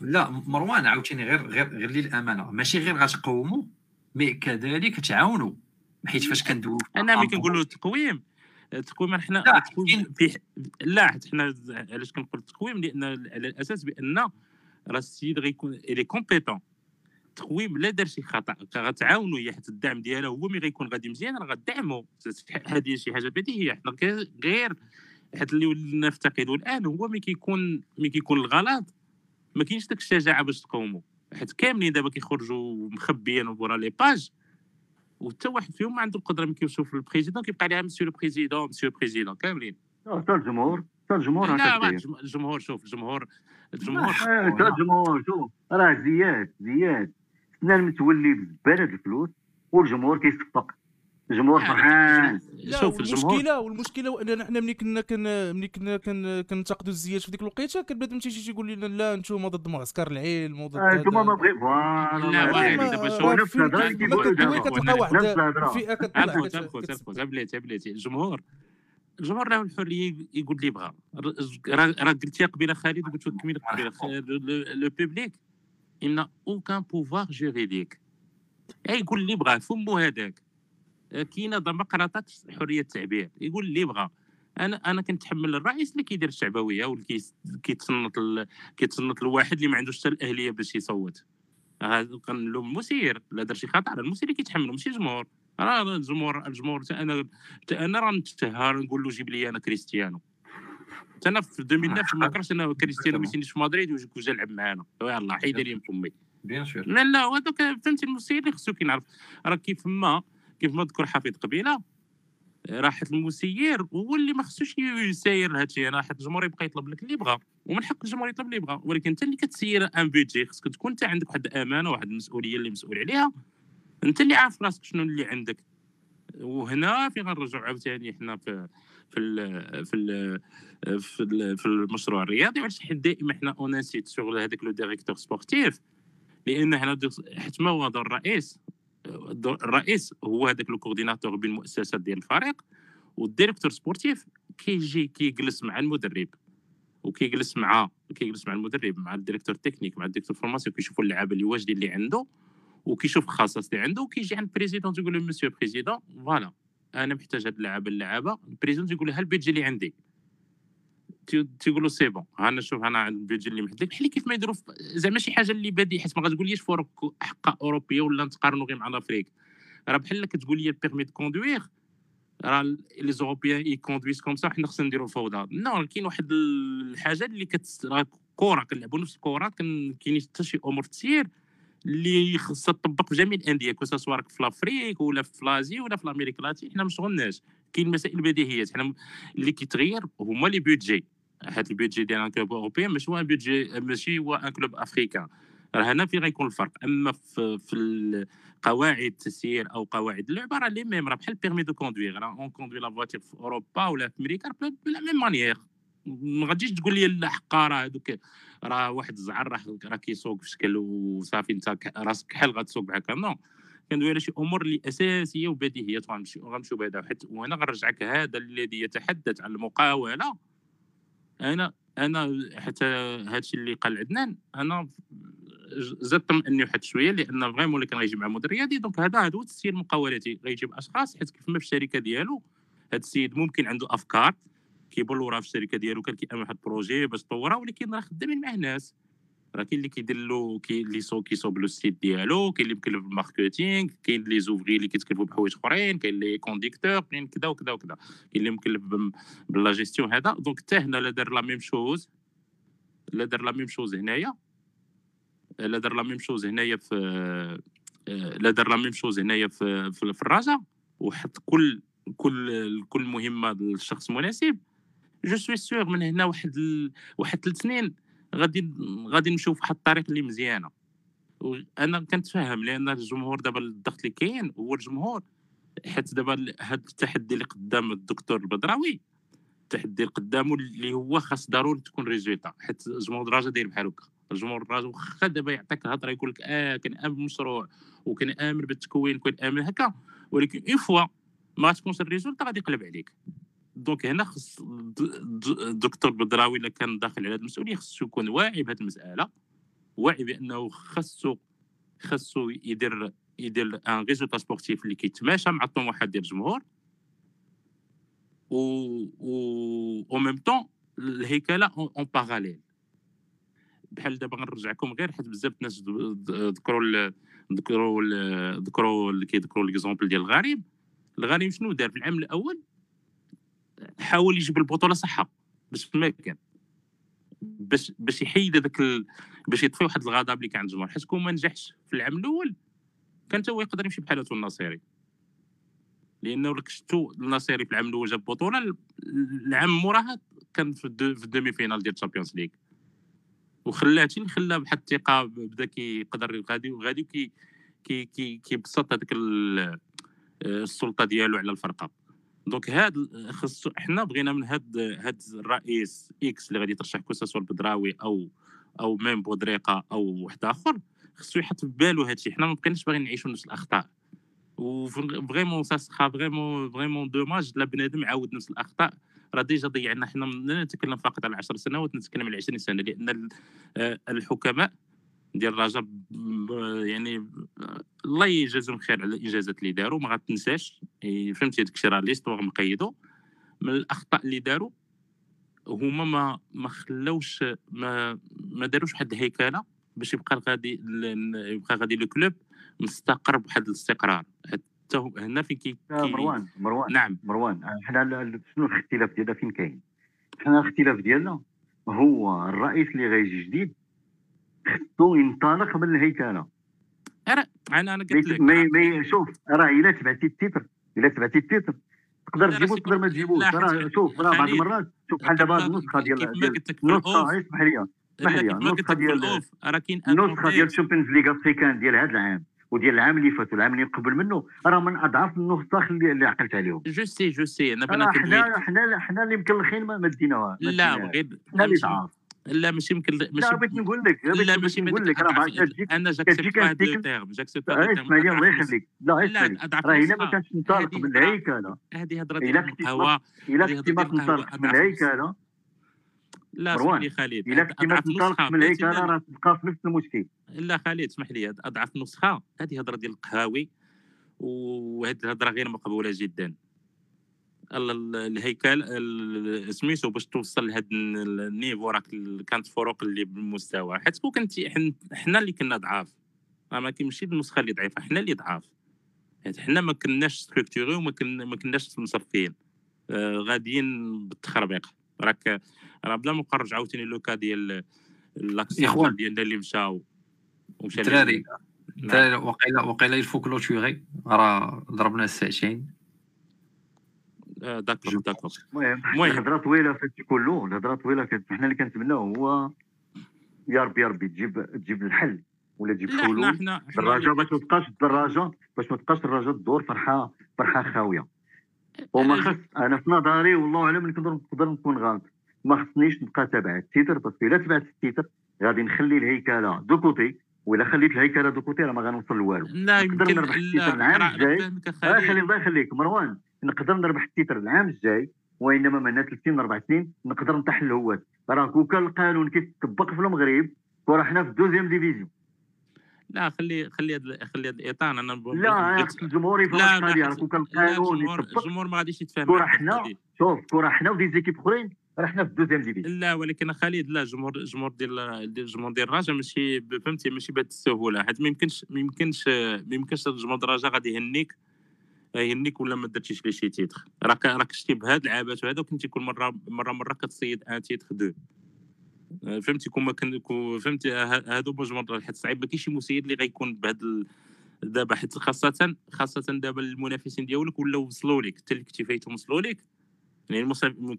لا مروان عاوتاني غير غير غير للأمانة. ماشي غير غتقوموا mais كذلك تعاونوا حيت فاش كندويو أنا ملي كنقولوا التقويم التقويم حنا لا، التقويم في لا حيت حنا علاش كنقول التقويم لأن على الأساس بأن راه السيد غيكون الي compétent التقويم لا دار شي خطا غتعاونوا هي حيت الدعم ديالها هو ملي غيكون غادي مزيان راه غدعموا هذه شي حاجة بديهية. حنا غير- حيت اللي ولينا نفتقدوا الآن هو ملي كيكون ملي كيكون الغلط ما كاينش داك الشجاعه باش تقوموا حيت كاملين دابا كيخرجوا مخبيين ورا les pages. وحتى واحد فيهم ما عنده القدرة ملي كيشوف ال président كيبقى عليها monsieur le président monsieur le président كاملين. حتى الجمهور حتى الجمهور لا الجمهور شوف الجمهور الجمهور حتى الجمهور شوف راه زياد زياد. حنا المتولي بزباله الفلوس والجمهور كيصفق الجمهور فرحان. لا شوف الجمهور والمشكلة والمشكلة واننا حنا ملي كنا كن ملي كنا كن- كنتقدوا الزياد في ديك الوقيتة كان بنادم تيجي يقول لنا لا أنتم ضد معسكر العلم وضد آه، أنتم ما هذا. بغي فوالا لا، ما واحد بغي. دابا ما- شوف. نفس اللي ما كيقولوا دابا. كتلقى واحد الهضرة. فئه كتطلع عفوا كت- عفوا كت- عفوا بلاتي بلاتي الجمهور الجمهور له الحرية يقول اللي بغى راه قلتيها قبيلة خالد وقلت لك قبيلة le public n'a aucun pouvoir juridique يقول اللي بغى فمو هذاك كاينة ديمقراطات حرية التعبير. يقول اللي بغى أنا أنا كنتحمل الرئيس اللي كيدير الشعبوية واللي كيتصنت ال- كيتصنت الواحد اللي ما عندوش حتى الأهلية باش يصوت. هذا كنلوم المسير لا دار شي خطا المسير اللي كيتحملو ماشي الجمهور راه الجمهور الجمهور أنا حتى أنا راه نتشهر نقول له جيب لي أنا كريستيانو. حتى أنا في (laughs) 2009 ما كرهتش أنا كريستيانو ما يسينيش في مدريد وجا لعب معانا. يلاه حيد لي فمي bien sûr لا لا هذاك فهمتي المسير اللي خصو كينعرف راه كيف ما كيف ما ذكر حفيظ قبيلة راحة المسير هو اللي ما خصوش يساير هذا الشيء راه حيت الجمهور يبقى يطلب لك اللي بغى ومن حق الجمهور يطلب اللي بغى ولكن انت اللي كتسير un budget خصك تكون انت عندك واحد الأمانة واحد المسؤولية اللي مسؤول عليها انت اللي عارف راسك شنو اللي عندك. وهنا فين غنرجعوا عاوتاني حنا في في ال في ال في, ال في المشروع الرياضي وعلاش دائما حنا اونسيت شغل هذاك le directeur sportif لأن حنا حيت ما هو الرئيس الرئيس هو هذاك le coordinateur بين المؤسسات ديال الفريق وال directeur sportif كيجي كيجلس مع المدرب وكيجلس مع كيجلس مع المدرب مع ال directeur technique مع ال directeur formation كيشوفوا اللعابة اللي واجدين اللي عنده وكيشوف الخصائص اللي عنده وكيجي عند ال président تيقول له monsieur président voilà أنا محتاج هاد اللعابة اللعابة. ال président تيقول له ها ال budget اللي عندي تيقول له c'est bon. أنا شوف أنا عند ال budget اللي محدد. بحال كيف ما يديروا زعما شي حاجة اللي بادي حيت ما غتقوليش فوق حق أوروبية ولا نتقارنوا غير مع l'Afrique راه بحال كتقول لي ال permis de conduire راه les européens ils conduisent comme ça حنا خصنا نديروا فوضى. non كاين واحد الحاجة اللي كت كره كنلعبوا نفس الكره كاين حتى شي أمور تسير اللي خصها تطبق في جميع الأندية كو سواء في l'Afrique ولا في l'Asie ولا في l'Amérique latine حنا ما شغلناش. كاين مسائل بديهيات حنا اللي كيتغير هما les budgets هاد ال budget ديال un club européen ماشي هو un budget ماشي هو un club africain. راه هنا فين غيكون الفرق. أما في, في قواعد التسيير أو قواعد اللعبة راه les mêmes راه بحال permis de conduire راه on conduit la voiture في أوروبا ولا في أمريكا ب la même manière ما غاديش تقول لي لا حقا راه هذوك راه واحد الزعر راه راه كيسوق في شكل وصافي انت راسك كحل غتسوق بحال نو كندوي على شي أمور اللي أساسية وبديهية. غنمشي غنمشيو بهذا حيت وأنا غنرجعك هذا الذي يتحدث عن المقاولة. أنا أنا حتى هادشي اللي قال عدنان أنا زدت طمئني واحد شوية لأن فريمون اللي كان غيجي مع مدير رياضي دونك هذا هذا هو التسيير المقاولاتي غيجيب أشخاص حيت كيف ما في الشركة ديالو هذا السيد ممكن عنده أفكار كيبلورها في الشركة ديالو كان كيعمل واحد ال projet باش طورها ولكن راه خدامين مع ناس. راه كاين اللي كيدير له كاين اللي سو كيصوب له ال site ديالو كاين اللي مكلف بال marketing كاين les ouvriers اللي كيتكلفوا بحوايج اخرين كاين les conducteurs كاين كذا وكذا وكذا كاين اللي مكلف باللا جيستيون هذا donc حتى هنا لا دار la même chose لا دار la même chose هنايا لا دار la même chose هنايا في لا دار la même chose هنايا في في, الرجاء وحط كل كل كل مهمه للشخص المناسب je suis sûr من هنا واحد ال... واحد ثلاث سنين غادي غادي نمشيو في واحد الطريق اللي مزيانة. أنا كنتفهم لأن الجمهور دابا الضغط اللي كاين هو الجمهور حيت دابا هذا التحدي اللي قدام الدكتور البدراوي التحدي اللي قدامه اللي هو خاص ضروري تكون résultat حيت الجمهور الراجا داير بحال هكا. الجمهور الراجا واخا دابا يعطيك هضره يقول لك آه كنامن بالمشروع وكنامن بالتكوين كنامن هكا ولكن une fois ما تكونش ال résultat غادي يقلب عليك. donc هنا خص الدكتور بدراوي إلا كان داخل على هذه المسؤولية خصو يكون واعي بهذه المسألة واعي بأنه خصو خصو يدير يدير un résultat sportif اللي كيتماشى مع الطموحات ديال الجمهور و و au même temps الهيكلة en parallèle بحال دابا غنرجعكم غير حيت بزاف الناس ذكروا ذكروا ذكروا كيذكروا l'exemple ديال الغريب. الغريب شنو دار؟ في العام الأول حاول يجيب البطولة صحة باش ما كان باش باش يحيد هذاك ال... باش يطفي واحد الغضب اللي كان عند الجمهور حيت كون ما نجحش في العام الأول كان هو يقدر يمشي بحالته النصيري لأنه لك شفتو النصيري فالعام الأول جاب بطولة العام موراها كان في الدو في ال demi-finale ديال ال Champions League وخلاه اللي خلاه بواحد الثقة بدا كيقدر غادي وغادي كي كي كي كيبسط هذيك السلطة ديالو على الفرقة. donc هاد خص حنا بغينا من هاد هاد الرئيس X اللي غادي يترشح que ce soit البدراوي أو أو ميم بودريقة أو واحد آخر خصو يحط في بالو هادشي. حنا ما بقيناش باغيين نعيشوا نفس الأخطاء. و vraiment ça sera vraiment vraiment dommage إلا بنادم عاود نفس الأخطاء. راه déjà ضيعنا حنا لا نتكلم فقط على 10 سنوات نتكلم على 20 سنة. لأن الحكماء ديال الرجاء يعني الله يجازهم خير على الانجازات اللي داروا ما غتنساش. فهمتي داك الشيء راه l'histoire مقيدو. من الأخطاء اللي داروا هما ما ما خلاوش ما ما داروش واحد الهيكلة باش يبقى غادي يبقى غادي le club مستقر بواحد الاستقرار. حتى هنا فين كي مروان مروان نعم. مروان حنا شنو الاختلاف ديالنا؟ فين كاين؟ حنا الاختلاف ديالنا هو الرئيس اللي غيجي جديد خصو ينطلق من الهيكلة. أنا أنا قلت لك. مي مي شوف راه إلا تبعتي ال titre إلا تبعتي ال titre تقدر تجيبو تقدر ما تجيبوش راه شوف راه بعض المرات شوف بحال دابا النسخة ديال النسخه اسمح لي اسمح لي النسخه ديال راه كاين النسخه ديال ال Champions League africaine ديال هذا العام وديال العام اللي فات والعام اللي قبل منه راه من أضعف النسخ اللي, اللي عقلت عليهم. je sais je sais أنا راه حنا حنا حنا اللي مكلخين ما ما ديناها لا. غير حنا اللي ضعاف. لا ماشي يمكن لا ماشي بغيت نقول لك لا لا ماشي نقول لك راه أنا j'accepte هديك- le terme j'accepte آه، اسمع لي الله يخليك لا لا اسمع لي اضعف راه الا. ما كانش منطلق من الهيكله هذه هضرة ديال القهوه الا كنتي ما تنطلقش من الهيكله لا. لي خالد. الا كنتي ما نسخة. من الهيكله لا راه تبقى في نفس المشكل لا خالد اسمح لي. اضعف نسخة. هذه هضرة ديال القهاوي وهذه الهضره غير مقبولة جدا. الهيكل ال- سميتو باش توصل لهذا النيفو راك كانت فروق اللي بالمستوى. حيت كون كنتي حن- حنا اللي كنا ضعاف. راه ما كيمشي النسخه اللي ضعيفة. حنا اللي ضعاف. حيت حنا ما كناش ستركتوري وما كن ما كناش مصفين. آه غاديين بالتخربيق. راك راه بلا ما نقرج عاوتاني لوكا ديال لاكسيون. ديالنا اللي مشاو ومشى الدراري نعم. الدراري وقيلا وقيلا يلفو كلوتوري راه ضربنا الساعتين. داكور جو داكور المهم. الهضره طويلة في هادشي كله الهضره طويلة كانت حنا اللي كنتمناو هو يا ربي يا ربي تجيب تجيب الحل ولا تجيب حلول. الدراجه باش ما تبقاش الدراجه باش ما تبقاش الدراجه تدور فرحة فرحة خاوية. وما خص أنا في نظري والله اعلم نقدر نقدر نكون غلط. ما خصنيش نبقى تابع ال titre parce que إلا تبعت ال titre غادي نخلي الهيكلة de côté وإلا خليت الهيكلة de côté راه ما غنوصل لوالو. لا يمكن نربح ال titre العام الجاي. آه خلي الله يخليك مروان. نقدر نربح ال titre العام الجاي وإنما من 30 أربع سنين نقدر نطيح الهوات راه كون كان القانون كيتطبق في المغرب وراه حنا في دوزيام ديفيزيون. لا خلي خلي هاد خلي هاد الإطار أنا ب- لا الجمهور يفهم لا كون كان القانون الجمهور ما غاديش يتفاهم في حنا. شوف كره حنا ودي زيكيب أخرين راه حنا في دوزيام ديفيزيون. لا ولكن خالد لا الجمهور الجمهور ديال الجمهور ديال الرجاء ماشي فهمتي ماشي بهذه السهولة. حيت ما يمكنش ما يمكنش ما يمكنش الجمهور ديال الرجاء غادي يهنيك. يهنيك ولا ما درتيش لي شي تيتر. راك راك شتي بهاد العابات وهذا وكنتي كل مرة مرة مرة كتصيد ان تيتر دو. آه، فهمتي كون ما كن فهمتي هادو هما الجمهور حيت صعيب ما كاينش شي مسيد اللي غيكون بهاد. دابا حيت خاصة خاصة دابا المنافسين ديالك ولاو وصلوا لك حتى اللي كنتي فايتهم وصلوا لك يعني المصاب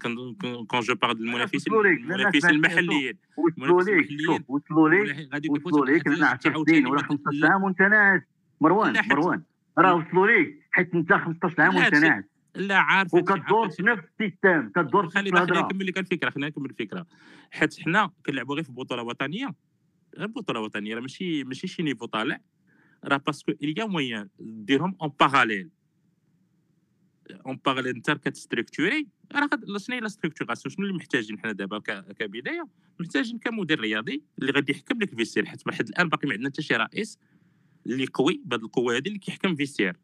كون je parle المنافسين وصلوا لك، المنافسين المحليين. وصلوا شوف وصلوا غادي وصلوا ليك لأن 10 سنين ولا 15 عام وانت ناعس مروان مروان. راه وصلوا ليك حيت انت 15 عام وانت ناعس. لا عارف وكدور في نفس ال système كدور في خلينا خلينا نكمل لك الفكرة خلينا نكمل الفكرة. حيت حنا كنلعبوا غير في بطولة وطنية غير بطولة وطنية راه ماشي ماشي شي niveau طالع. راه parce que il y a moyen ديرهم en parallèle en parallèle انت كت structurer راه شنو هي la structuration شنو اللي محتاجين حنا دابا كبداية؟ محتاجين كمدير رياضي اللي غادي يحكم لك vestiaire حيت واحد الآن باقي ما عندنا حتى شي رئيس. اللي قوي بهذه القوة هذه اللي كيحكم vestiaire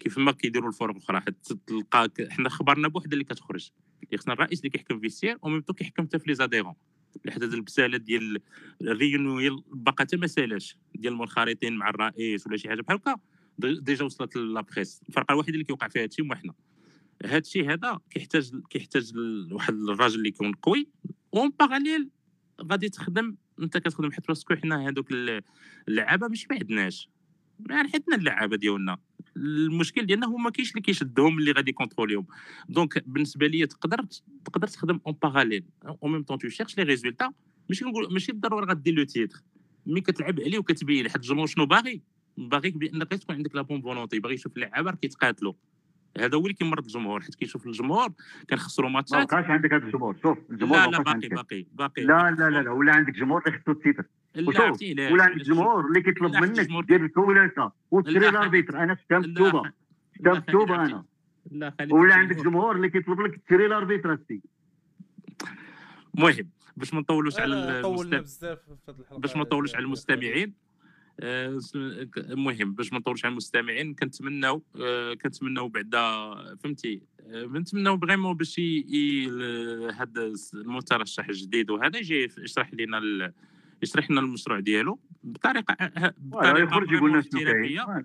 كيف ما كيديروا الفرق الاخرى حيت تلقى حنا خبرنا بوحدة اللي كتخرج. اللي خصنا الرئيس اللي كيحكم vestiaire و même temps كيحكم حتى في les adhérents. هاد البسالة ديال ال réunions باقا حتى ما سالاش ديال منخرطين مع الرئيس ولا شي حاجة بحال هكا dé- déjà وصلت la presse الفرقة الوحيدة اللي كيوقع فيها هادشي هو حنا. هادشي هذا كيحتاج كيحتاج واحد الراجل اللي يكون قوي en parallèle غادي تخدم انت كتخدم حيت parce que حنا ال- اللعابة ماشي ما عندناش يعني حيتنا اللعابة ديالنا. المشكل ديالنا هو ما كاينش اللي كيشدهم اللي غادي contrôler هم donc بالنسبة لي تقدر تقدر تخدم en parallèle au même temps tu cherches les résultats ماشي كنقول ماشي بالضرورة غدير le titre. mais كتلعب عليه وكتبين حيت الجمهور شنو باغي. باغيك بأنك تكون عندك la bonne volonté باغي يشوف اللعابة كيتقاتلوا هذا هو اللي كيمرض الجمهور حيت كيشوف الجمهور كنخسروا ما ماتشات بقاش عندك هذا الجمهور شوف الجمهور لا ما لا باقي باقي باقي لا لا لا لا ولا عندك جمهور اللي خصو ال titre؟ ولا عندك؟ جمهور اللي كيطلب منك دير الكولاسه وتشري لا، الاربيتر أنا شفتها مكتوبة شفتها مكتوبة. أنا لا ولا عندك. جمهور اللي كيطلب لك تشري الاربيتر المهم باش ما نطولوش على أنا طولنا المستمع بزاف في هذه الحلقة باش ما نطولوش على. المستمعين آه، المهم باش ما نطولوش على المستمعين كنتمناو آه، كنتمناو بعدا فهمتي؟ آه، كنتمناو فريمون باش هذا المترشح الجديد وهذا يجي يشرح لنا ال- يشرح لنا المشروع ديالو بطريقة بطريقة احترافية.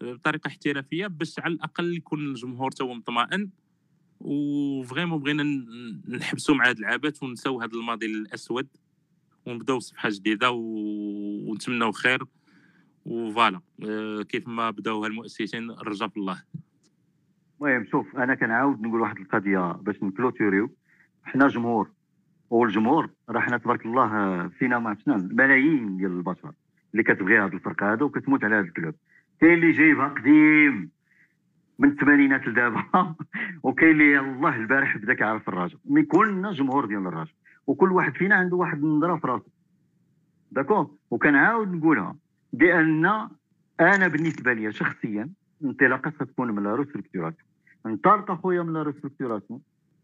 بطريقة احترافية باش على الأقل يكون الجمهور تا هو مطمئن و vraiment بغينا نحبسوا مع هاد اللعابات ونساو هذا الماضي الاسود ونبداو صفحه جديدة. ونتمناو خير. و voilà. آه، كيف ما بداوها المؤسسين الرجاء في الله. المهم شوف أنا كنعاود نقول واحد القضية باش نكلوتوريو حنا جمهور. والجمهور راه حنا تبارك الله فينا ما عرفنا ملايين ديال البشر اللي كتبغي هذا الفرقة هذا وكتموت على هذا ال club. كاين اللي جايبها قديم. من الثمانينات لدابا. (laughs) وكاين اللي يالله البارح بدا كيعرف الراجا. mais كلنا جمهور ديال الراجا. وكل واحد فينا عنده واحد النظره في راسو d'accord؟ وكنعاود نقولها بأن أنا بالنسبة لي شخصيا انطلاقه ستكون من la restructuration انطلق أخويا من la restructuration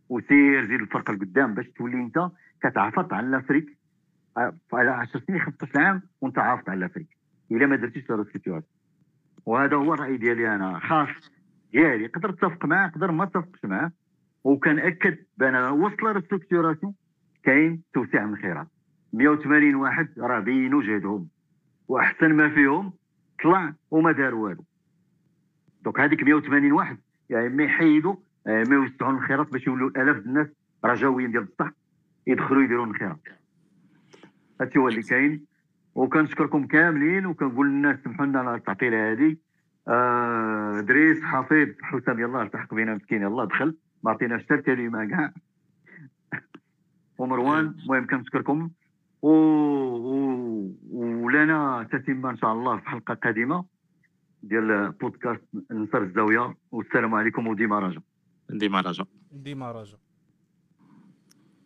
وسير زيد الفرقة لقدام باش تولي أنت كتعافط على l'Afrique على 10 سنين 15 عام وأنت عافط على l'Afrique إلا ما درتيش la restructuration وهذا هو الرأي ديالي أنا خاص ديالي. يقدر تتفق معاه يقدر ما تتفقش معاه. وكنأكد بأن la restructuration كاين توسيع من الانخراط 180 واحد راه بينوا جهدهم وأحسن ما فيهم طلع وما دار والو. donc هذيك 180 واحد يعني ما يحيدوا آه، ما يوسعوا الانخراط باش يولوا آلاف الناس رجاويين ديال بصح يدخلوا يديروا الانخراط هادشي هو اللي كاين. وكنشكركم كاملين وكنقول للناس سمحوا لنا على التعطيلة هذه آه دريس حفيظ حسام يلاه التحق بينا مسكين يلاه دخل. ما عطيناش حتى كلمة كاع. ومروان المهم كنشكركم و... و... ولنا تتمه ان شاء الله في حلقة قادمة ديال بودكاست نصر الزاوية. والسلام عليكم وديما رجاء ديما رجاء ديما رجاء